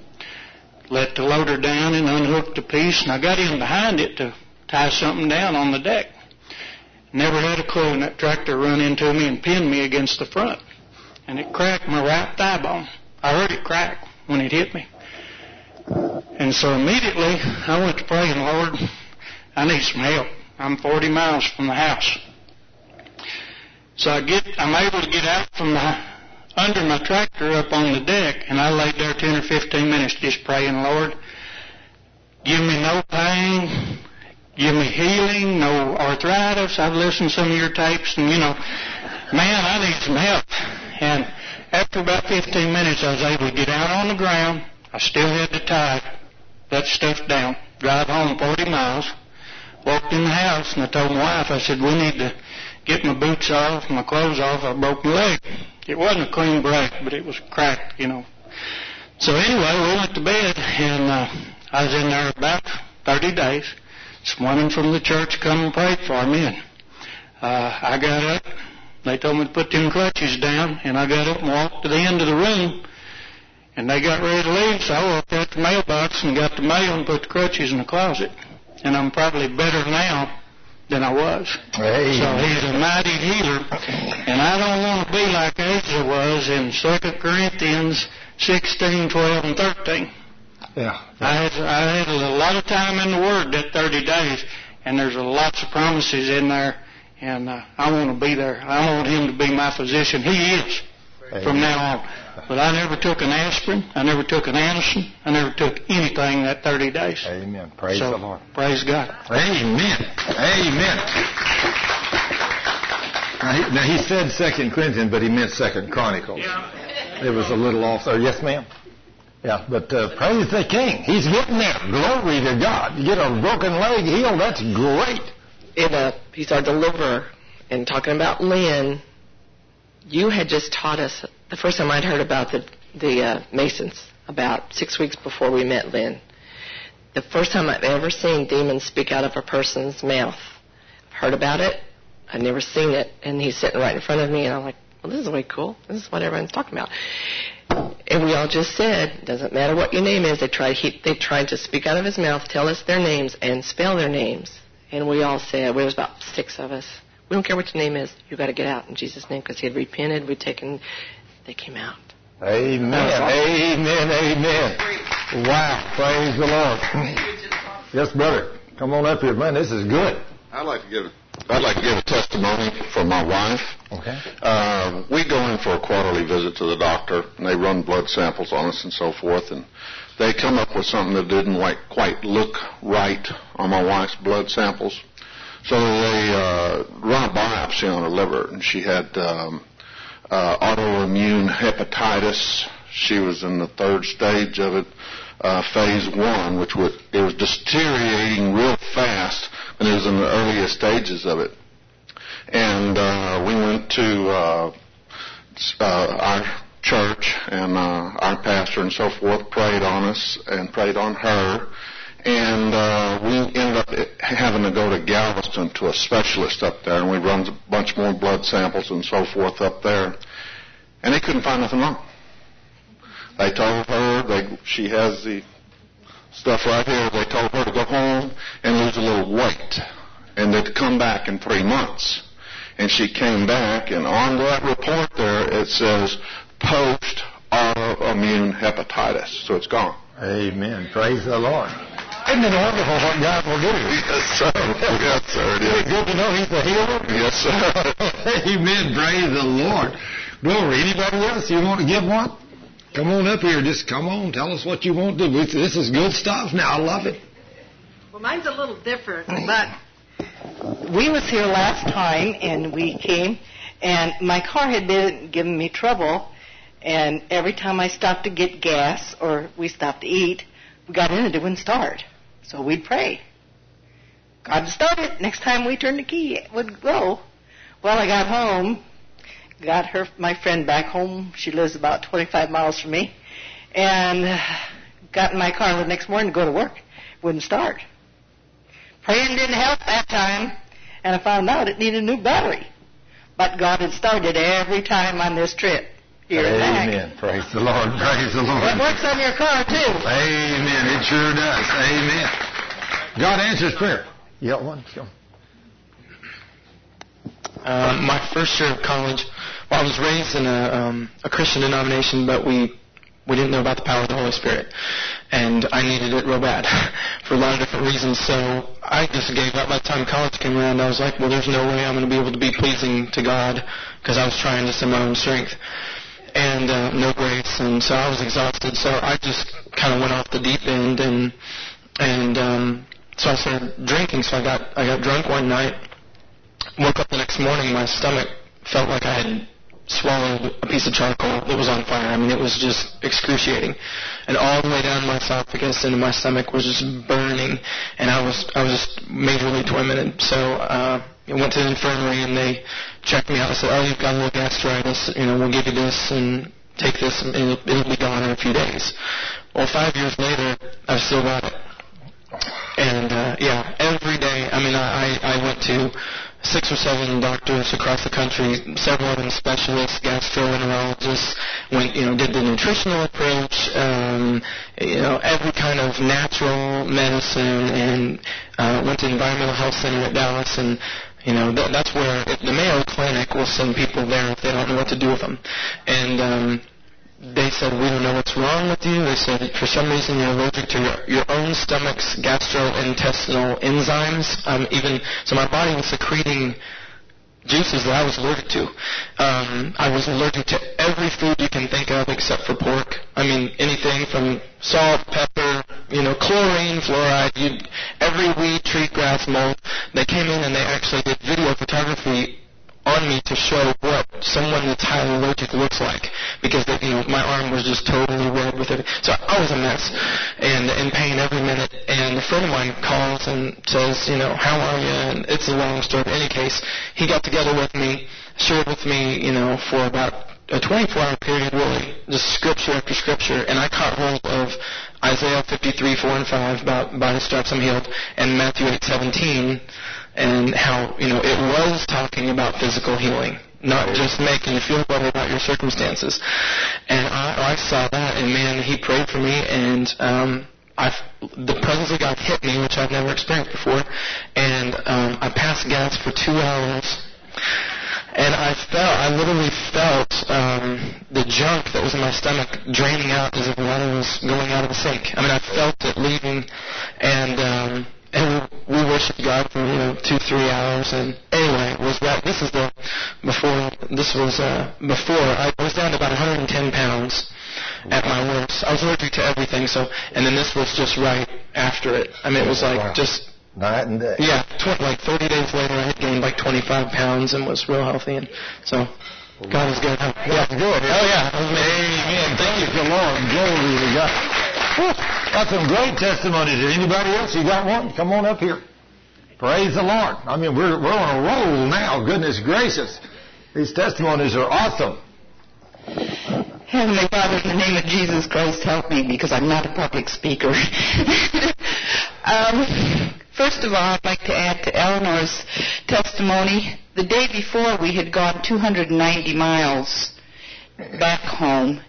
let the loader down and unhooked the piece and I got in behind it to tie something down on the deck. Never had a clue and that tractor run into me and pinned me against the front. And it cracked my right thigh bone. I heard it crack when it hit me. And so immediately I went to praying, Lord, I need some help. I'm 40 miles from the house. So I get, I'm able to get out from under my tractor up on the deck, and I laid there 10 or 15 minutes just praying, Lord, give me no pain, give me healing, no arthritis. I've listened to some of your tapes, and you know, man, I need some help. And after about 15 minutes, I was able to get out on the ground. I still had to tie that stuff down, drive home 40 miles, walked in the house, and I told my wife, I said, we need to get my boots off, my clothes off. I broke my leg. It wasn't a clean break, but it was cracked, you know. So anyway, we went to bed, and uh, I was in there about 30 days. Some women from the church come and prayed for me, and uh, I got up. They told me to put them crutches down, and I got up and walked to the end of the room, and they got ready to leave, so I walked out the mailbox and got the mail and put the crutches in the closet. And I'm probably better now than I was. Hey. So he's a mighty healer. And I don't want to be like Asa was in 2 Corinthians 16, 12, and 13. Yeah. I had, I had a lot of time in the Word that 30 days, and there's a lots of promises in there, and uh, I want to be there. I want Him to be my physician. He is from now on. But I never took an aspirin. I never took an Anacin. I never took anything that 30 days. Amen. Praise so, the Lord. Praise God. Amen. Amen. Now he, now he said Second Corinthians, but he meant Second Chronicles. It was a little off there. Yes, ma'am. Yeah, but uh, praise the King. He's getting there. Glory to God. You get a broken leg healed. That's great. in a, he's our deliverer. And talking about Lynn, you had just taught us the first time I'd heard about the the uh, Masons about six weeks before we met Lynn. The first time I've ever seen demons speak out of a person's mouth. I've heard about it. I've never seen it, and he's sitting right in front of me, and I'm like, well, this is way cool. This is what everyone's talking about. And we all just said, doesn't matter what your name is. They tried, he, they tried to speak out of his mouth, tell us their names, and spell their names. And we all said, well, there was about six of us. We don't care what your name is. You got to get out in Jesus' name because he had repented. We'd taken. They came out. Amen. Amen. Amen. Wow. Praise the Lord. yes, brother. Come on up here, man. This is good. I'd like to give I'd like to give a testimony from my wife. Okay. Uh, we go in for a quarterly visit to the doctor, and they run blood samples on us and so forth, and they come up with something that didn't like, quite look right on my wife's blood samples. So they uh, run a biopsy on her liver, and she had um, uh, autoimmune hepatitis. She was in the third stage of it, uh, phase one, which was it was deteriorating real fast, and it was in the earliest stages of it. And uh, we went to uh, uh, our church, and uh, our pastor and so forth prayed on us and prayed on her. And uh, we ended up having to go to Galveston to a specialist up there, and we run a bunch more blood samples and so forth up there. And they couldn't find nothing wrong. They told her they, she has the stuff right here. They told her to go home and lose a little weight, and they'd come back in three months. And she came back, and on that report there it says post autoimmune hepatitis. So it's gone. Amen. Praise the Lord. Isn't it wonderful what God will do? Yes, sir. Yes, sir. It Isn't it is. good to know He's the healer? Yes, sir. Amen. Praise the Lord. Glory. Anybody else? You want to give one? Come on up here. Just come on. Tell us what you want to do. This- is good stuff. Now I love it. Well, mine's a little different, but we was here last time, and we came, and my car had been giving me trouble, and every time I stopped to get gas or we stopped to eat, we got in and it wouldn't start. So we'd pray. God start it. Next time we turned the key, it would go. Well, I got home, got her, my friend back home. She lives about 25 miles from me, and uh, got in my car the next morning to go to work. Wouldn't start. Praying didn't help that time, and I found out it needed a new battery. But God had started every time on this trip. Here and back. Amen. Praise the Lord. Praise the Lord. It works on your car too. Amen. It sure does. Amen. God answers prayer. You got one? Sure. Um, my first year of college, well, I was raised in a, um, a Christian denomination, but we we didn't know about the power of the Holy Spirit, and I needed it real bad for a lot of different reasons. So I just gave up. By the time college came around, I was like, well, there's no way I'm going to be able to be pleasing to God because I was trying this in my own strength and uh, no grace, and so I was exhausted. So I just kind of went off the deep end, and and um, so I started drinking. So I got I got drunk one night. Woke up the next morning, my stomach felt like I had swallowed a piece of charcoal that was on fire. I mean, it was just excruciating, and all the way down my esophagus into my stomach was just burning, and I was I was just majorly tormented. So uh, I went to the infirmary, and they checked me out. and said, "Oh, you've got a little gastritis. You know, we'll give you this and take this, and it'll, it'll be gone in a few days." Well, five years later, I've still got it. And uh, yeah, every day. I mean, I I I went to six or seven doctors across the country, several of them specialists, gastroenterologists. Went, you know, did the nutritional approach. Um, you know, every kind of natural medicine, and uh, went to the Environmental Health Center at Dallas, and you know, th- that's where the Mayo Clinic will send people there if they don't know what to do with them. And um, they said, we don't know what's wrong with you. They said, for some reason you're allergic to your, your own stomach's gastrointestinal enzymes. Um, even, so my body was secreting juices that I was allergic to. Um, I was allergic to every food you can think of except for pork. I mean, anything from salt, pepper, you know, chlorine, fluoride, you, every weed, tree, grass, mold. They came in and they actually did video photography on me to show what someone that's highly allergic looks like because they, you know my arm was just totally red with it. So I was a mess and in pain every minute. And a friend of mine calls and says, you know, how are you? And it's a long story. In any case, he got together with me, shared with me, you know, for about a 24-hour period, really, just scripture after scripture, and I caught hold of Isaiah 53, 4 and 5, about by His stripes I'm healed, and Matthew 8, 17, and how you know it was talking about physical healing, not just making you feel better about your circumstances. And I, I saw that, and man, he prayed for me, and um, I, the presence of God hit me, which I've never experienced before, and um, I passed gas for two hours. And I felt, I literally felt um, the junk that was in my stomach draining out as if water was going out of a sink. I mean, I felt it leaving, and um, and we worshiped God for you know two three hours and anyway was that this is the before this was uh before I was down to about 110 pounds at my worst I was allergic to everything so and then this was just right after it I mean it was like Wow. just Night and day. yeah tw- like 30 days later I had gained like 25 pounds and was real healthy and so God is good yeah Good. oh yeah I was amazed. Amen. Thank you, for Lord. Glory to God. Got some great testimonies. Anybody else? You got one? Come on up here. Praise the Lord. I mean, we're, we're on a roll now. Goodness gracious. These testimonies are awesome. Heavenly Father, in the name of Jesus Christ, help me because I'm not a public speaker. um, first of all, I'd like to add to Eleanor's testimony. The day before, we had gone 290 miles back home,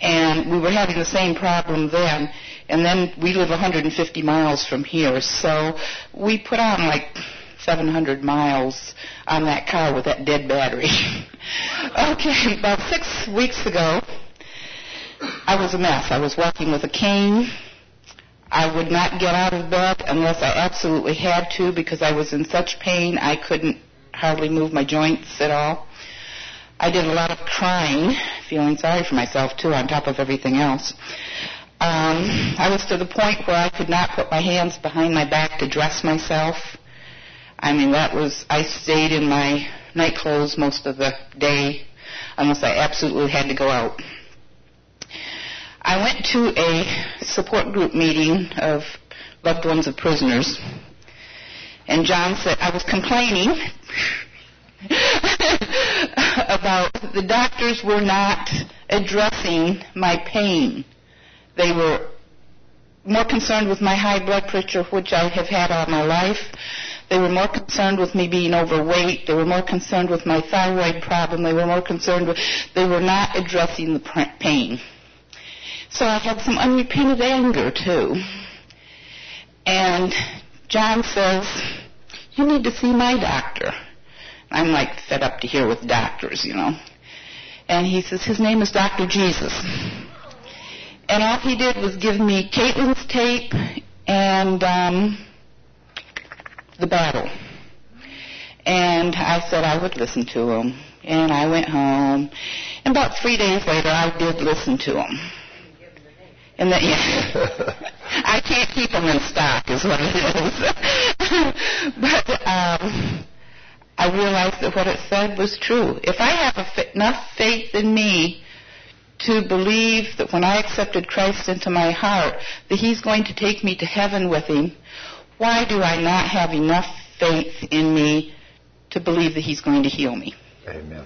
and we were having the same problem then. And then we live 150 miles from here, so we put on like 700 miles on that car with that dead battery. okay, about six weeks ago, I was a mess. I was walking with a cane. I would not get out of bed unless I absolutely had to because I was in such pain I couldn't hardly move my joints at all. I did a lot of crying, feeling sorry for myself too, on top of everything else. Um, I was to the point where I could not put my hands behind my back to dress myself. I mean, that was, I stayed in my night clothes most of the day unless I absolutely had to go out. I went to a support group meeting of loved ones of prisoners, and John said, I was complaining about the doctors were not addressing my pain. They were more concerned with my high blood pressure, which I have had all my life. They were more concerned with me being overweight. They were more concerned with my thyroid problem. They were more concerned with, they were not addressing the pain. So I had some unrepented anger too. And John says, you need to see my doctor. I'm like fed up to here with doctors, you know. And he says, his name is Dr. Jesus. And all he did was give me Caitlin's tape and um, the battle. And I said I would listen to him. And I went home. And about three days later, I did listen to him. And that, yeah, I can't keep them in stock, is what it is. but um, I realized that what it said was true. If I have enough faith in me to believe that when I accepted Christ into my heart, that He's going to take me to heaven with Him, why do I not have enough faith in me to believe that He's going to heal me? Amen.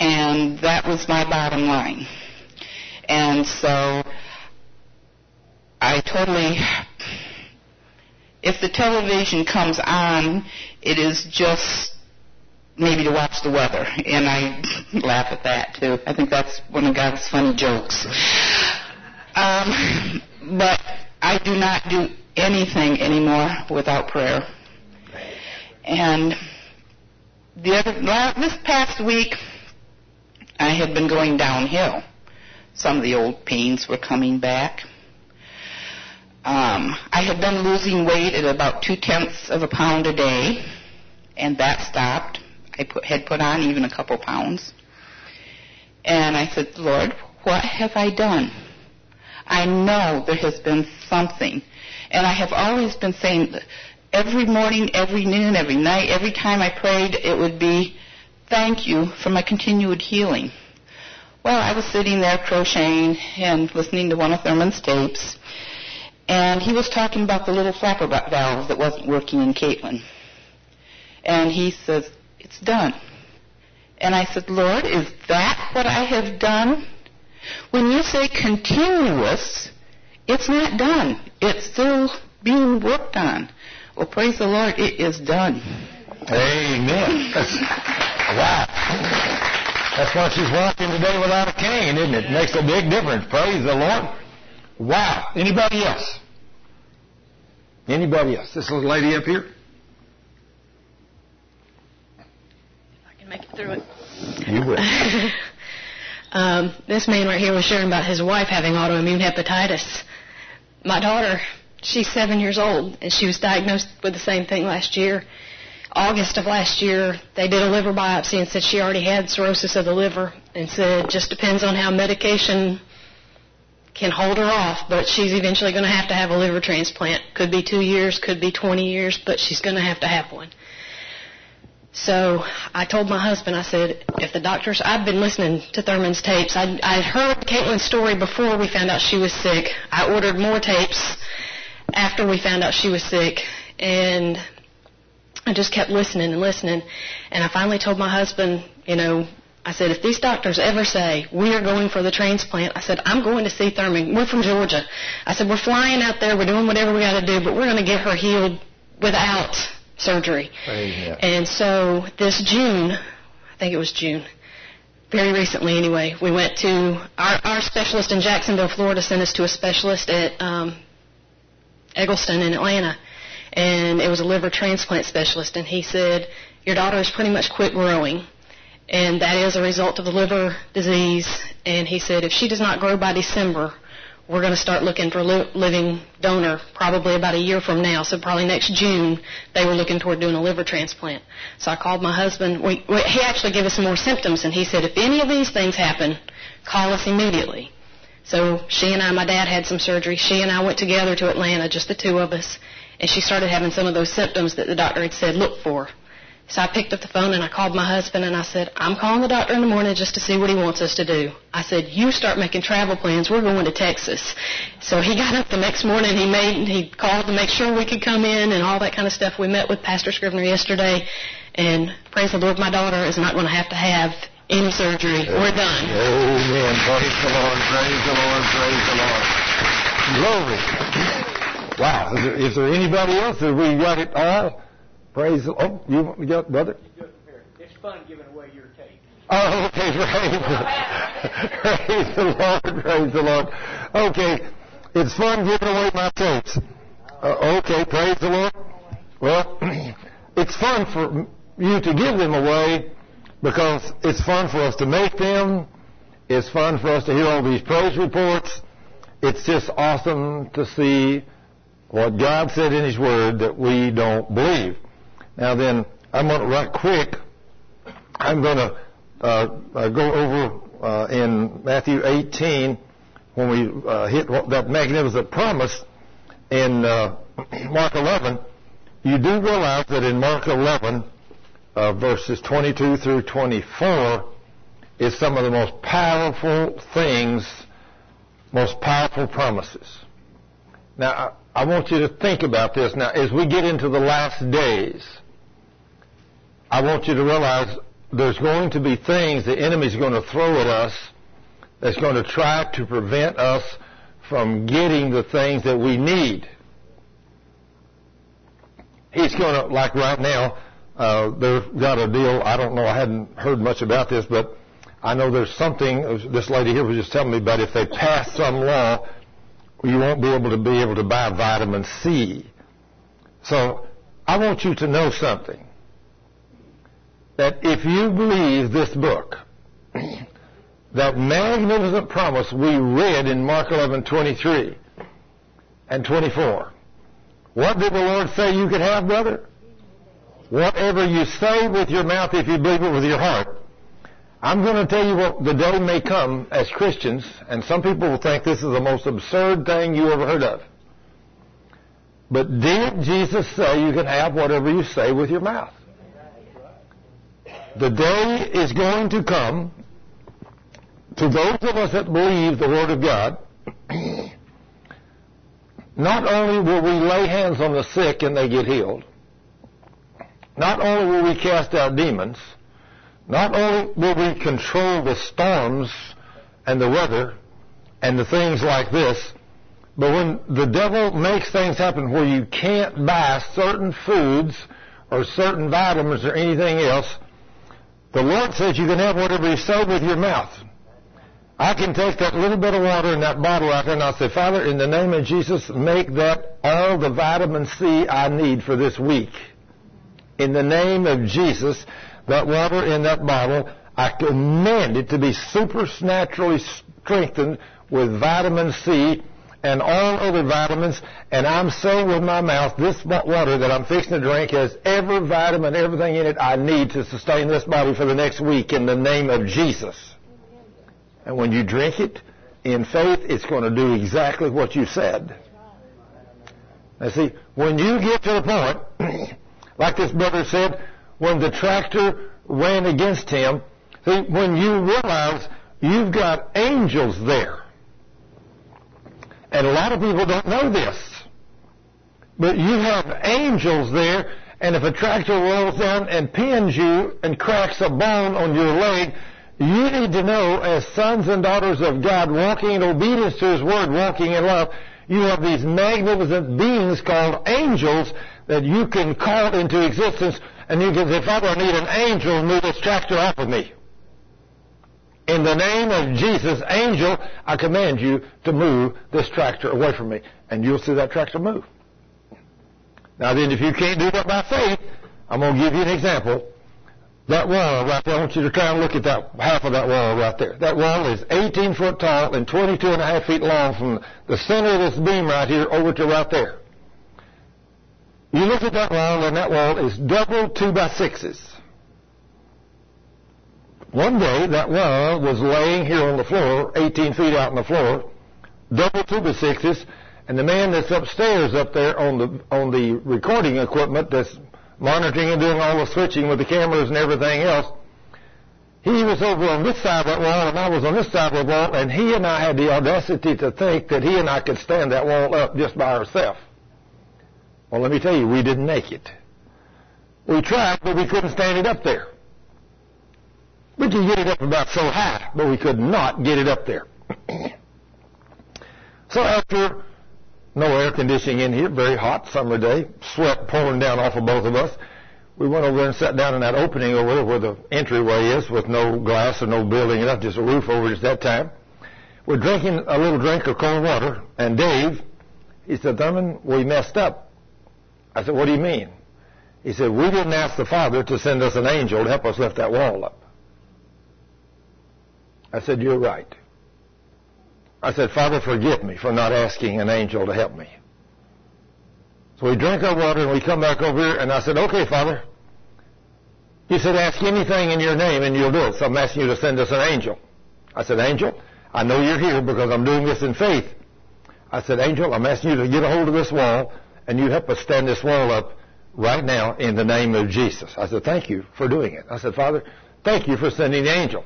And that was my bottom line. And so I totally, if the television comes on, it is just maybe to watch the weather. And I laugh at that too. I think that's one of God's funny jokes. Um, but I do not do anything anymore without prayer. And the other, this past week, I had been going downhill. Some of the old pains were coming back. Um, I had been losing weight at about two tenths of a pound a day, and that stopped. I put, had put on even a couple pounds. And I said, Lord, what have I done? I know there has been something. And I have always been saying, every morning, every noon, every night, every time I prayed, it would be, thank you for my continued healing. Well, I was sitting there crocheting and listening to one of Thurman's tapes, and he was talking about the little flapper valve that wasn't working in Caitlin. And he says, it's done. And I said, Lord, is that what I have done? When you say continuous, it's not done. It's still being worked on. Well, praise the Lord, it is done. Amen. wow. That's why she's walking today without a cane, isn't it? it? Makes a big difference. Praise the Lord. Wow. Anybody else? Anybody else? This little lady up here? Make it through it. You will. um, this man right here was sharing about his wife having autoimmune hepatitis. My daughter, she's seven years old, and she was diagnosed with the same thing last year. August of last year, they did a liver biopsy and said she already had cirrhosis of the liver, and said it just depends on how medication can hold her off, but she's eventually going to have to have a liver transplant. Could be two years, could be 20 years, but she's going to have to have one. So I told my husband, I said, if the doctors, I've been listening to Thurman's tapes. I, I heard Caitlin's story before we found out she was sick. I ordered more tapes after we found out she was sick. And I just kept listening and listening. And I finally told my husband, you know, I said, if these doctors ever say, we are going for the transplant, I said, I'm going to see Thurman. We're from Georgia. I said, we're flying out there. We're doing whatever we got to do, but we're going to get her healed without surgery. And so this June, I think it was June, very recently anyway, we went to our, our specialist in Jacksonville, Florida, sent us to a specialist at um, Egleston in Atlanta, and it was a liver transplant specialist, and he said your daughter has pretty much quit growing, and that is a result of the liver disease. And he said if she does not grow by December, we're going to start looking for a living donor probably about a year from now. So probably next June, they were looking toward doing a liver transplant. So I called my husband. We, we, he actually gave us some more symptoms, and he said, if any of these things happen, call us immediately. So she and I, my dad had some surgery. She and I went together to Atlanta, just the two of us, and she started having some of those symptoms that the doctor had said look for. So I picked up the phone and I called my husband and I said, I'm calling the doctor in the morning just to see what he wants us to do. I said, you start making travel plans. We're going to Texas. So he got up the next morning. He made, he called to make sure we could come in and all that kind of stuff. We met with Pastor Scrivner yesterday and praise the Lord, my daughter is not going to have to have any surgery. We're done. Amen. Praise the Lord. Praise the Lord. Praise the Lord. Glory. Wow. Is there, is there anybody else? that we got it all? Praise the Oh, you, you got brother? It's fun giving away your tape. Oh, okay. Praise, praise the Lord. Praise the Lord. Okay. It's fun giving away my tapes. Uh, okay. Praise the Lord. Well, it's fun for you to give them away because it's fun for us to make them. It's fun for us to hear all these praise reports. It's just awesome to see what God said in His Word that we don't believe. Now then, I'm going to, right quick, I'm going to uh, uh, go over uh, in Matthew 18 when we uh, hit that magnificent promise in uh, Mark 11. You do realize that in Mark 11, uh, verses 22 through 24, is some of the most powerful things, most powerful promises. Now, I, I want you to think about this. Now, as we get into the last days, I want you to realize there's going to be things the enemy's going to throw at us that's going to try to prevent us from getting the things that we need. He's going to, like right now, uh, they've got a deal. I don't know. I hadn't heard much about this, but I know there's something. This lady here was just telling me about if they pass some law, you won't be able to be able to buy vitamin C. So I want you to know something that if you believe this book, that magnificent promise we read in Mark 11:23 and 24, what did the Lord say you could have, brother? Whatever you say with your mouth, if you believe it with your heart. I'm going to tell you what the day may come as Christians, and some people will think this is the most absurd thing you ever heard of. But did Jesus say you can have whatever you say with your mouth? The day is going to come to those of us that believe the Word of God. Not only will we lay hands on the sick and they get healed, not only will we cast out demons, not only will we control the storms and the weather and the things like this, but when the devil makes things happen where you can't buy certain foods or certain vitamins or anything else, the Lord says you can have whatever you say with your mouth. I can take that little bit of water in that bottle out there and I'll say, Father, in the name of Jesus, make that all the vitamin C I need for this week. In the name of Jesus, that water in that bottle, I command it to be supernaturally strengthened with vitamin C and all other vitamins, and I'm saying with my mouth, this water that I'm fixing to drink has every vitamin, everything in it I need to sustain this body for the next week in the name of Jesus. And when you drink it in faith, it's going to do exactly what you said. Now see, when you get to the point, like this brother said, when the tractor ran against him, see, when you realize you've got angels there, and a lot of people don't know this. But you have angels there, and if a tractor rolls down and pins you and cracks a bone on your leg, you need to know, as sons and daughters of God, walking in obedience to His Word, walking in love, you have these magnificent beings called angels that you can call into existence, and you can say, Father, I need an angel to move this tractor off of me. In the name of Jesus, angel, I command you to move this tractor away from me. And you'll see that tractor move. Now then, if you can't do that by faith, I'm going to give you an example. That wall right there, I want you to try and look at that half of that wall right there. That wall is 18 foot tall and 22 and a half feet long from the center of this beam right here over to right there. You look at that wall and that wall is double two by sixes. One day that wall was laying here on the floor, 18 feet out on the floor, double by sixes, and the man that's upstairs up there on the on the recording equipment that's monitoring and doing all the switching with the cameras and everything else. He was over on this side of that wall and I was on this side of the wall and he and I had the audacity to think that he and I could stand that wall up just by ourselves. Well, let me tell you, we didn't make it. We tried, but we couldn't stand it up there. We could get it up about so high, but we could not get it up there. so after no air conditioning in here, very hot summer day, sweat pouring down off of both of us. We went over there and sat down in that opening over there where the entryway is with no glass or no building enough, just a roof over it at that time. We're drinking a little drink of cold water, and Dave, he said, Thurman, we messed up. I said, what do you mean? He said, we didn't ask the Father to send us an angel to help us lift that wall up. I said, you're right. I said, Father, forgive me for not asking an angel to help me. So we drank our water and we come back over here and I said, okay, Father. He said, ask anything in your name and you'll do it. So I'm asking you to send us an angel. I said, angel, I know you're here because I'm doing this in faith. I said, angel, I'm asking you to get a hold of this wall and you help us stand this wall up right now in the name of Jesus. I said, thank you for doing it. I said, Father, thank you for sending the angel.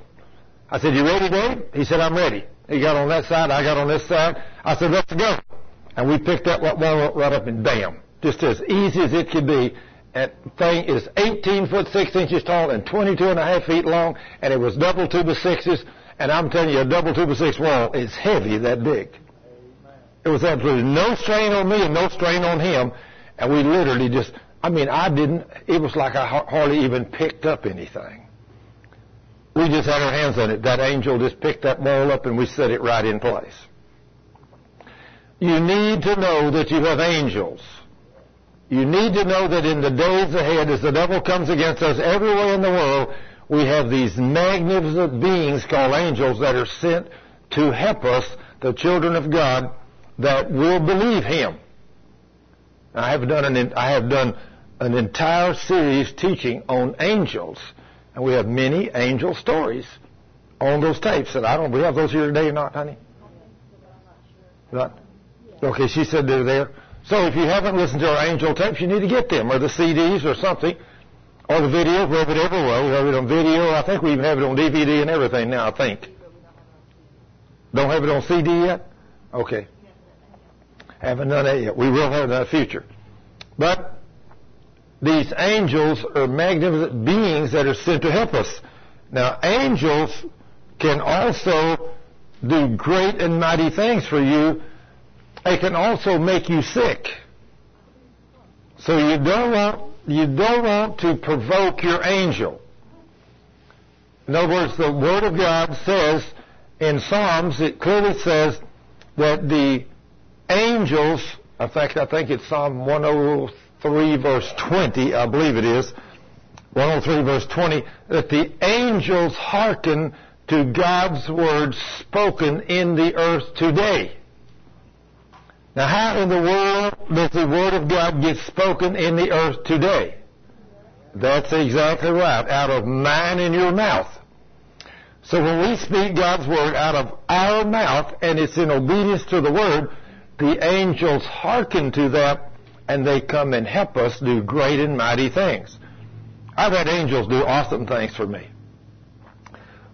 I said, you ready, Dave? He said, I'm ready. He got on that side, I got on this side. I said, let's go. And we picked that wall right up and bam. Just as easy as it could be. That thing is 18 foot 6 inches tall and 22 and a half feet long, and it was double two by sixes. And I'm telling you, a double two by six wall is heavy that big. It was absolutely no strain on me and no strain on him. And we literally just, I mean, I didn't, it was like I hardly even picked up anything. We just had our hands on it. That angel just picked that ball up and we set it right in place. You need to know that you have angels. You need to know that in the days ahead, as the devil comes against us everywhere in the world, we have these magnificent beings called angels that are sent to help us, the children of God, that will believe Him. I have done an, I have done an entire series teaching on angels and we have many angel stories on those tapes. And I don't, we have those here today or not, honey? Not? Okay, she said they're there. So if you haven't listened to our angel tapes, you need to get them, or the CDs or something, or the video. We have it everywhere. We have it on video. I think we even have it on DVD and everything now, I think. Don't have it on CD yet? Okay. Haven't done that yet. We will have that future. But these angels are magnificent beings that are sent to help us. Now, angels can also do great and mighty things for you. They can also make you sick. So you don't want, you don't want to provoke your angel. In other words, the Word of God says in Psalms, it clearly says that the angels, in fact, I think it's Psalm 103, 3 verse 20, I believe it is, 103 verse 20, that the angels hearken to God's word spoken in the earth today. Now how in the world does the word of God get spoken in the earth today? That's exactly right. Out of mine and your mouth. So when we speak God's word out of our mouth and it's in obedience to the word, the angels hearken to that and they come and help us do great and mighty things. I've had angels do awesome things for me.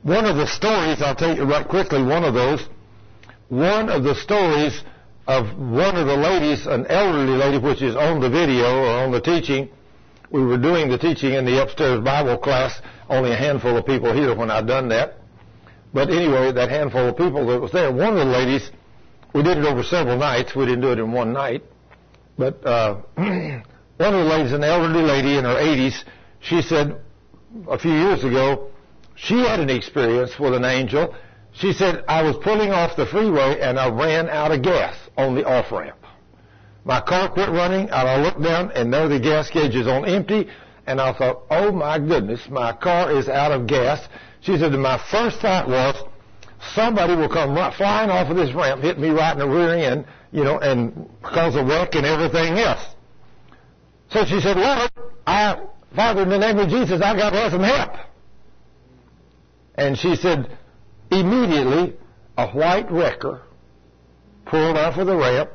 One of the stories, I'll tell you right quickly, one of those, one of the stories of one of the ladies, an elderly lady, which is on the video or on the teaching, we were doing the teaching in the upstairs Bible class, only a handful of people here when I'd done that. But anyway, that handful of people that was there, one of the ladies, we did it over several nights, we didn't do it in one night, but uh, one of the ladies, an elderly lady in her 80s, she said a few years ago, she had an experience with an angel. She said, I was pulling off the freeway and I ran out of gas on the off ramp. My car quit running and I looked down and there the gas gauge is on empty and I thought, oh my goodness, my car is out of gas. She said, my first thought was, somebody will come flying off of this ramp, hit me right in the rear end, you know, and cause a wreck and everything else. So she said, Lord, I, Father, in the name of Jesus, I got to have some help. And she said, immediately, a white wrecker pulled off of the ramp,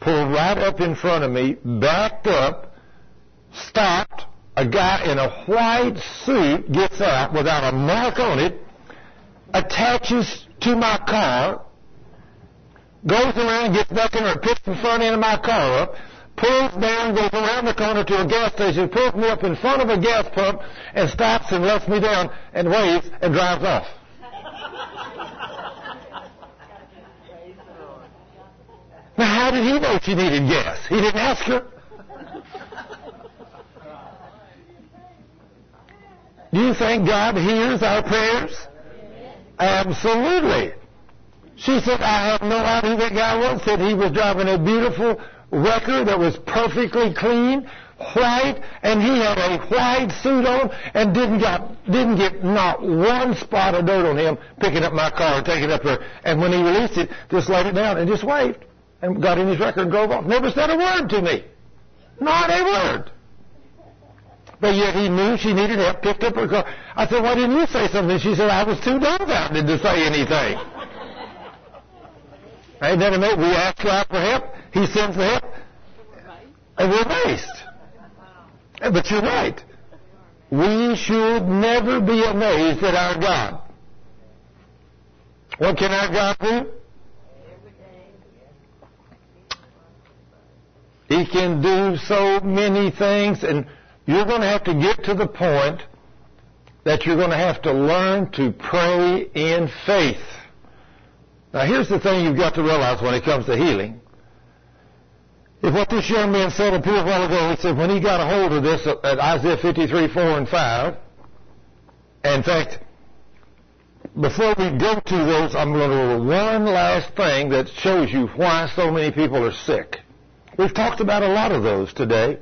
pulled right up in front of me, backed up, stopped. A guy in a white suit gets out without a mark on it, attaches to my car, goes around, gets back in there, picks the front end of my car up, pulls down, goes around the corner to a gas station, pulls me up in front of a gas pump, and stops and lets me down and waves and drives off. Now, how did he know she needed gas? He didn't ask her. Do you think God hears our prayers? Absolutely. She said, I have no idea that guy was. Said he was driving a beautiful wrecker that was perfectly clean, white, and he had a white suit on and didn't get, didn't get not one spot of dirt on him picking up my car and taking it up there. And when he released it, just laid it down and just waved and got in his wrecker and drove off. Never said a word to me. Not a word. But yet he knew she needed help, picked up her car. I said, why didn't you say something? She said, I was too dumbfounded to say anything. And then we ask God for help. He sends the help. And we're amazed. But you're right. We should never be amazed at our God. What can our God do? He can do so many things, and you're going to have to get to the point that you're going to have to learn to pray in faith. Now, here's the thing you've got to realize when it comes to healing. If what this young man said a little while ago, he said when he got a hold of this at Isaiah 53, 4 and 5, in fact, before we go to those, I'm going to do one last thing that shows you why so many people are sick. We've talked about a lot of those today,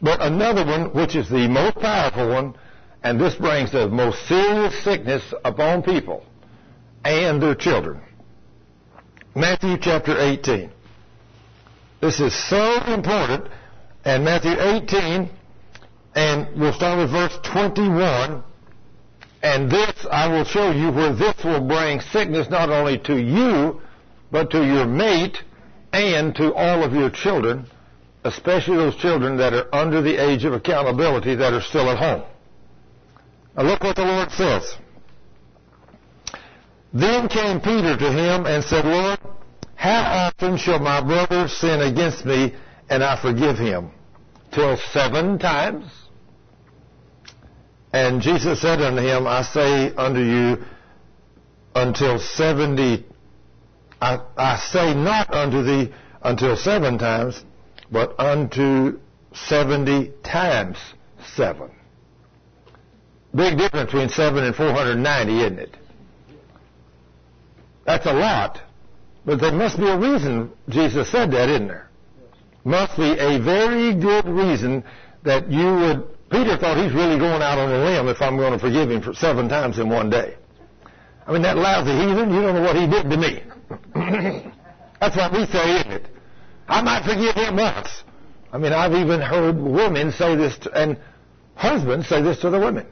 but another one, which is the most powerful one, and this brings the most serious sickness upon people and their children. Matthew chapter 18. This is so important. And Matthew 18, and we'll start with verse 21. And this, I will show you where this will bring sickness not only to you, but to your mate and to all of your children, especially those children that are under the age of accountability that are still at home. Now look what the Lord says. Then came Peter to him and said, Lord, how often shall my brother sin against me and I forgive him? Till seven times? And Jesus said unto him, I say unto you, until seventy, I, I say not unto thee until seven times, but unto seventy times seven. Big difference between seven and 490, isn't it? That's a lot. But there must be a reason Jesus said that, isn't there? Must be a very good reason that you would. Peter thought he's really going out on a limb if I'm going to forgive him for seven times in one day. I mean, that lousy heathen, you don't know what he did to me. That's what we say, isn't it? I might forgive him once. I mean, I've even heard women say this, to, and husbands say this to the women.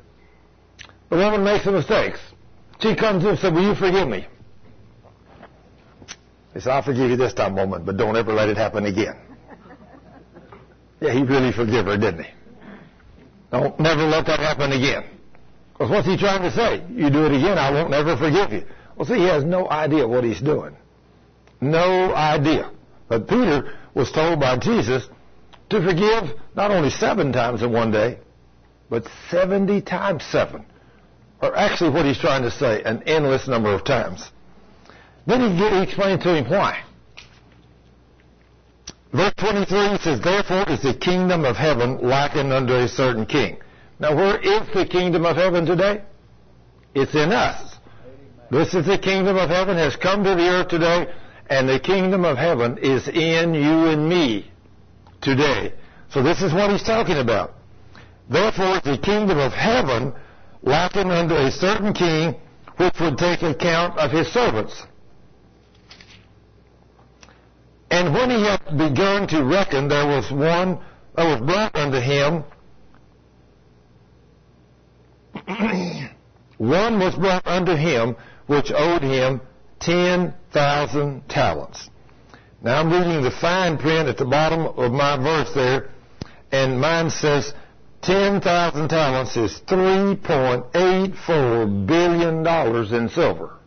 The woman makes the mistakes. She comes and says, will you forgive me? He said, I'll forgive you this time, woman, but don't ever let it happen again. Yeah, he really forgave her, didn't he? Don't never let that happen again. Because what's he trying to say? You do it again, I won't never forgive you. Well, see, he has no idea what he's doing. No idea. But Peter was told by Jesus to forgive not only seven times in one day, but 70 times seven. Or actually what he's trying to say, an endless number of times. Then he explained to him why. Verse 23 says, Therefore is the kingdom of heaven likened unto a certain king. Now where is the kingdom of heaven today? It's in us. This is the kingdom of heaven has come to the earth today, and the kingdom of heaven is in you and me today. So this is what he's talking about. Therefore the kingdom of heaven likened unto a certain king which would take account of his servants. And when he had begun to reckon, there was one that was brought unto him. one was brought unto him which owed him ten thousand talents. Now I'm reading the fine print at the bottom of my verse there, and mine says 10,000 talents is $3.84 billion in silver.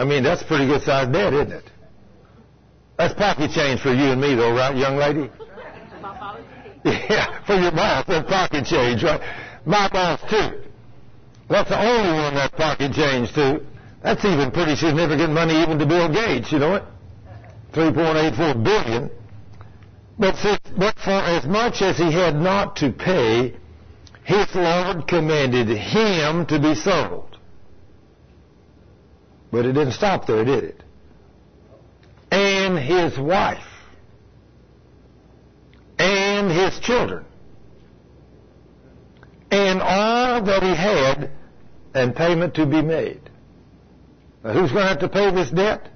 I mean, that's a pretty good sized debt, isn't it? That's pocket change for you and me, though, right, young lady? Yeah, for your boss, that's pocket change, right? My boss, too. That's the only one that's pocket change, too. That's even pretty significant money even to Bill Gates, you know it? 3.84 billion. But, but for as much as he had not to pay, his Lord commanded him to be sold. But it didn't stop there, did it? And his wife. And his children. And all that he had, and payment to be made. Now who's going to have to pay this debt?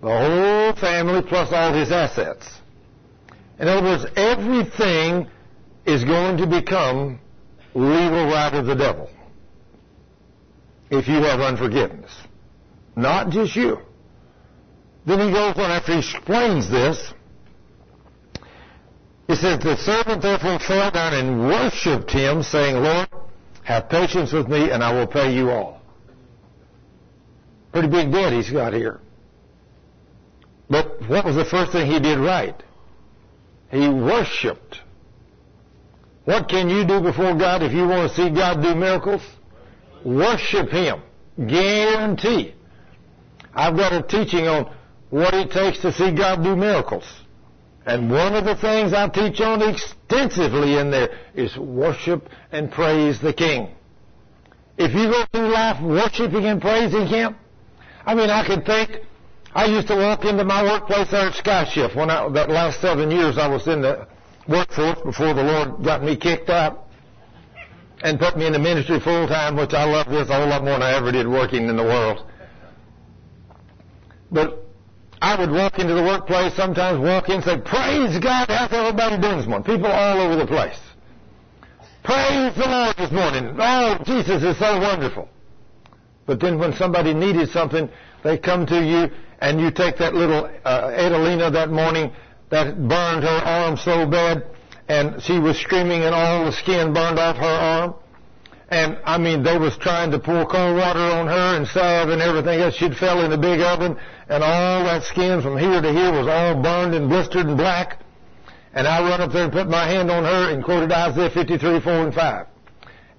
The whole family plus all his assets. In other words, everything is going to become legal right of the devil if you have unforgiveness. Not just you. Then he goes on after he explains this. He says, The servant therefore fell down and worshipped him, saying, Lord, have patience with me, and I will pay you all. Pretty big debt he's got here. But what was the first thing he did right? He worshiped. What can you do before God if you want to see God do miracles? Worship Him. Guarantee. I've got a teaching on what it takes to see God do miracles. And one of the things I teach on extensively in there is worship and praise the King. If you go through life worshiping and praising Him, I mean, I could think, I used to walk into my workplace there at Sky Shift when I, that last seven years I was in the workforce before the Lord got me kicked out and put me in the ministry full time, which I love this a whole lot more than I ever did working in the world. But I would walk into the workplace, sometimes walk in and say, Praise God, how's everybody doing this morning? People all over the place. Praise the Lord this morning. Oh, Jesus is so wonderful. But then when somebody needed something, they come to you and you take that little uh, Adelina that morning that burned her arm so bad and she was screaming and all the skin burned off her arm. And I mean, they was trying to pour cold water on her and salve and everything else. She'd fell in the big oven and all that skin from here to here was all burned and blistered and black. And I run up there and put my hand on her and quoted Isaiah 53, 4 and 5.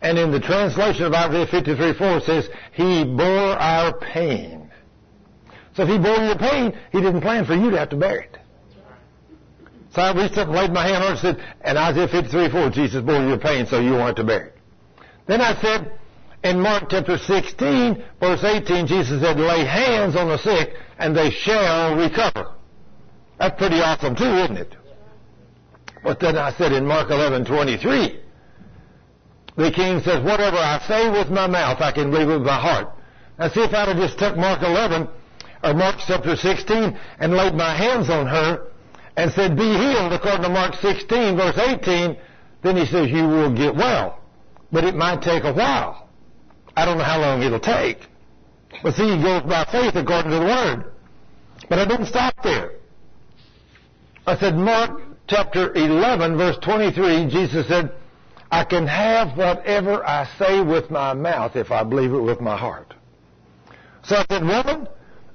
And in the translation of Isaiah 53, 4 it says, He bore our pain. So if He bore your pain, He didn't plan for you to have to bear it. So I reached up and laid my hand on her and said, and Isaiah 53, 4, Jesus bore your pain so you won't have to bear it. Then I said, in Mark chapter 16, verse 18, Jesus said, lay hands on the sick and they shall recover. That's pretty awesome too, isn't it? But then I said in Mark 11, 23, the king says, whatever I say with my mouth, I can believe with my heart. Now see if I'd have just took Mark 11 or Mark chapter 16 and laid my hands on her and said, be healed according to Mark 16 verse 18, then he says, you will get well. But it might take a while. I don't know how long it'll take. But see, he goes by faith according to the Word. But I didn't stop there. I said, Mark chapter 11 verse 23, Jesus said, I can have whatever I say with my mouth if I believe it with my heart. So I said, woman,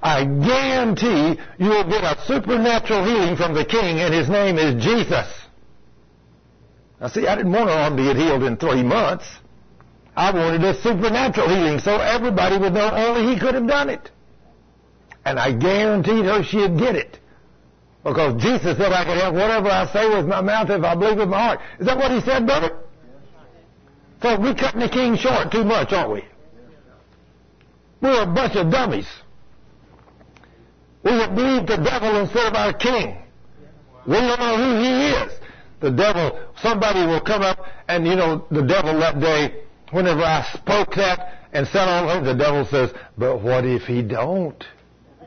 I guarantee you will get a supernatural healing from the King, and his name is Jesus. Now see, I didn't want her to get healed in three months. I wanted a supernatural healing so everybody would know only he could have done it. And I guaranteed her she'd get it. Because Jesus said I could have whatever I say with my mouth if I believe with my heart. Is that what he said, brother? So we're cutting the king short too much, aren't we? We're a bunch of dummies. We have believed the devil instead of our king. We don't know who he is. the devil, somebody will come up and, you know, the devil that day, whenever I spoke that and said all that, the devil says, but what if he don't?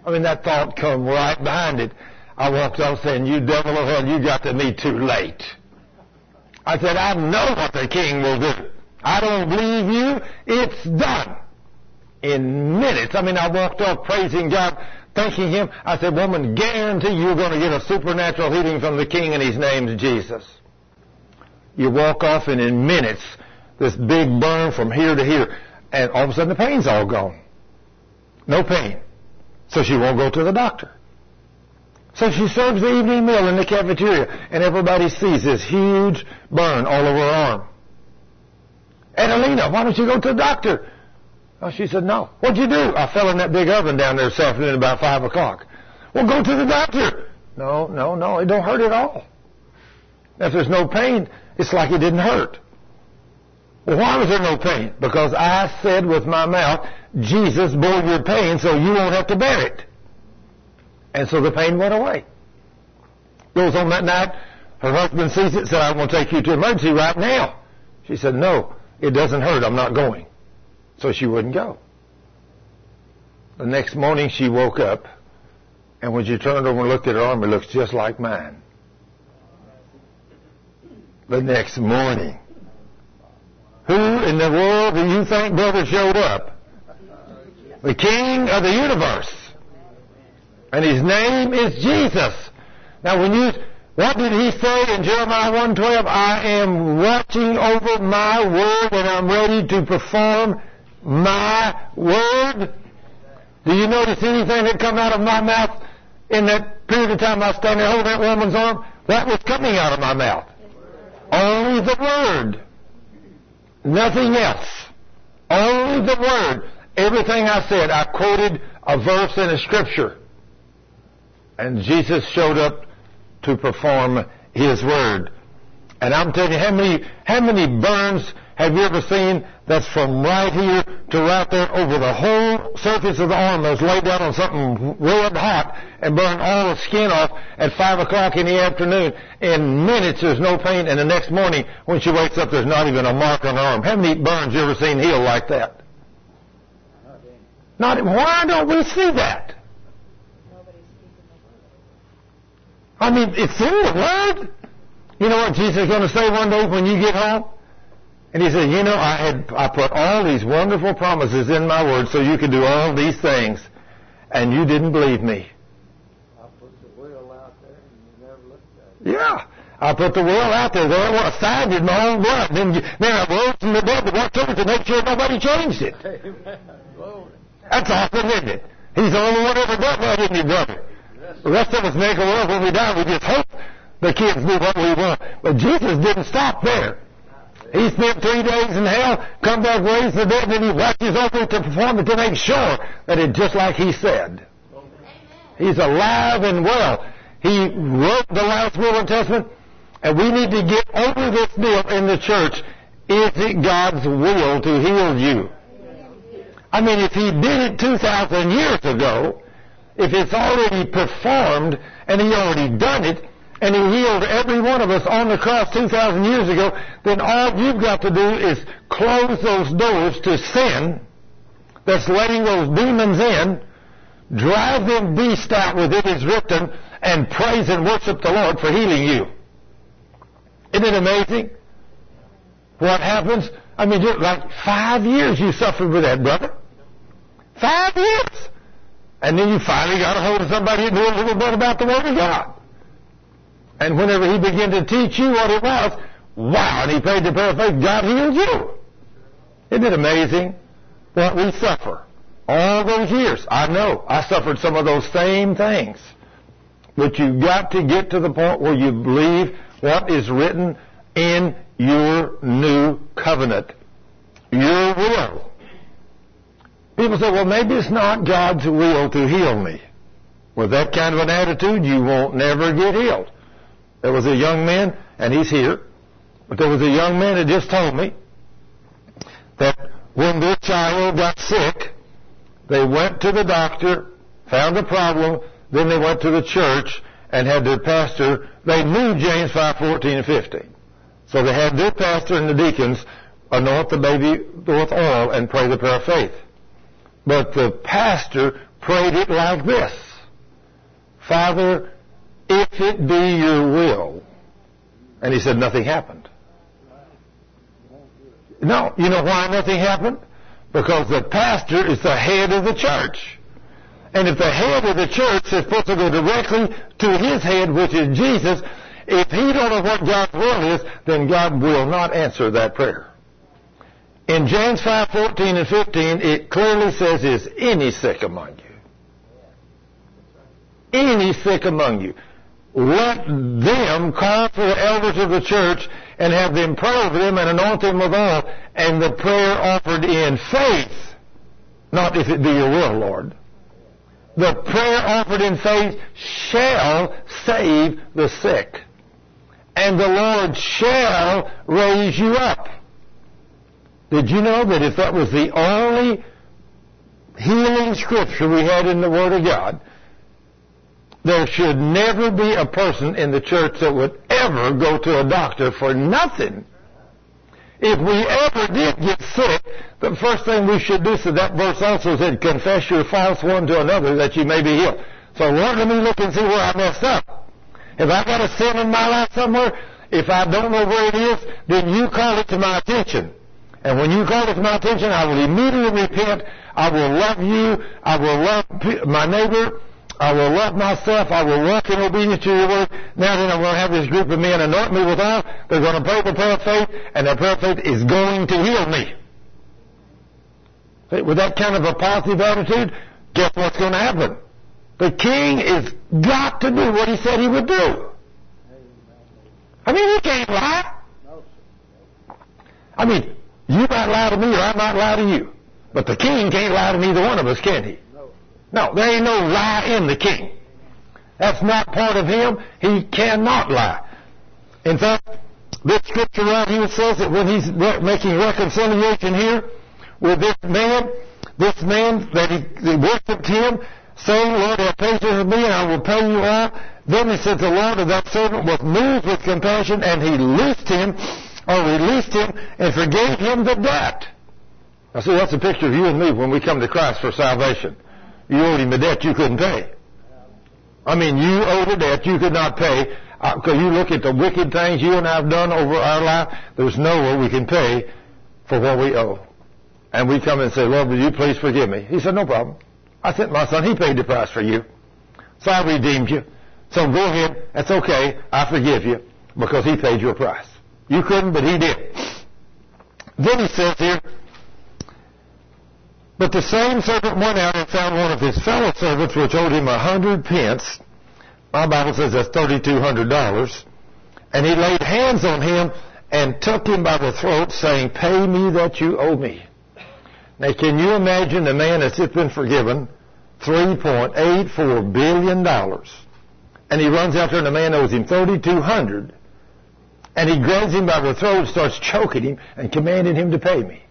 I mean, that thought come right behind it. I walked off saying, you devil of hell, you got to me too late. I said, I know what the king will do. I don't believe you. It's done. In minutes. I mean, I walked off praising God, thanking Him. I said, woman, guarantee you're going to get a supernatural healing from the King and His name's Jesus. You walk off and in minutes, this big burn from here to here, and all of a sudden the pain's all gone. No pain. So she won't go to the doctor. So she serves the evening meal in the cafeteria, and everybody sees this huge burn all over her arm. Adelina, why don't you go to the doctor? Oh, she said, no. What'd you do? I fell in that big oven down there this afternoon about 5 o'clock. Well, go to the doctor. No, no, no, it don't hurt at all. If there's no pain, it's like it didn't hurt. Well, why was there no pain? Because I said with my mouth, Jesus bore your pain so you won't have to bear it. And so the pain went away. Goes on that night, her husband sees it, said, I'm going to take you to emergency right now. She said, no, it doesn't hurt, I'm not going. So she wouldn't go. The next morning she woke up, and when she turned over and looked at her arm, it looks just like mine. The next morning. Who in the world do you think brother showed up? The king of the universe. And his name is Jesus. Now when you, what did he say in Jeremiah 1.12? I am watching over my word and I'm ready to perform my word. Do you notice anything that come out of my mouth in that period of time I was standing there holding that woman's arm? What was coming out of my mouth? Only the word. Nothing else. Only the word. Everything I said, I quoted a verse in a scripture. And Jesus showed up to perform His word. And I'm telling you, how many, how many burns have you ever seen that's from right here to right there over the whole surface of the arm that's laid down on something red hot and burn all the skin off at five o'clock in the afternoon. In minutes there's no pain and the next morning when she wakes up there's not even a mark on her arm. How many burns you ever seen heal like that? Not, why don't we see that? I mean, it's in the Word. You know what Jesus is going to say one day when you get home? And he said, you know, I had, I put all these wonderful promises in my Word so you could do all these things. And you didn't believe me. I put the will out there and you never looked at it. Yeah. I put the will out there. There I signed it in my own blood. Then, then I rose from the dead to watch over to make sure nobody changed it. Amen. Glory. That's awesome, isn't it? He's the only one ever done that, isn't he, brother? The rest of us make a world when we die. We just hope the kids do what we want. But Jesus didn't stop there. He spent three days in hell, come back, raised the dead, and he watches over it to perform it to make sure that it's just like he said. He's alive and well. He wrote the last will and testament, and we need to get over this deal in the church. Is it God's will to heal you? I mean, if he did it 2,000 years ago, if it's already performed and he already done it, and he healed every one of us on the cross 2,000 years ago, then all you've got to do is close those doors to sin that's letting those demons in, drive them beasts out with it is written, and praise and worship the Lord for healing you. Isn't it amazing? What happens? I mean, like five years you suffered with that, brother. Five years. And then you finally got a hold of somebody who knew a little bit about the Word of God. And whenever he began to teach you what it was, wow, and he paid the prayer of faith, God healed you. Isn't it amazing what we suffer? All those years. I know. I suffered some of those same things. But you've got to get to the point where you believe what is written in your new covenant. Your will. People say, well, maybe it's not God's will to heal me. With that kind of an attitude, you won't never get healed. There was a young man, and he's here, but there was a young man that just told me that when their child got sick, they went to the doctor, found a problem, then they went to the church, and had their pastor, they knew James 5:14 and 15. So they had their pastor and the deacons anoint the baby with oil and pray the prayer of faith. But the pastor prayed it like this. Father, if it be your will. And he said nothing happened. No, you know why nothing happened? Because the pastor is the head of the church. And if the head of the church is supposed to go directly to his head, which is Jesus, if he don't know what God's will is, then God will not answer that prayer. In James 5:14 and 15, it clearly says, "Is any sick among you? Any sick among you? Let them call for the elders of the church and have them pray over them and anoint them with oil, and the prayer offered in faith, not if it be your will, Lord." The prayer offered in faith shall save the sick and the Lord shall raise you up. Did you know that if that was the only healing scripture we had in the Word of God, there should never be a person in the church that would ever go to a doctor for nothing. If we ever did get sick, the first thing we should do, so that verse also said, confess your faults one to another that you may be healed. So Lord, let me look and see where I messed up. If I got a sin in my life somewhere, if I don't know where it is, then you call it to my attention. And when you call it to my attention, I will immediately repent. I will love you. I will love my neighbor. I will love myself. I will walk in obedience to your word. Now then, I'm going to have this group of men anoint me with oil. They're going to pray the prayer of faith, and that prayer of faith is going to heal me. With that kind of a positive attitude, guess what's going to happen? The king is got to do what he said he would do. I mean, he can't lie. I mean, you might lie to me or I might lie to you. But the king can't lie to neither one of us, can he? No, there ain't no lie in the king. That's not part of him. He cannot lie. In fact, this scripture right here says that when he's making reconciliation here with this man, this man that he, worshipped him, saying, Lord, have patience with me, and I will pay you all. Then he said, the Lord of that servant was moved with compassion, and he loosed him, or released him, and forgave him the debt. Now see, that's a picture of you and me when we come to Christ for salvation. You owed him a debt you couldn't pay. I mean, you owed a debt you could not pay, because uh, you look at the wicked things you and I have done over our life, there's no way we can pay for what we owe. And we come and say, Lord, will you please forgive me? He said, no problem. I sent my son. He paid the price for you. So I redeemed you. So go ahead. That's okay. I forgive you because he paid your price. You couldn't, but he did. Then he says here, but the same servant went out and found one of his fellow servants which owed him a hundred pence. My Bible says that's thirty-two hundred dollars. And he laid hands on him and took him by the throat, saying, Pay me that you owe me. Now, can you imagine the man that's just been forgiven $3.84 billion. And he runs out there and the man owes him 3200 And he grabs him by the throat starts choking him and commanding him to pay me.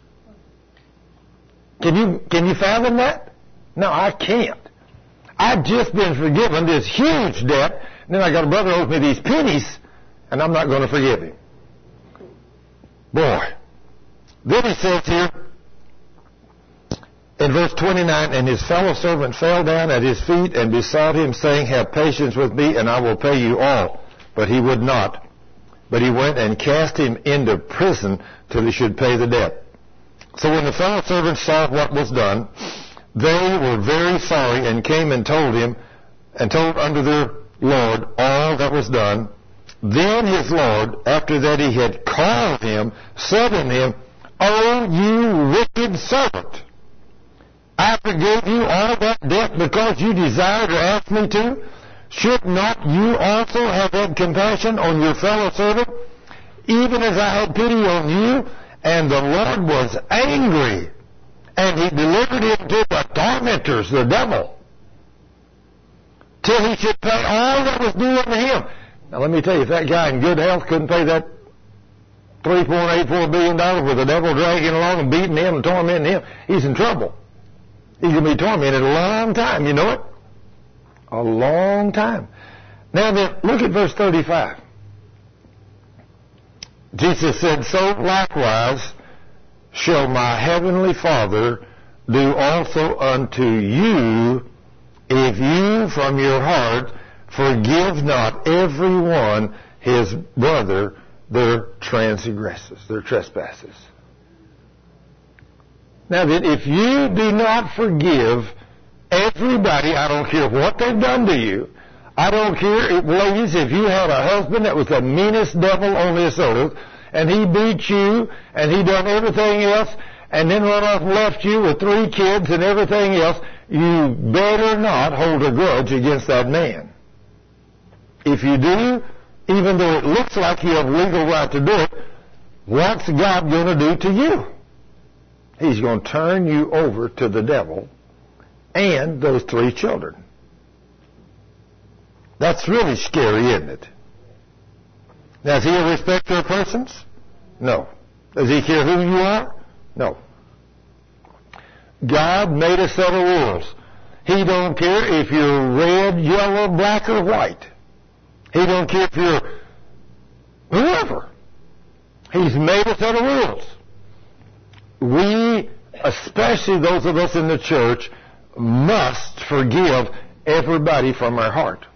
Can you, can you fathom that? No, I can't. I've just been forgiven this huge debt, and then I got a brother owes me these pennies, and I'm not going to forgive him. Boy. Then he says here, in verse 29, and his fellow servant fell down at his feet and besought him, saying, Have patience with me, and I will pay you all. But he would not. But he went and cast him into prison till he should pay the debt. So when the fellow servants saw what was done, they were very sorry and came and told him, and told unto their Lord all that was done. Then his Lord, after that he had called him, said unto him, O you wicked servant! I forgave you all that debt because you desired or asked me to. Should not you also have had compassion on your fellow servant, even as I had pity on you? And the Lord was angry, and he delivered him to the tormentors, the devil, till he should pay all that was due unto him. Now let me tell you, if that guy in good health couldn't pay that $3.84 billion with the devil dragging along and beating him and tormenting him, he's in trouble. He's going to be tormented a long time. You know it? A long time. Now then, look at verse 35. Jesus said, So likewise shall my heavenly Father do also unto you if you from your heart forgive not every one his brother their transgressions, their trespasses. Now then, if you do not forgive everybody, I don't care what they've done to you, I don't care, ladies, if you had a husband that was the meanest devil on this earth, and he beat you, and he done everything else, and then run off and left you with three kids and everything else, you better not hold a grudge against that man. If you do, even though it looks like you have legal right to do it, what's God going to do to you? He's going to turn you over to the devil and those three children. That's really scary, isn't it? Now, is he a respecter of persons? No. Does he care who you are? No. God made a set of rules. He don't care if you're red, yellow, black, or white. He don't care if you're whoever. He's made a set of rules. We, especially those of us in the church, must forgive everybody from our heart.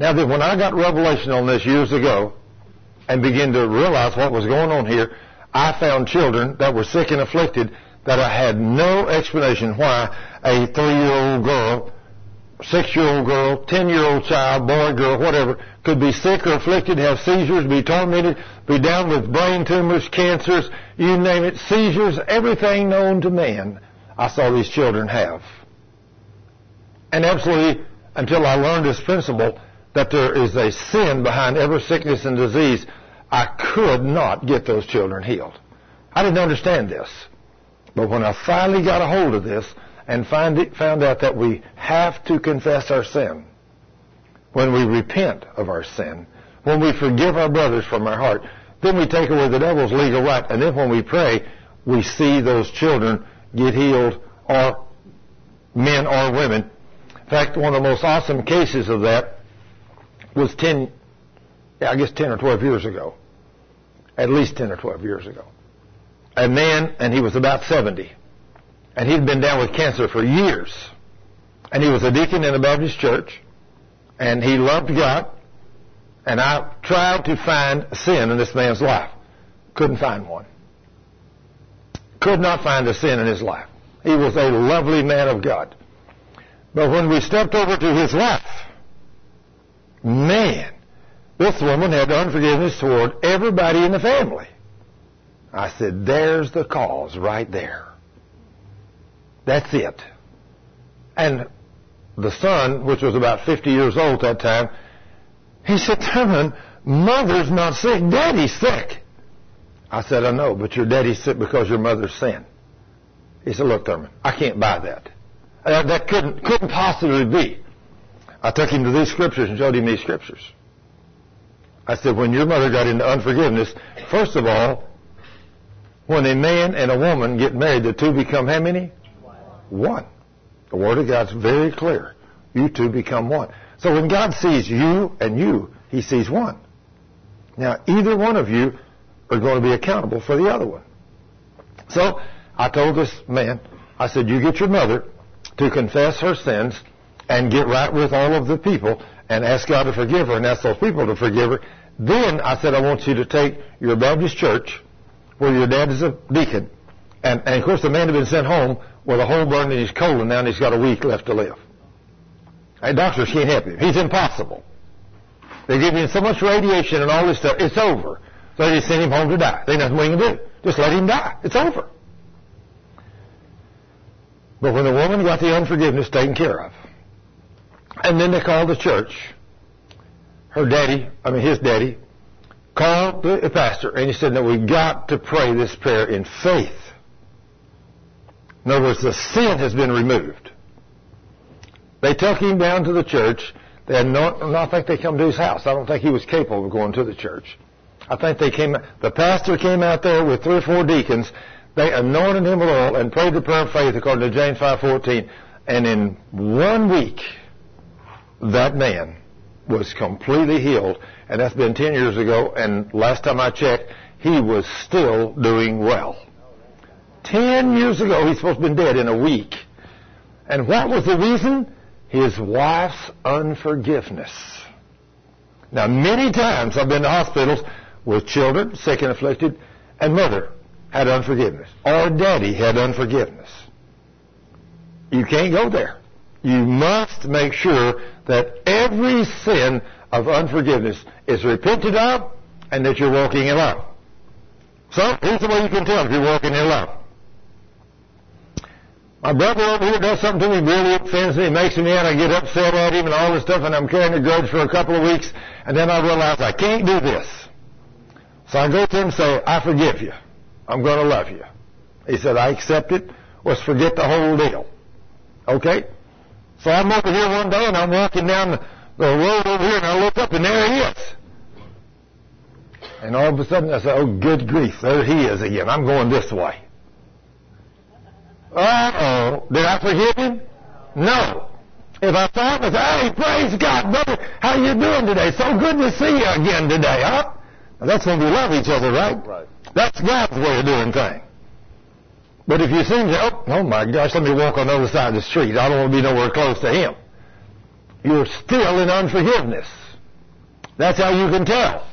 Now that when I got revelation on this years ago and began to realize what was going on here, I found children that were sick and afflicted that I had no explanation why a three-year-old girl, six-year-old girl, ten-year-old child, boy, girl, whatever, could be sick or afflicted, have seizures, be tormented, be down with brain tumors, cancers, you name it, seizures, everything known to man, I saw these children have. And absolutely, until I learned this principle, that there is a sin behind every sickness and disease, I could not get those children healed. I didn't understand this. But when I finally got a hold of this and find it, found out that we have to confess our sin, when we repent of our sin, when we forgive our brothers from our heart, then we take away the devil's legal right. And then when we pray, we see those children get healed, or men or women. In fact, one of the most awesome cases of that was 10, I guess 10 or 12 years ago. At least 10 or 12 years ago. A man, and he was about 70. And he'd been down with cancer for years. And he was a deacon in a Baptist church. And he loved God. And I tried to find sin in this man's life. Couldn't find one. Could not find a sin in his life. He was a lovely man of God. But when we stepped over to his wife, man, this woman had unforgiveness toward everybody in the family. I said, there's the cause right there. That's it. And the son, which was about 50 years old at that time, he said, Thurman, mother's not sick, daddy's sick. I said, I know, but your daddy's sick because your mother's sin. He said, look, Thurman, I can't buy that. Uh, that couldn't, couldn't possibly be. I took him to these scriptures and showed him these scriptures. I said, when your mother got into unforgiveness, first of all, when a man and a woman get married, the two become how many? One. The Word of God's very clear. You two become one. So when God sees you and you, He sees one. Now, either one of you are going to be accountable for the other one. So, I told this man, I said, you get your mother to confess her sins and get right with all of the people and ask God to forgive her and ask those people to forgive her. Then I said, I want you to take your Baptist church where your dad is a deacon. And, and of course, the man had been sent home with a hole burned in his colon now and he's got a week left to live. Hey, doctors can't help him. He's impossible. They give him so much radiation and all this stuff. It's over. So they just send him home to die. They nothing we can do. Just let him die. It's over. But when the woman got the unforgiveness taken care of, and then they called the church, her daddy, I mean his daddy, called the pastor and he said, no, we got to pray this prayer in faith. In other words, the sin has been removed. They took him down to the church. They had I think they come to his house. I don't think he was capable of going to the church. I think they came, the pastor came out there with three or four deacons. They anointed him with oil and prayed the prayer of faith according to James 5.14. And in one week, that man was completely healed, and that's been 10 years ago, and last time I checked, he was still doing well. 10 years ago, he's supposed to have been dead in a week. And what was the reason? His wife's unforgiveness. Now, many times I've been to hospitals with children, sick and afflicted, and mother had unforgiveness, or daddy had unforgiveness. You can't go there. You must make sure that every sin of unforgiveness is repented of and that you're walking in love. So, here's the way you can tell if you're walking in love. My brother over here does something to me, really offends me, makes me mad, I get upset at him and all this stuff, and I'm carrying a grudge for a couple of weeks, and then I realize I can't do this. So I go to him and say, I forgive you. I'm going to love you. He said, I accept it. Let's forget the whole deal. Okay? So I'm over here one day and I'm walking down the, the road over here and I look up and there he is. And all of a sudden I say, oh good grief, there he is again. I'm going this way. Uh-oh. Did I forgive him? No. If I saw him I say, hey, praise God, brother, how you doing today? So good to see you again today, huh? Now, that's when we love each other, right? Right. That's God's way of doing things. But if you seem to, oh, oh my gosh, let me walk on the other side of the street. I don't want to be nowhere close to him. You're still in unforgiveness. That's how you can tell.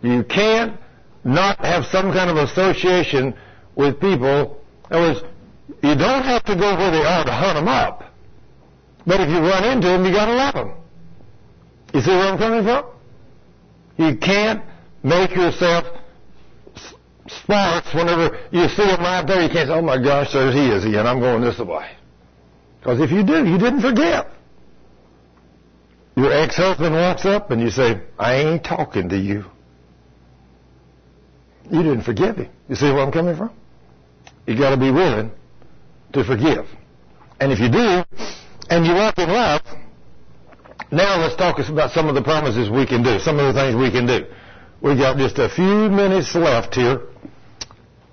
You can't not have some kind of association with people. In other words, you don't have to go where they are to hunt them up. But if you run into them, you gotta love them. You see where I'm coming from? You can't make yourself sparks whenever you see him right there. You can't say, oh my gosh, there he is again. I'm going this way. Because if you do, you didn't forgive. Your ex-husband walks up and you say, I ain't talking to you. You didn't forgive him. You see where I'm coming from? You gotta be willing to forgive. And if you do, and you walk in love, now let's talk about some of the promises we can do, some of the things we can do. We've got just a few minutes left here.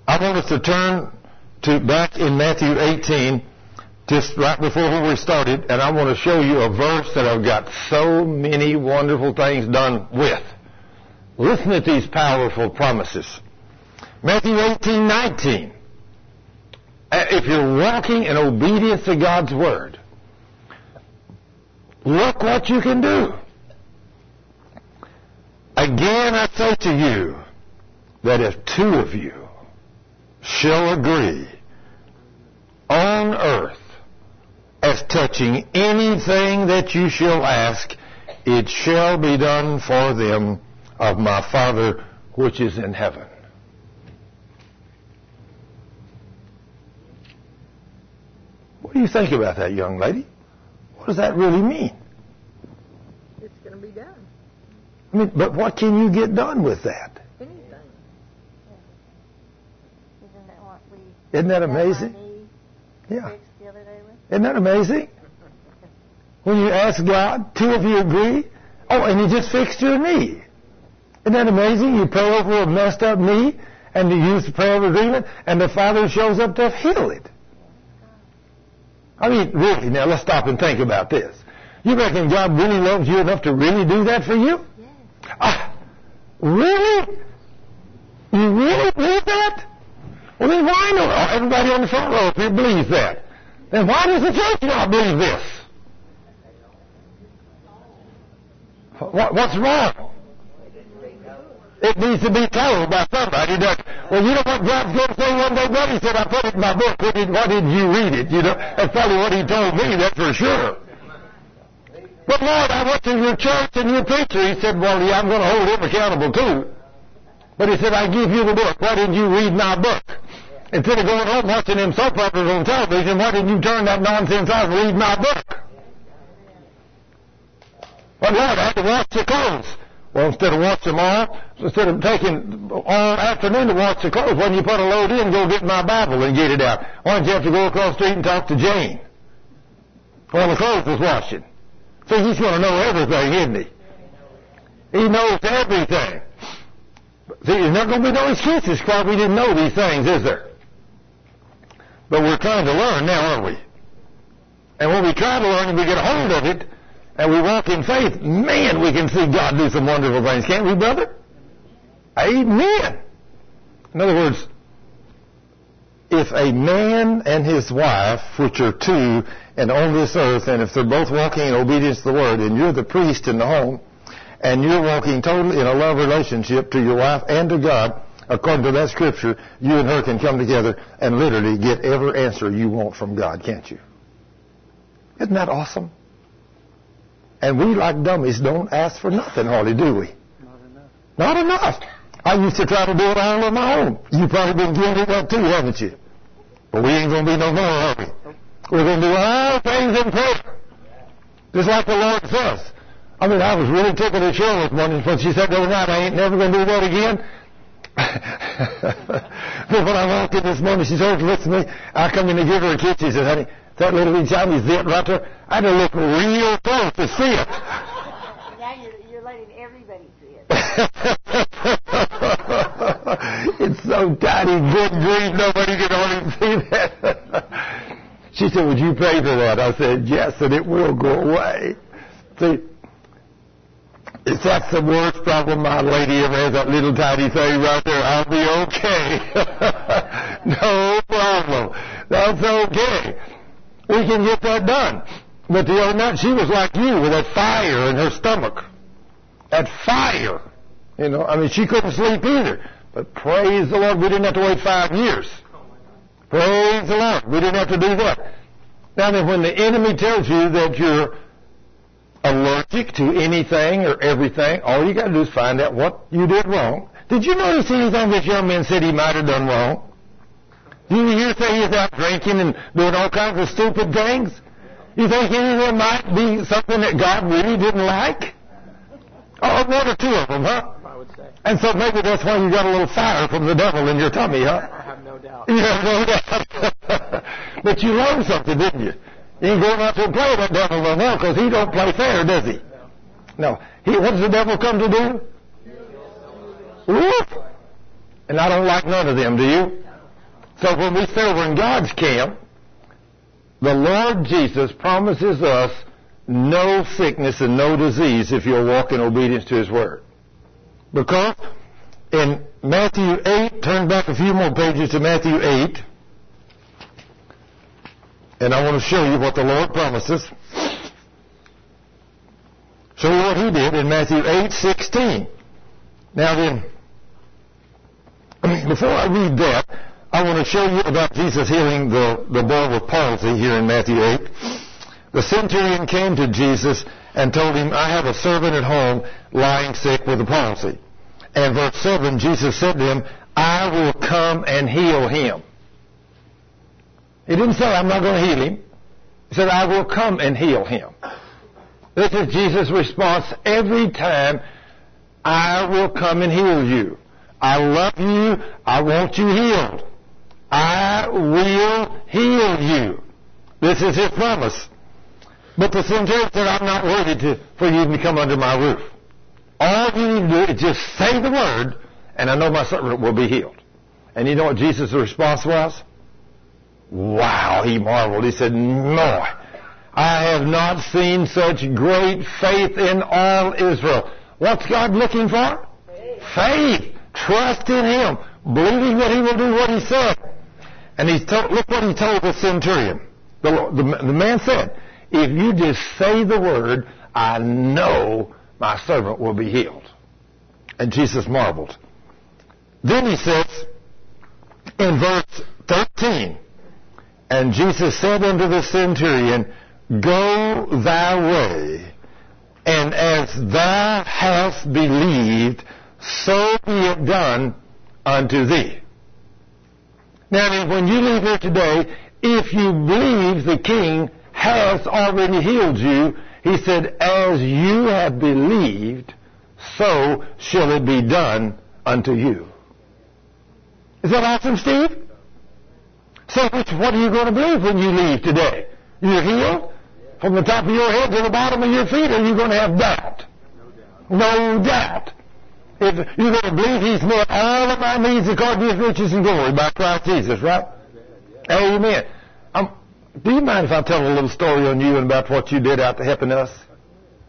I want us to turn to back in Matthew 18, just right before we started, and I want to show you a verse that I've got so many wonderful things done with. Listen to these powerful promises. Matthew 18, 19. Uh, If you're walking in obedience to God's Word, look what you can do. Again, I say to you that if two of you shall agree on earth as touching anything that you shall ask, it shall be done for them of my Father which is in heaven. What do you think about that, young lady? What does that really mean? It's going to be done. I mean, but what can you get done with that? Anything. Isn't that what we Isn't that got my amazing? Yeah. fixed the other day with? Isn't that amazing? When you ask God, two of you agree. Oh, and He just fixed your knee. Isn't that amazing? You pray over a messed up knee, and you use the prayer of agreement, and the Father shows up to heal it. I mean, really, now let's stop and think about this. You reckon God really loves you enough to really do that for you? Ah, really? You really believe that? Well, then why not? Everybody on the front row here believes that. Then why does the church not believe this? What, what's wrong? It needs to be told by somebody. That, well, you know what God's going to say one day, brother? He said, I put it in my book. Why didn't you read it? You know, that's probably what he told me, that's for sure. But Lord, I went to your church and your preacher. He said, well, yeah, I'm going to hold him accountable too. But he said, I give you the book. Why didn't you read my book? Instead of going home watching them soap operas on television, why didn't you turn that nonsense off and read my book? But Lord, I had to wash the clothes. Well, instead of wash them all, instead of taking all afternoon to wash the clothes, when you put a load in, go get my Bible and get it out? Why don't you have to go across the street and talk to Jane? While the clothes was washing. See, he's going to know everything, isn't he? He knows everything. See, there's not going to be no excuses because we didn't know these things, is there? But we're trying to learn now, aren't we? And when we try to learn and we get a hold of it, and we walk in faith, man, we can see God do some wonderful things, can't we, brother? Amen. In other words, if a man and his wife, which are two, and on this earth, and if they're both walking in obedience to the word, and you're the priest in the home, and you're walking totally in a love relationship to your wife and to God, according to that scripture, you and her can come together and literally get every answer you want from God, can't you? Isn't that awesome? And we, like dummies, don't ask for nothing hardly, do we? Not enough. Not enough. I used to try to do it all on my own. You've probably been guilty of that too, haven't you? But we ain't going to be no more, are we? We're going to do all things in prayer. Just like the Lord says. I mean, I was really tickled at Cheryl this morning when she said the other night, I ain't never going to do that again. but when I walked in this morning, she said, oh, listen to me. I come in to give her a kiss. She said, honey, that little wee Chinese zit right there, I had to look real close to see it. Now you're, you're letting everybody see it. it's so tiny, good grief, nobody can only see that. She said, would you pay for that? I said, yes, and it will go away. See, if that's the worst problem my lady ever has, that little tiny thing right there, I'll be okay. no problem. That's okay. We can get that done. But the other night, she was like you with that fire in her stomach. That fire. You know, I mean, she couldn't sleep either. But praise the Lord, we didn't have to wait five years. Praise the Lord, we didn't have to do that. Now then, when the enemy tells you that you're allergic to anything or everything, all you got to do is find out what you did wrong. Did you notice anything this young man said he might have done wrong? Did you hear say he's out drinking and doing all kinds of stupid things? You think any of them might be something that God really didn't like? Oh, one or two of them, huh? I would say. And so maybe that's why you got a little fire from the devil in your tummy, huh? No doubt. Have no doubt. but you learned something, didn't you? You ain't going out to play with that devil no because he don't play fair, does he? No. He, what does the devil come to do? Whoop! And I don't like none of them, do you? So when we say we're in God's camp, the Lord Jesus promises us no sickness and no disease if you'll walk in obedience to His Word. Because in Matthew 8, turn back a few more pages to Matthew 8, and I want to show you what the Lord promises. You what He did in Matthew 8, 16. Now then, before I read that, I want to show you about Jesus healing the, the boy with palsy here in Matthew 8. The centurion came to Jesus and told him, I have a servant at home lying sick with a palsy. And verse 7, Jesus said to him, I will come and heal him. He didn't say, I'm not going to heal him. He said, I will come and heal him. This is Jesus' response every time, I will come and heal you. I love you. I want you healed. I will heal you. This is his promise. But the centurion said, I'm not worthy to, for you to come under my roof. All you need to do is just say the word, and I know my servant will be healed. And you know what Jesus' response was? Wow, he marveled. He said, No, I have not seen such great faith in all Israel. What's God looking for? Faith. faith. Trust in Him. Believing that He will do what He said. And he told, look what he told the centurion. The, the, the man said, if you just say the word, I know my servant will be healed. And Jesus marveled. Then he says in verse 13, and Jesus said unto the centurion, Go thy way, and as thou hast believed, so be it done unto thee. Now, when you leave here today, if you believe the King has already healed you, he said, as you have believed, so shall it be done unto you. Is that awesome, Steve? So what are you going to believe when you leave today? You're healed? From the top of your head to the bottom of your feet, are you going to have doubt? No doubt. No doubt. If you're going to believe He's met all of my needs according to His riches and glory by Christ Jesus, right? Amen. Do you mind if I tell a little story on you and about what you did out to helping us?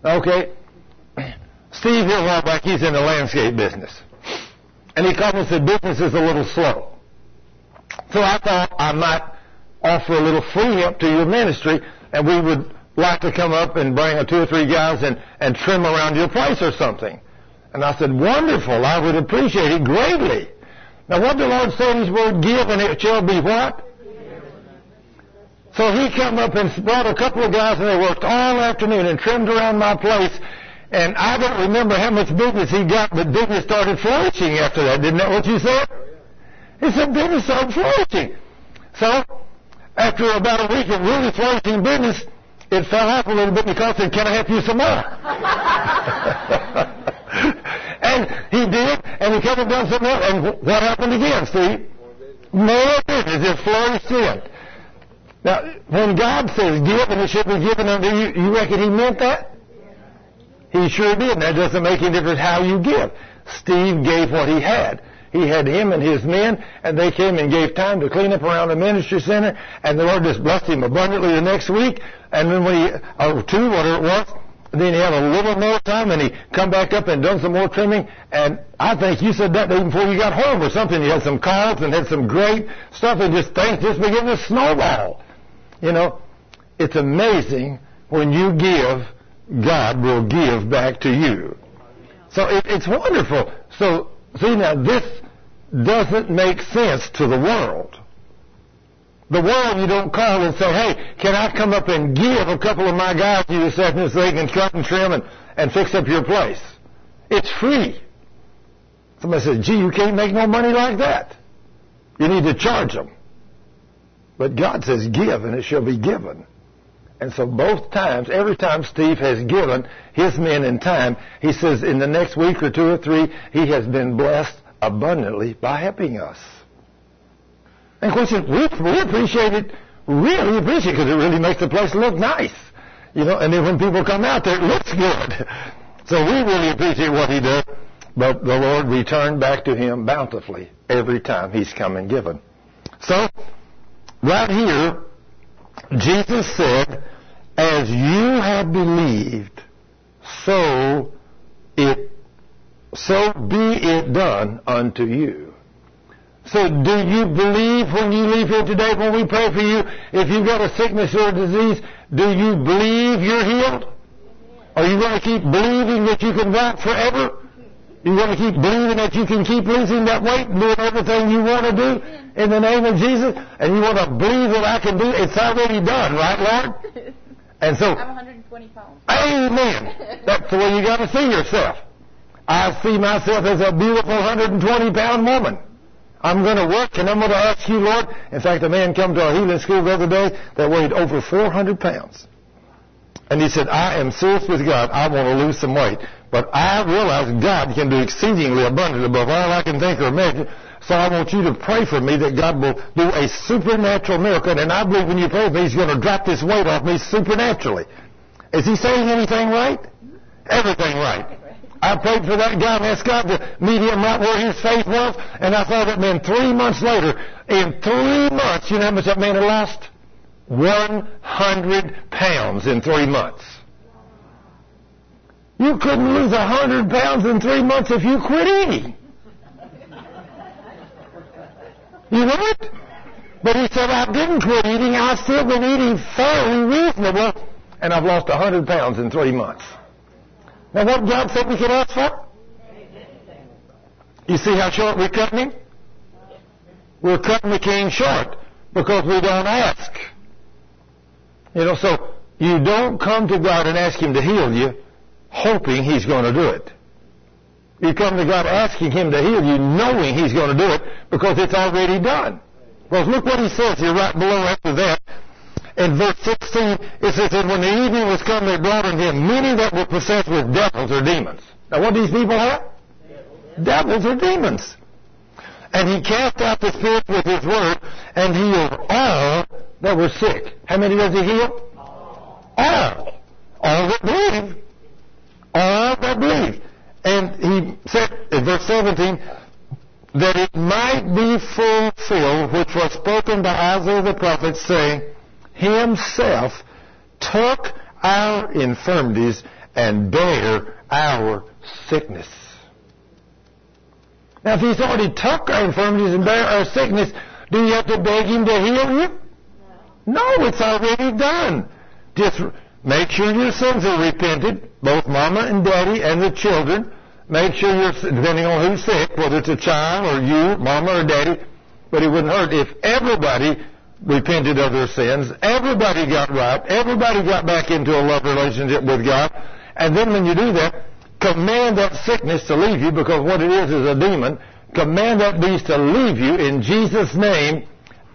Okay? Steve here a while back, he's in the landscape business. And he called and said, business is a little slow. So I thought I might offer a little free help to your ministry, and we would like to come up and bring a two or three guys and, and trim around your place or something. And I said, wonderful, I would appreciate it greatly. Now what the Lord said in His Word, give and it shall be what? So he come up and brought a couple of guys and they worked all afternoon and trimmed around my place. And I don't remember how much business he got, but business started flourishing after that. Didn't that what you said? He said business started flourishing. So, after about a week of really flourishing business, it fell off a little bit because said, can I help you some more? and he did, and he came and done some more. And what happened again, Steve? More business. It flourished in. Now, when God says give and it should be given unto you, you reckon he meant that? He sure did. And that doesn't make any difference how you give. Steve gave what he had. He had him and his men, and they came and gave time to clean up around the ministry center, and the Lord just blessed him abundantly the next week, and then when he, or two, whatever it was, then he had a little more time, and he come back up and done some more trimming, and I think you said that even before you got home or something. You had some cards and had some great stuff, and just things just began to snowball. You know, it's amazing when you give, God will give back to you. So it, it's wonderful. So, see now, this doesn't make sense to the world. The world you don't call and say, hey, can I come up and give a couple of my guys to you this afternoon so they can cut and trim and, and fix up your place? It's free. Somebody says, gee, you can't make no money like that. You need to charge them. But God says, give and it shall be given. And so both times, every time Steve has given his men in time, he says in the next week or two or three, he has been blessed abundantly by helping us. And of course, we, we appreciate it, really appreciate it because it really makes the place look nice. You know, and then when people come out there, it looks good. So we really appreciate what he does. But the Lord returned back to him bountifully every time he's come and given. So, right here, Jesus said, as you have believed, so it, so be it done unto you. So do you believe when you leave here today, when we pray for you, if you've got a sickness or a disease, do you believe you're healed? Are you going to keep believing that you can walk forever? You want to keep believing that you can keep losing that weight and doing everything you want to do in the name of Jesus? And you want to believe that I can do it? It's already done, right, Lord? And so, I'm 120 pounds. Amen. That's the way you got to see yourself. I see myself as a beautiful 120 pound woman. I'm going to work and I'm going to ask you, Lord. In fact, a man come to our healing school the other day that weighed over 400 pounds. And he said, I am serious with God. I want to lose some weight. But I realize God can do exceedingly abundantly above all I can think or imagine. So I want you to pray for me that God will do a supernatural miracle. And I believe when you pray for me, He's going to drop this weight off me supernaturally. Is He saying anything right? Everything right. I prayed for that guy and asked God to meet him right where his faith was. And I saw that man three months later, in three months, you know how much that man had lost? 100 pounds in three months. You couldn't lose a 100 pounds in three months if you quit eating. You know it? But he said, I didn't quit eating. I've still been eating fairly reasonable, and I've lost a 100 pounds in three months. Now what God said we could ask for? You see how short we're cutting him? We're cutting the king short because we don't ask. You know, so you don't come to God and ask him to heal you hoping he's going to do it. You come to God asking him to heal you knowing he's going to do it because it's already done. Well, look what he says here right below after that. In verse 16, it says that when the evening was come, they brought unto him many that were possessed with devils or demons. Now what do these people have? Devils or demons. And he cast out the spirits with his word and healed all that were sick. How many does he heal? All. All that believe. All that believe. And he said in verse 17, that it might be fulfilled which was spoken by Isaiah the prophet, saying, Himself took our infirmities and bare our sickness. Now, if he's already took our infirmities and bare our sickness, do you have to beg him to heal you? No, it's already done. Just make sure your sins are repented, both mama and daddy and the children. Make sure you're, depending on who's sick, whether it's a child or you, mama or daddy, but it wouldn't hurt if everybody repented of their sins, everybody got right, everybody got back into a love relationship with God, and then when you do that, command that sickness to leave you because what it is is a demon. Command that beast to leave you in Jesus' name,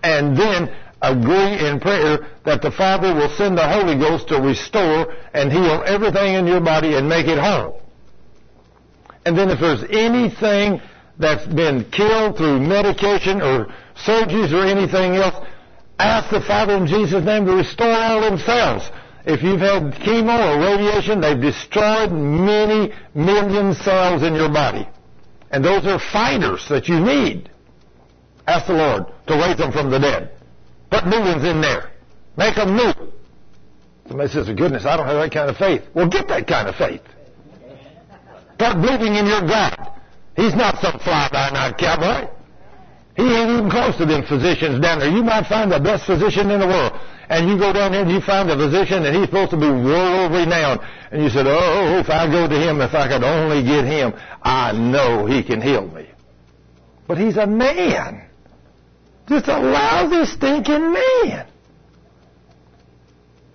and then agree in prayer that the Father will send the Holy Ghost to restore and heal everything in your body and make it whole. And then if there's anything that's been killed through medication or surgeries or anything else, ask the Father in Jesus' name to restore all themselves. If you've had chemo or radiation, they've destroyed many million cells in your body. And those are fighters that you need. Ask the Lord to raise them from the dead. Put new ones in there. Make them new. Somebody says, goodness, I don't have that kind of faith. Well, get that kind of faith. Start believing in your God. He's not some fly-by-night cowboy. He ain't even close to them physicians down there. You might find the best physician in the world. And you go down there and you find a physician and he's supposed to be world renowned. And you said, oh, if I go to him, if I could only get him, I know he can heal me. But he's a man. Just a lousy, stinking man.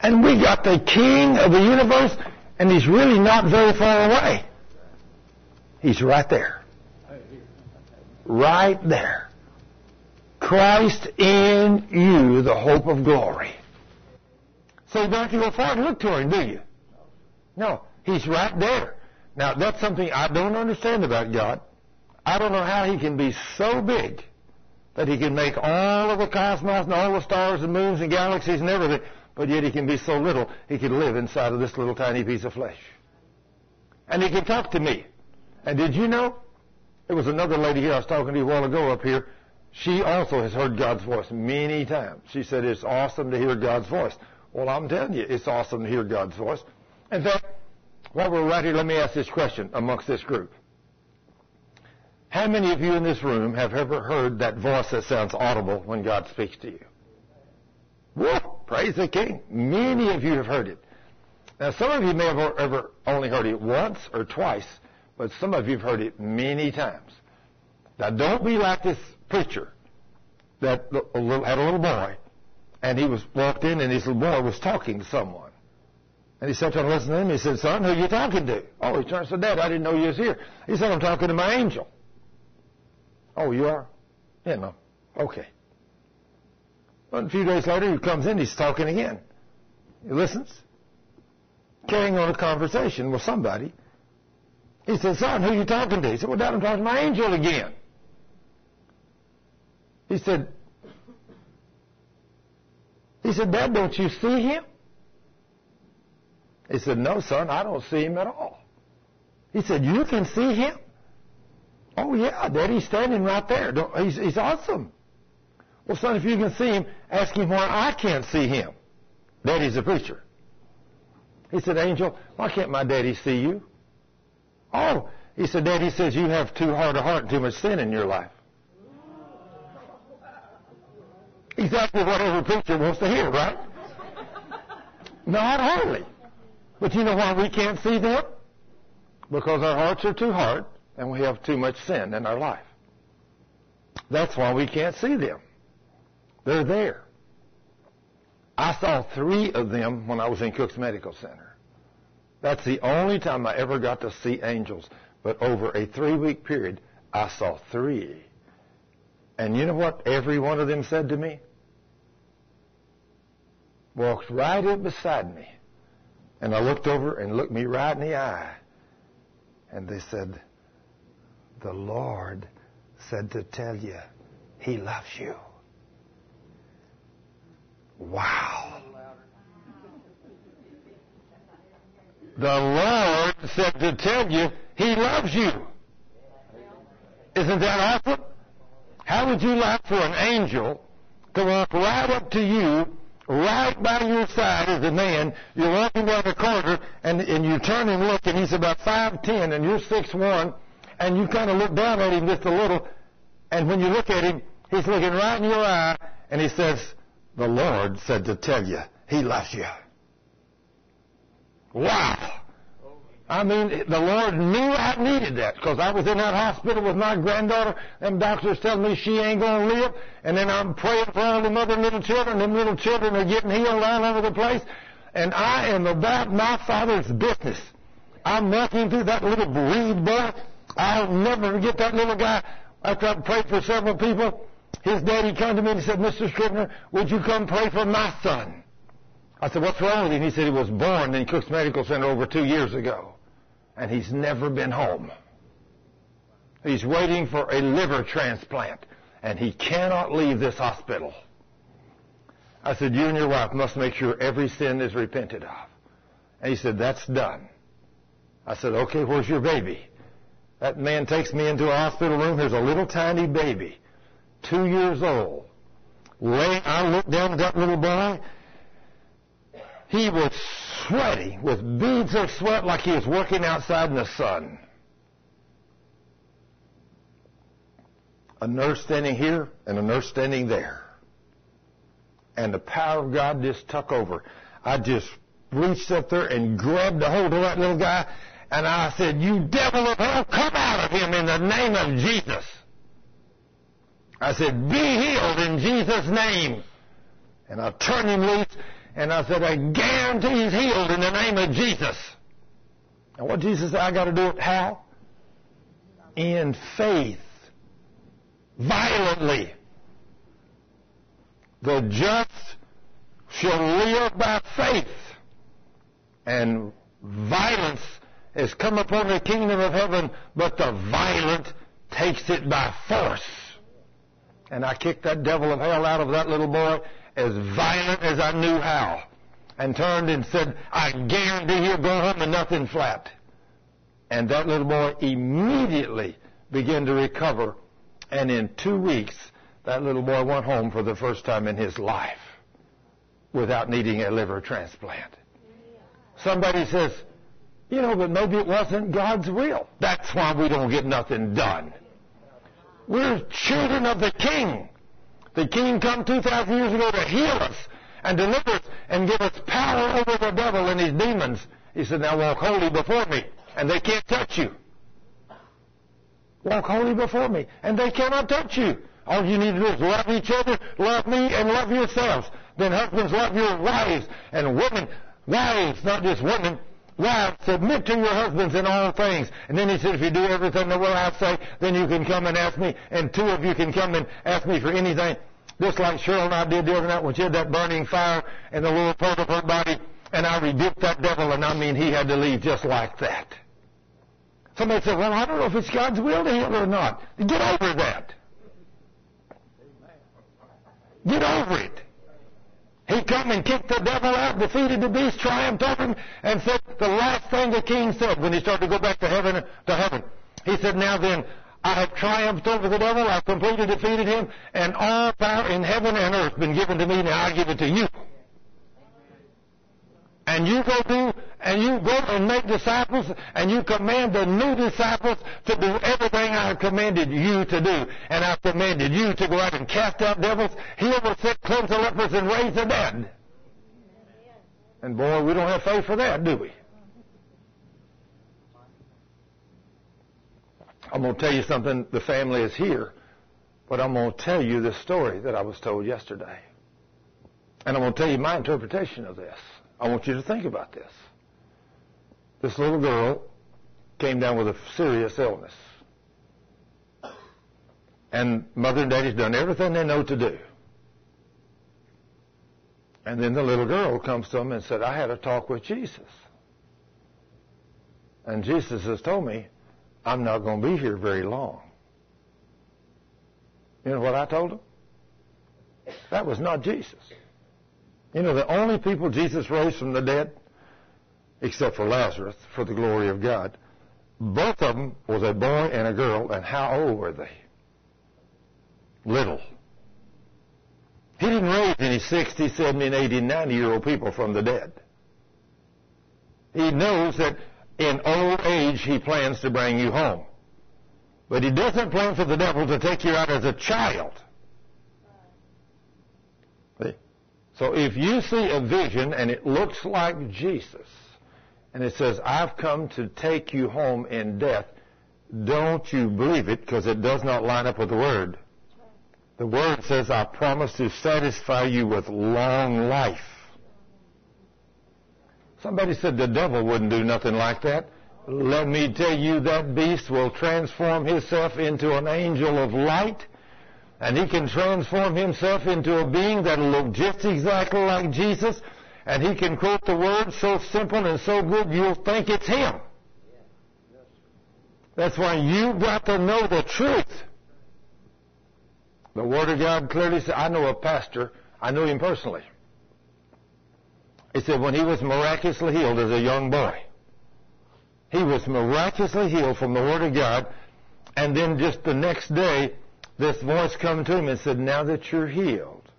And we got the king of the universe and he's really not very far away. He's right there. Right there. Christ in you, the hope of glory. So you don't have to go far and look to him, do you? No, he's right there. Now that's something I don't understand about God. I don't know how he can be so big that he can make all of the cosmos and all the stars and moons and galaxies and everything, but yet he can be so little he can live inside of this little tiny piece of flesh. And he can talk to me. And did you know? There was another lady here I was talking to a while ago up here. She also has heard God's voice many times. She said it's awesome to hear God's voice. Well, I'm telling you, it's awesome to hear God's voice. In fact, while we're right here, let me ask this question amongst this group. How many of you in this room have ever heard that voice that sounds audible when God speaks to you? Woo! Praise the King. Many of you have heard it. Now, some of you may have ever only heard it once or twice, but some of you have heard it many times. Now, don't be like this preacher that had a little boy, and he was walked in, and his little boy was talking to someone. And he sat down and listened to him. He said, son, who are you talking to? Oh, he and said, Dad, I didn't know you was here. He said, I'm talking to my angel. Oh, you are? Yeah, no. Okay. But a few days later, he comes in, he's talking again. He listens, carrying on a conversation with somebody. He said, son, who are you talking to? He said, well, Dad, I'm talking to my angel again. He said, he said, Dad, don't you see him? He said, no, son, I don't see him at all. He said, you can see him? Oh, yeah, Daddy's standing right there. He's, he's awesome. Well, son, if you can see him, ask him why I can't see him. Daddy's a preacher. He said, Angel, why can't my daddy see you? Oh, he said, Daddy says you have too hard a heart and too much sin in your life. Exactly what every preacher wants to hear, right? Not hardly. But you know why we can't see them? Because our hearts are too hard and we have too much sin in our life. That's why we can't see them. They're there. I saw three of them when I was in Cook's Medical Center. That's the only time I ever got to see angels. But over a three week period, I saw three. And you know what every one of them said to me? Walked right up beside me. And I looked over and looked me right in the eye. And they said, The Lord said to tell you, He loves you. Wow. The Lord said to tell you He loves you. Isn't that awesome? How would you like for an angel to walk right up to you right by your side as a man. You're walking down the corridor, and, and you turn and look, and he's about 5'10", and you're 6'1", and you kind of look down at him just a little, and when you look at him, he's looking right in your eye, and he says, the Lord said to tell you, he loves you. Wow. I mean, the Lord knew I needed that because I was in that hospital with my granddaughter. Them doctors telling me she ain't going to live. And then I'm praying for all the other little children. Them little children are getting healed all over the place. And I am about my father's business. I'm walking through that little bereaved boy. I'll never forget that little guy. After I prayed for several people, his daddy came to me and said, Mr. Scrivner, would you come pray for my son? I said, what's wrong with him? He said he was born in Cook's Medical Center over two years ago and he's never been home. He's waiting for a liver transplant, and he cannot leave this hospital. I said, you and your wife must make sure every sin is repented of. And he said, that's done. I said, okay, where's your baby? That man takes me into a hospital room. There's a little tiny baby, two years old. I look down at that little boy. He was sweaty with beads of sweat like he was working outside in the sun. A nurse standing here and a nurse standing there. And the power of God just took over. I just reached up there and grabbed a hold of that little guy and I said, you devil of hell, come out of him in the name of Jesus. I said, be healed in Jesus' name. And I turned him loose and I said, I guarantee he's healed in the name of Jesus. And what Jesus said, I got to do it how? In faith. Violently. The just shall live by faith. And violence has come upon the kingdom of heaven, but the violent takes it by force. And I kicked that devil of hell out of that little boy as violent as I knew how and turned and said, I guarantee you'll go home and nothing flat. And that little boy immediately began to recover. And in two weeks, that little boy went home for the first time in his life without needing a liver transplant. Somebody says, you know, but maybe it wasn't God's will. That's why we don't get nothing done. We're children of the King. The King come 2,000 years ago to heal us and deliver us and give us power over the devil and his demons. He said, now walk holy before me, and they can't touch you. Walk holy before me, and they cannot touch you. All you need to do is love each other, love me, and love yourselves. Then husbands, love your wives, and women, wives, not just women, Wives, submit to your husbands in all things. And then he said, if you do everything the will I say, then you can come and ask me, and two of you can come and ask me for anything. Just like Cheryl and I did the other night when she had that burning fire in the lower part of her body, and I rebuked that devil, and I mean he had to leave just like that. Somebody said, well, I don't know if it's God's will to heal or not. Get over that. Get over it. He come and kicked the devil out, defeated the beast, triumphed over him, and said the last thing the king said when he started to go back to heaven to heaven. He said, Now then, I have triumphed over the devil, I've completely defeated him, and all power in heaven and earth been given to me, now I give it to you and you go do and you go and make disciples and you command the new disciples to do everything I have commanded you to do. And I've commanded you to go out and cast out devils, heal the sick, cleanse the lepers, and raise the dead. And boy, we don't have faith for that, do we? I'm going to tell you something. The family is here, but I'm going to tell you the story that I was told yesterday. And I'm going to tell you my interpretation of this. I want you to think about this. This little girl came down with a serious illness. And mother and daddy's done everything they know to do. And then the little girl comes to them and said, I had a talk with Jesus. And Jesus has told me, I'm not going to be here very long. You know what I told him? That was not Jesus. You know, the only people Jesus raised from the dead, except for Lazarus, for the glory of God, both of them was a boy and a girl, and how old were they? Little. He didn't raise any 60, 70, and 80, 90 year old people from the dead. He knows that in old age he plans to bring you home. But he doesn't plan for the devil to take you out as a child. See? So if you see a vision and it looks like Jesus, and it says, I've come to take you home in death, don't you believe it because it does not line up with the Word. The Word says, I promise to satisfy you with long life. Somebody said the devil wouldn't do nothing like that. Let me tell you, that beast will transform himself into an angel of light, and he can transform himself into a being that'll look just exactly like Jesus, and he can quote the word so simple and so good you'll think it's him. That's why you've got to know the truth. The Word of God clearly says, I know a pastor, I know him personally. He said when he was miraculously healed as a young boy, he was miraculously healed from the Word of God, and then just the next day, this voice come to him and said, now that you're healed,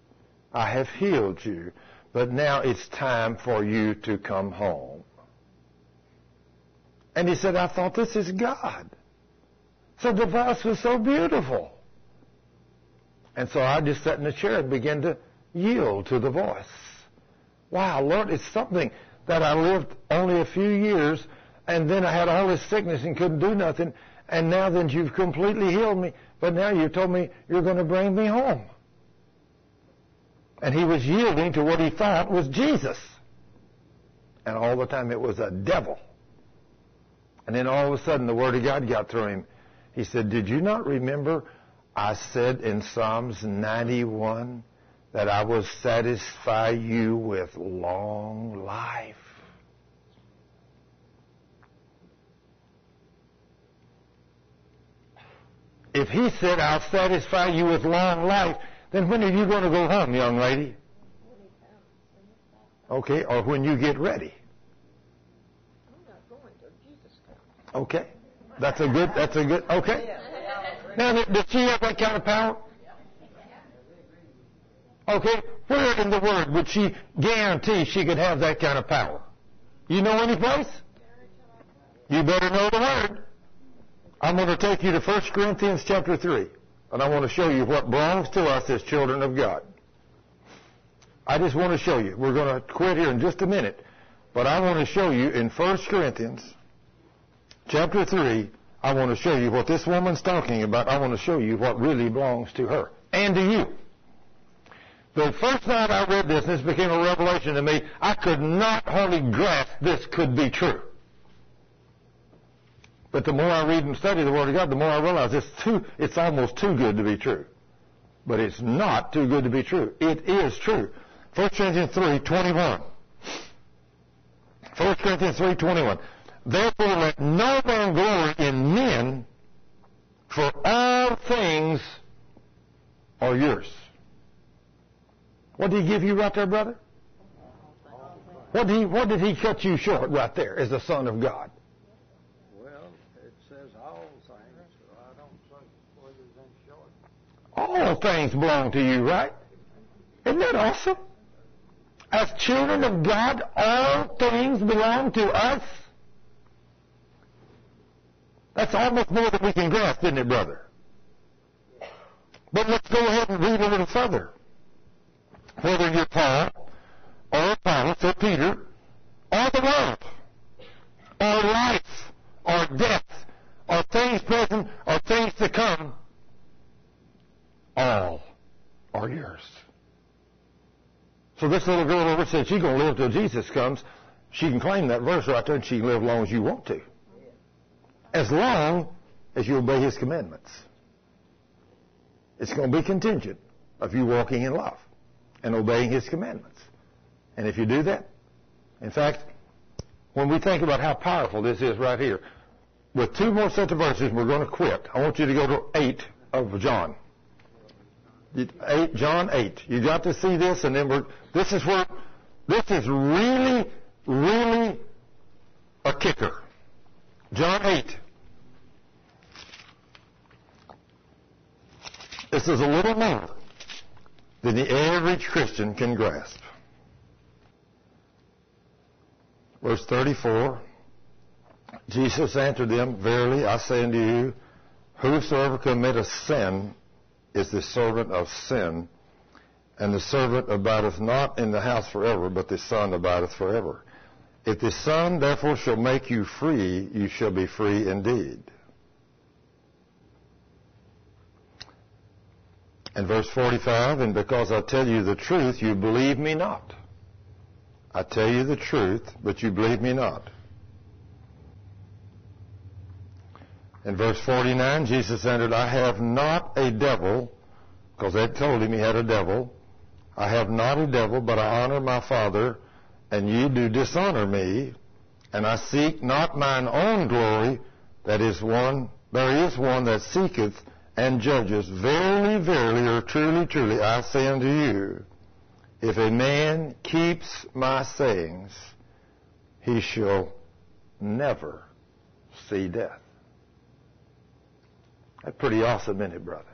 I have healed you, but now it's time for you to come home. And he said, I thought this is God. So the voice was so beautiful. And so I just sat in the chair and began to yield to the voice. Wow, Lord, it's something that I lived only a few years and then I had all this sickness and couldn't do nothing. And now then you've completely healed me. But now you told me you're going to bring me home. And he was yielding to what he thought was Jesus. And all the time it was a devil. And then all of a sudden the Word of God got through him. He said, Did you not remember I said in Psalms 91 that I will satisfy you with long life? If he said, I'll satisfy you with long life, then when are you going to go home, young lady? Okay, or when you get ready. Okay. That's a good, that's a good, okay. Now, does she have that kind of power? Okay, where in the Word would she guarantee she could have that kind of power? You know any place? You better know the Word. I'm going to take you to 1 Corinthians chapter 3, and I want to show you what belongs to us as children of God. I just want to show you. We're going to quit here in just a minute, but I want to show you in 1 Corinthians chapter 3, I want to show you what this woman's talking about. I want to show you what really belongs to her and to you. The first night I read this, this became a revelation to me, I could not hardly grasp this could be true. But the more I read and study the Word of God, the more I realize it's too, it's almost too good to be true. But it's not too good to be true. It is true. 1 Corinthians 3, 21. 1 Corinthians 3, 21. Therefore let no man glory in men, for all things are yours. What did he give you right there, brother? What did he, what did he cut you short right there as the Son of God? Well, it says all things, so I don't think what is in short. All things belong to you, right? Isn't that awesome? As children of God, all things belong to us. That's almost more than we can grasp, isn't it, brother? But let's go ahead and read a little further. Whether you're Paul, or Apollos, or Peter, or the world, or life, or death, or things present, or things to come, all are yours. So this little girl over said she's going to live till Jesus comes. She can claim that verse right there, and she can live as long as you want to as long as you obey His commandments. It's going to be contingent of you walking in love and obeying His commandments. And if you do that, in fact, when we think about how powerful this is right here, with two more sets of verses, we're going to quit. I want you to go to 8 of John. 8, John 8. You got to see this, and then we're, this is where, this is really, really a kicker. John 8. This is a little more. than the average Christian can grasp. Verse 34, Jesus answered them, Verily I say unto you, whosoever committeth sin is the servant of sin, and the servant abideth not in the house forever, but the Son abideth forever. If the Son therefore shall make you free, you shall be free indeed. And verse 45, and because I tell you the truth, you believe me not. I tell you the truth, but you believe me not. In verse 49, Jesus answered, I have not a devil, because they told him he had a devil. I have not a devil, but I honor my Father, and ye do dishonor me, and I seek not mine own glory, that is one, there is one that seeketh and judges. Verily, verily, or truly, truly, I say unto you, if a man keeps my sayings, he shall never see death. That's pretty awesome, isn't it, brother?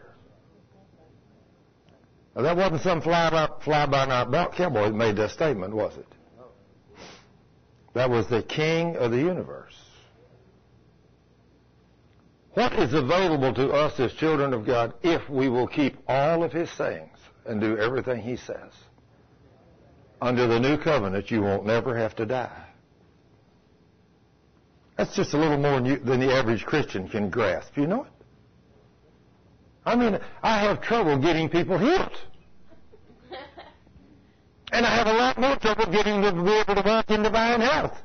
Now, that wasn't some fly by, fly by night cowboy that made that statement, was it? That was the king of the universe. What is available to us as children of God if we will keep all of his sayings and do everything he says? Under the new covenant, you won't never have to die. That's just a little more than the average Christian can grasp. You know it? I mean, I have trouble getting people healed. And I have a lot more trouble getting them to be able to walk in divine health.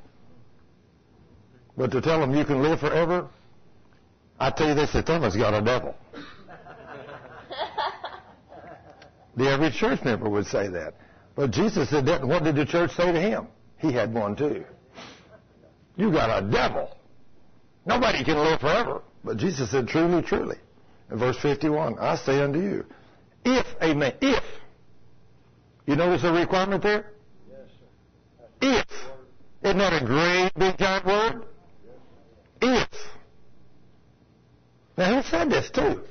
But to tell them you can live forever, I tell you this, has got a devil. the average church member would say that. But Jesus said that, what did the church say to him? He had one too. You got a devil. Nobody can live forever. But Jesus said, truly, truly. Verse 51, I say unto you, if a man, if, you notice the requirement there? Yes. If. Isn't that a great big giant word? If. Now who said this too?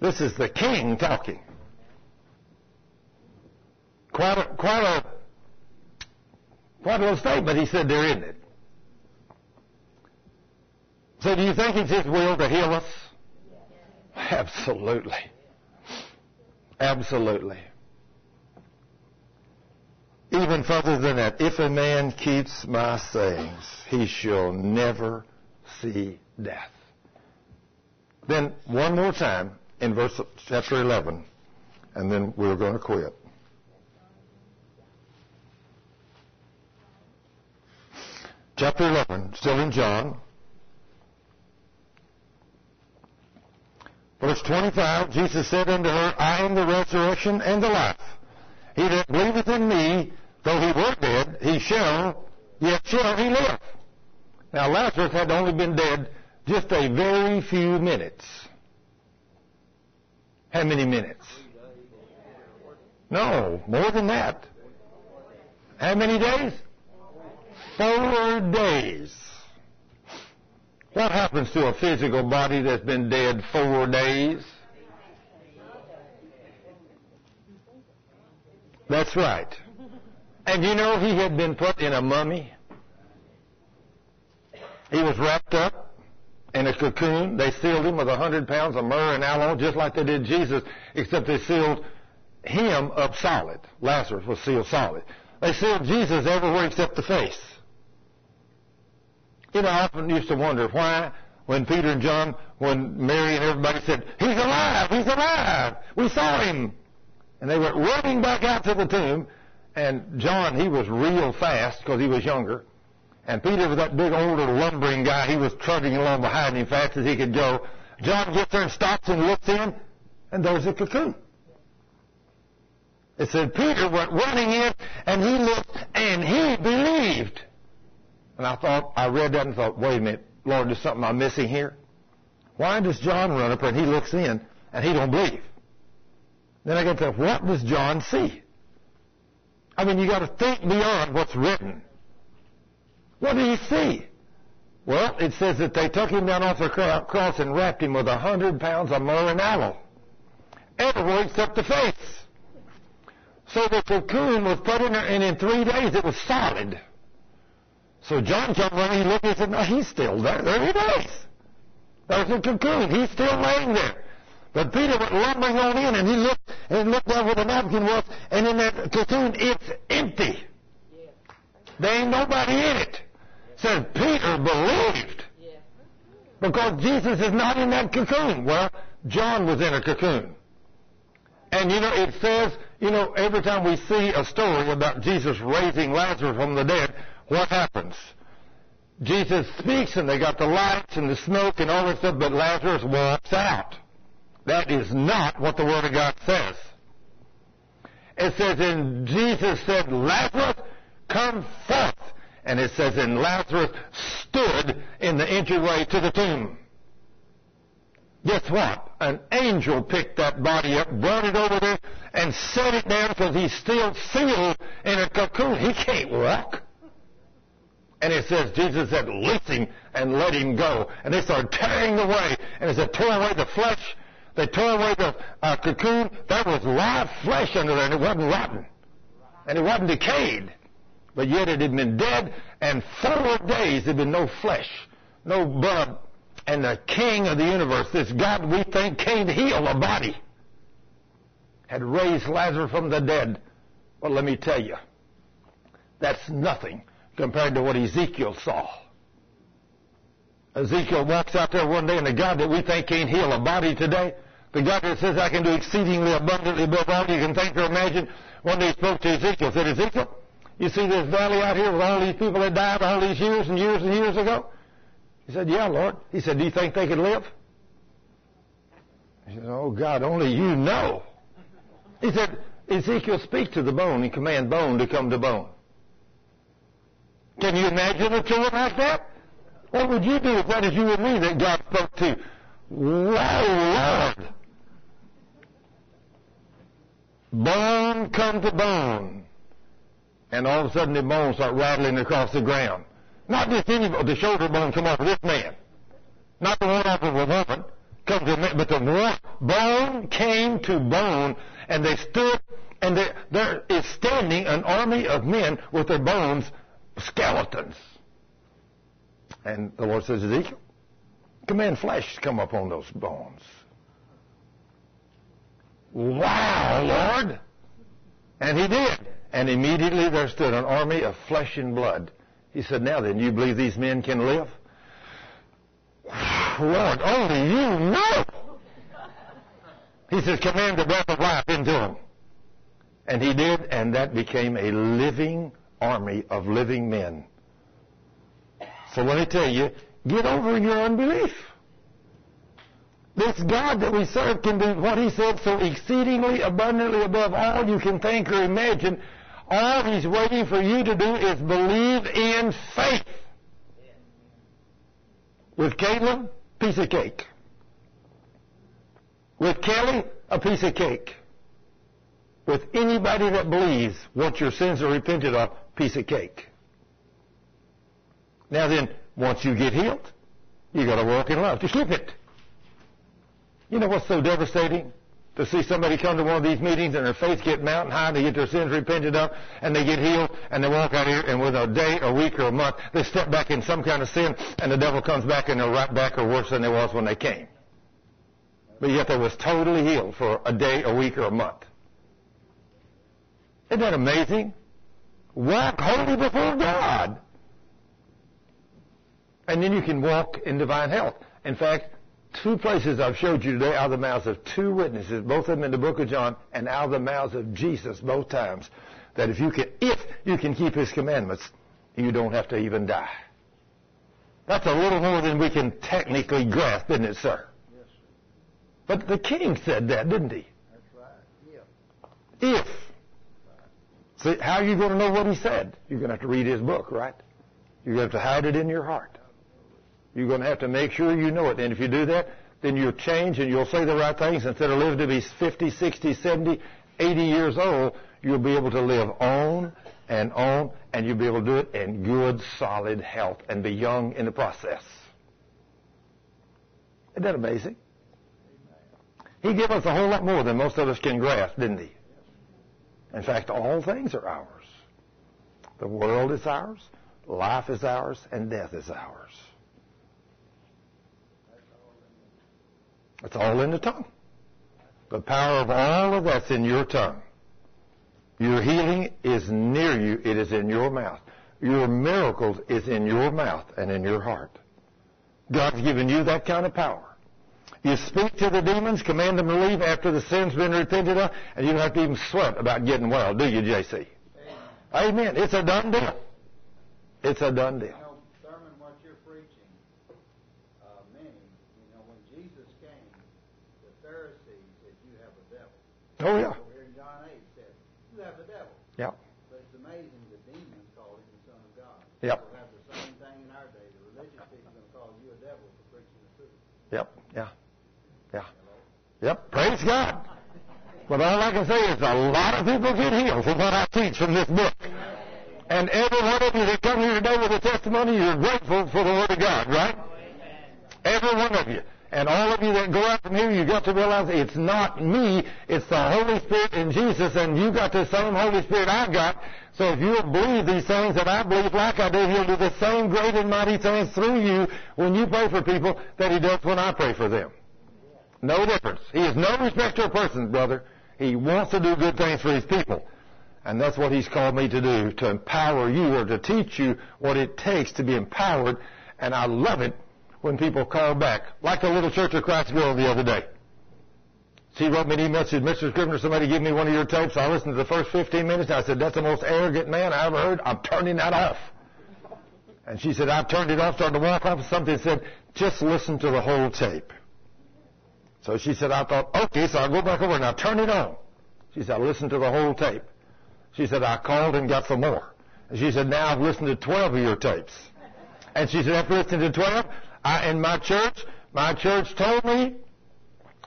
This is the king talking. Quite a, quite a, quite a little statement he said there, isn't it? So do you think it's his will to heal us? Absolutely. Absolutely. Even further than that, if a man keeps my sayings, he shall never see death. Then one more time in verse chapter 11, and then we're going to quit. Chapter 11, still in John. Verse 25, Jesus said unto her, I am the resurrection and the life. He that believeth in me, though he were dead, he shall, yet shall he live. Now Lazarus had only been dead just a very few minutes. How many minutes? No, more than that. How many days? Four days. What happens to a physical body that's been dead four days? That's right. And you know he had been put in a mummy? He was wrapped up in a cocoon. They sealed him with a hundred pounds of myrrh and aloe, just like they did Jesus, except they sealed him up solid. Lazarus was sealed solid. They sealed Jesus everywhere except the face. You know, I often used to wonder why when Peter and John, when Mary and everybody said, He's alive, He's alive, we saw Him. And they went running back out to the tomb, and John, he was real fast because he was younger. And Peter was that big older lumbering guy, he was trudging along behind him fast as he could go. John gets there and stops and looks in, and there's a cocoon. It said Peter went running in, and he looked, and he believed. And I thought, I read that and thought, wait a minute, Lord, there's something I'm missing here. Why does John run up and he looks in and he don't believe? Then I get to, what does John see? I mean, you got to think beyond what's written. What did he see? Well, it says that they took him down off the cross and wrapped him with a hundred pounds of myrrh and aloe. Everywhere except the face. So the cocoon was put in there, and in three days it was solid. So John jumped on, he looked and said, no, he's still there. There he is. There's the cocoon. He's still laying there. But Peter went lumbering on in, and he looked and looked down where the napkin was, and in that cocoon, it's empty. There ain't nobody in it. Said Peter believed. Because Jesus is not in that cocoon. Well, John was in a cocoon. And you know, it says, you know, every time we see a story about Jesus raising Lazarus from the dead, what happens? Jesus speaks and they got the lights and the smoke and all this stuff, but Lazarus walks out. That is not what the Word of God says. It says, and Jesus said, Lazarus, come forth. And it says, and Lazarus stood in the entryway to the tomb. Guess what? An angel picked that body up, brought it over there, and set it down because he's still sealed in a cocoon. He can't walk. And it says Jesus said, loose him and let him go. And they started tearing away. And as they tore away the flesh, they tore away the uh, cocoon. There was live flesh under there, and it wasn't rotten. And it wasn't decayed. But yet it had been dead, and four days there had been no flesh, no blood. And the King of the universe, this God we think came to heal a body, had raised Lazarus from the dead. Well, let me tell you, that's nothing compared to what Ezekiel saw. Ezekiel walks out there one day, and the God that we think can't heal a body today, the God that says, I can do exceedingly abundantly above all you can think or imagine, one day spoke to Ezekiel, said, Ezekiel, you see this valley out here with all these people that died all these years and years and years ago? He said, Yeah, Lord. He said, Do you think they could live? He said, Oh, God, only you know. He said, Ezekiel, speak to the bone and command bone to come to bone. Can you imagine a tour like that? What would you do if that is you and me that God spoke to? Wow, Lord. Bone come to bone. And all of a sudden the bones start rattling across the ground. Not just any, bone, the shoulder bone come off of this man. Not the one off of a woman. Come to man, but the one, bone came to bone and they stood and there is standing an army of men with their bones skeletons. And the Lord says, Ezekiel, command flesh to come up on those bones. Wow, Lord. And he did. And immediately there stood an army of flesh and blood. He said, Now then, you believe these men can live? Lord, only you know. He says, Command the breath of life into them. And he did, and that became a living army of living men. So let me tell you, get over your unbelief. This God that we serve can do what he said so exceedingly abundantly above all you can think or imagine. All he's waiting for you to do is believe in faith. With Caleb, piece of cake. With Kelly, a piece of cake. With anybody that believes once your sins are repented of, piece of cake. Now then, once you get healed, you got to walk in love to slip it. You know what's so devastating? To see somebody come to one of these meetings and their faith get mountain high, they get their sins repented of, and they get healed, and they walk out here, and within a day, a week, or a month, they step back in some kind of sin, and the devil comes back, and they're right back or worse than they was when they came. But yet they was totally healed for a day, a week, or a month. Isn't that amazing? Walk holy before God. And then you can walk in divine health. In fact, two places I've showed you today out of the mouths of two witnesses, both of them in the book of John, and out of the mouths of Jesus both times, that if you can, if you can keep his commandments, you don't have to even die. That's a little more than we can technically grasp, isn't it, sir? Yes, sir. But the king said that, didn't he? That's right. Yeah. If. How are you going to know what he said? You're going to have to read his book, right? You're going to have to hide it in your heart. You're going to have to make sure you know it. And if you do that, then you'll change and you'll say the right things. Instead of living to be 50, 60, 70, 80 years old, you'll be able to live on and on, and you'll be able to do it in good, solid health and be young in the process. Isn't that amazing? He gave us a whole lot more than most of us can grasp, didn't he? In fact, all things are ours. The world is ours, life is ours, and death is ours. It's all in the tongue. The power of all of that's in your tongue. Your healing is near you. It is in your mouth. Your miracles is in your mouth and in your heart. God's given you that kind of power. You speak to the demons, command them to leave after the sin's been repented of, and you don't have to even sweat about getting well, do you, JC? Amen. Amen. It's a done deal. It's a done deal. You know, Thurman, what you're preaching, uh, many, you know, when Jesus came, the Pharisees said, you have a devil. Oh, yeah. Over here in John 8 said, you have a devil. Yeah. But it's amazing the demons called him the Son of God. Yep. We'll have the same thing in our day. The religious people are going to call you a devil for preaching the truth. Yep. Yeah. Yeah. Yep. Praise God. But all I can say is a lot of people get healed from what I teach from this book. And every one of you that come here today with a testimony, you're grateful for the Word of God, right? Every one of you. And all of you that go out from here, you got to realize it's not me, it's the Holy Spirit in Jesus, and you got the same Holy Spirit I got. So if you'll believe these things that I believe like I do, He'll do the same great and mighty things through you when you pray for people that He does when I pray for them. No difference. He is no respecter of persons, brother. He wants to do good things for His people. And that's what He's called me to do, to empower you or to teach you what it takes to be empowered. And I love it when people call back, like the little Church of Christ girl the other day. She wrote me an email, said, Mr. Scrivner, somebody give me one of your tapes. I listened to the first 15 minutes, I said, that's the most arrogant man I ever heard. I'm turning that off. And she said, I've turned it off, started to walk off, something said, just listen to the whole tape. So she said, I thought, okay, so I'll go back over and I'll turn it on. She said, I listened to the whole tape. She said, I called and got some more. And she said, now I've listened to 12 of your tapes. And she said, after listening to 12, I, in my church, my church told me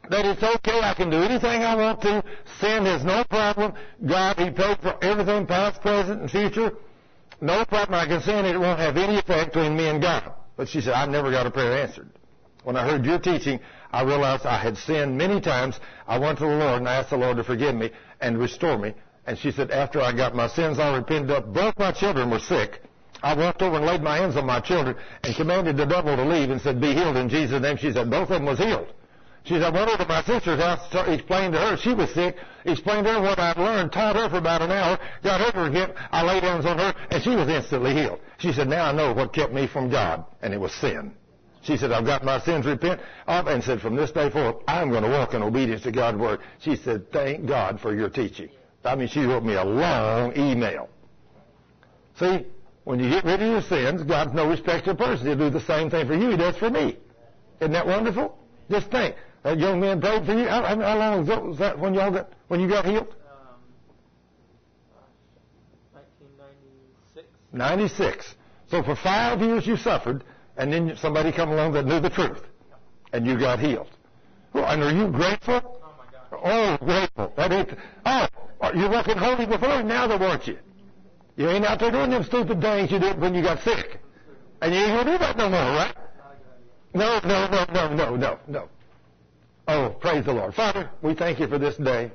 that it's okay, I can do anything I want to. Sin is no problem. God, He paid for everything, past, present, and future. No problem. I can sin it. Won't have any effect between me and God. But she said, I never got a prayer answered. When I heard your teaching, I realized I had sinned many times. I went to the Lord and asked the Lord to forgive me and restore me. And she said, after I got my sins I repented of, both my children were sick. I walked over and laid my hands on my children and commanded the devil to leave and said, be healed in Jesus' name. She said, both of them was healed. She said, I went over to my sister's house, explained to her she was sick, explained to her what I'd learned, taught her for about an hour, got to repent, I laid hands on her, and she was instantly healed. She said, now I know what kept me from God, and it was sin. She said, I've got my sins repent of, and said, from this day forth, I'm going to walk in obedience to God's word. She said, thank God for your teaching. I mean, she wrote me a long email. See, when you get rid of your sins, God's no respecter of persons. He'll do the same thing for you He does for me. Isn't that wonderful? Just think. That young man prayed for you. How, how long was that when y'all got when you got healed? Um, uh, 1996. 96. So for five years you suffered, and then somebody come along that knew the truth, and you got healed. Well, and are you grateful? Oh. Oh, grateful. That ain't, oh, you're walking holy before now, though, weren't you? You ain't out there doing them stupid things you did when you got sick. And you ain't to do that no more, right? No, no, no, no, no, no, no. Oh, praise the Lord. Father, we thank you for this day.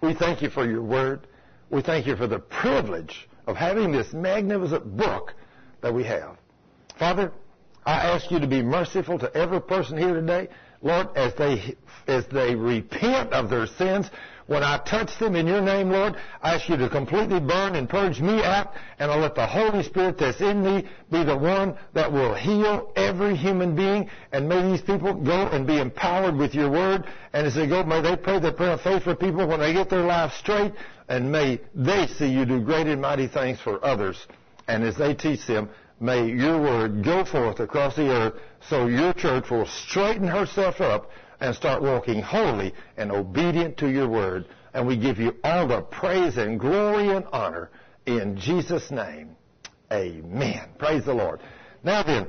We thank you for your word. We thank you for the privilege of having this magnificent book that we have. Father, I ask you to be merciful to every person here today. Lord, as they, as they repent of their sins, when I touch them in your name, Lord, I ask you to completely burn and purge me out, and I'll let the Holy Spirit that's in me be the one that will heal every human being, and may these people go and be empowered with your word, and as they go, may they pray the prayer of faith for people when they get their life straight, and may they see you do great and mighty things for others, and as they teach them, may your word go forth across the earth so your church will straighten herself up and start walking holy and obedient to your word. And we give you all the praise and glory and honor in Jesus' name. Amen. Praise the Lord. Now then,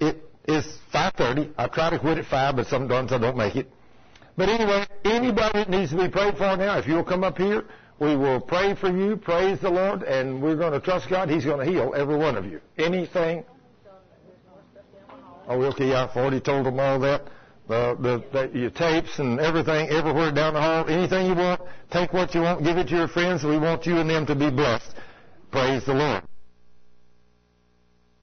it is 5.30. I try to quit at 5, but sometimes I don't make it. But anyway, anybody that needs to be prayed for now, if you'll come up here, we will pray for you, praise the Lord, and we're going to trust God. He's going to heal every one of you. Anything? Oh, okay, yeah, I've already told them all that. The, the, the, your tapes and everything, everywhere down the hall, anything you want, Take what you want, give it to your friends. We want you and them to be blessed. Praise the Lord.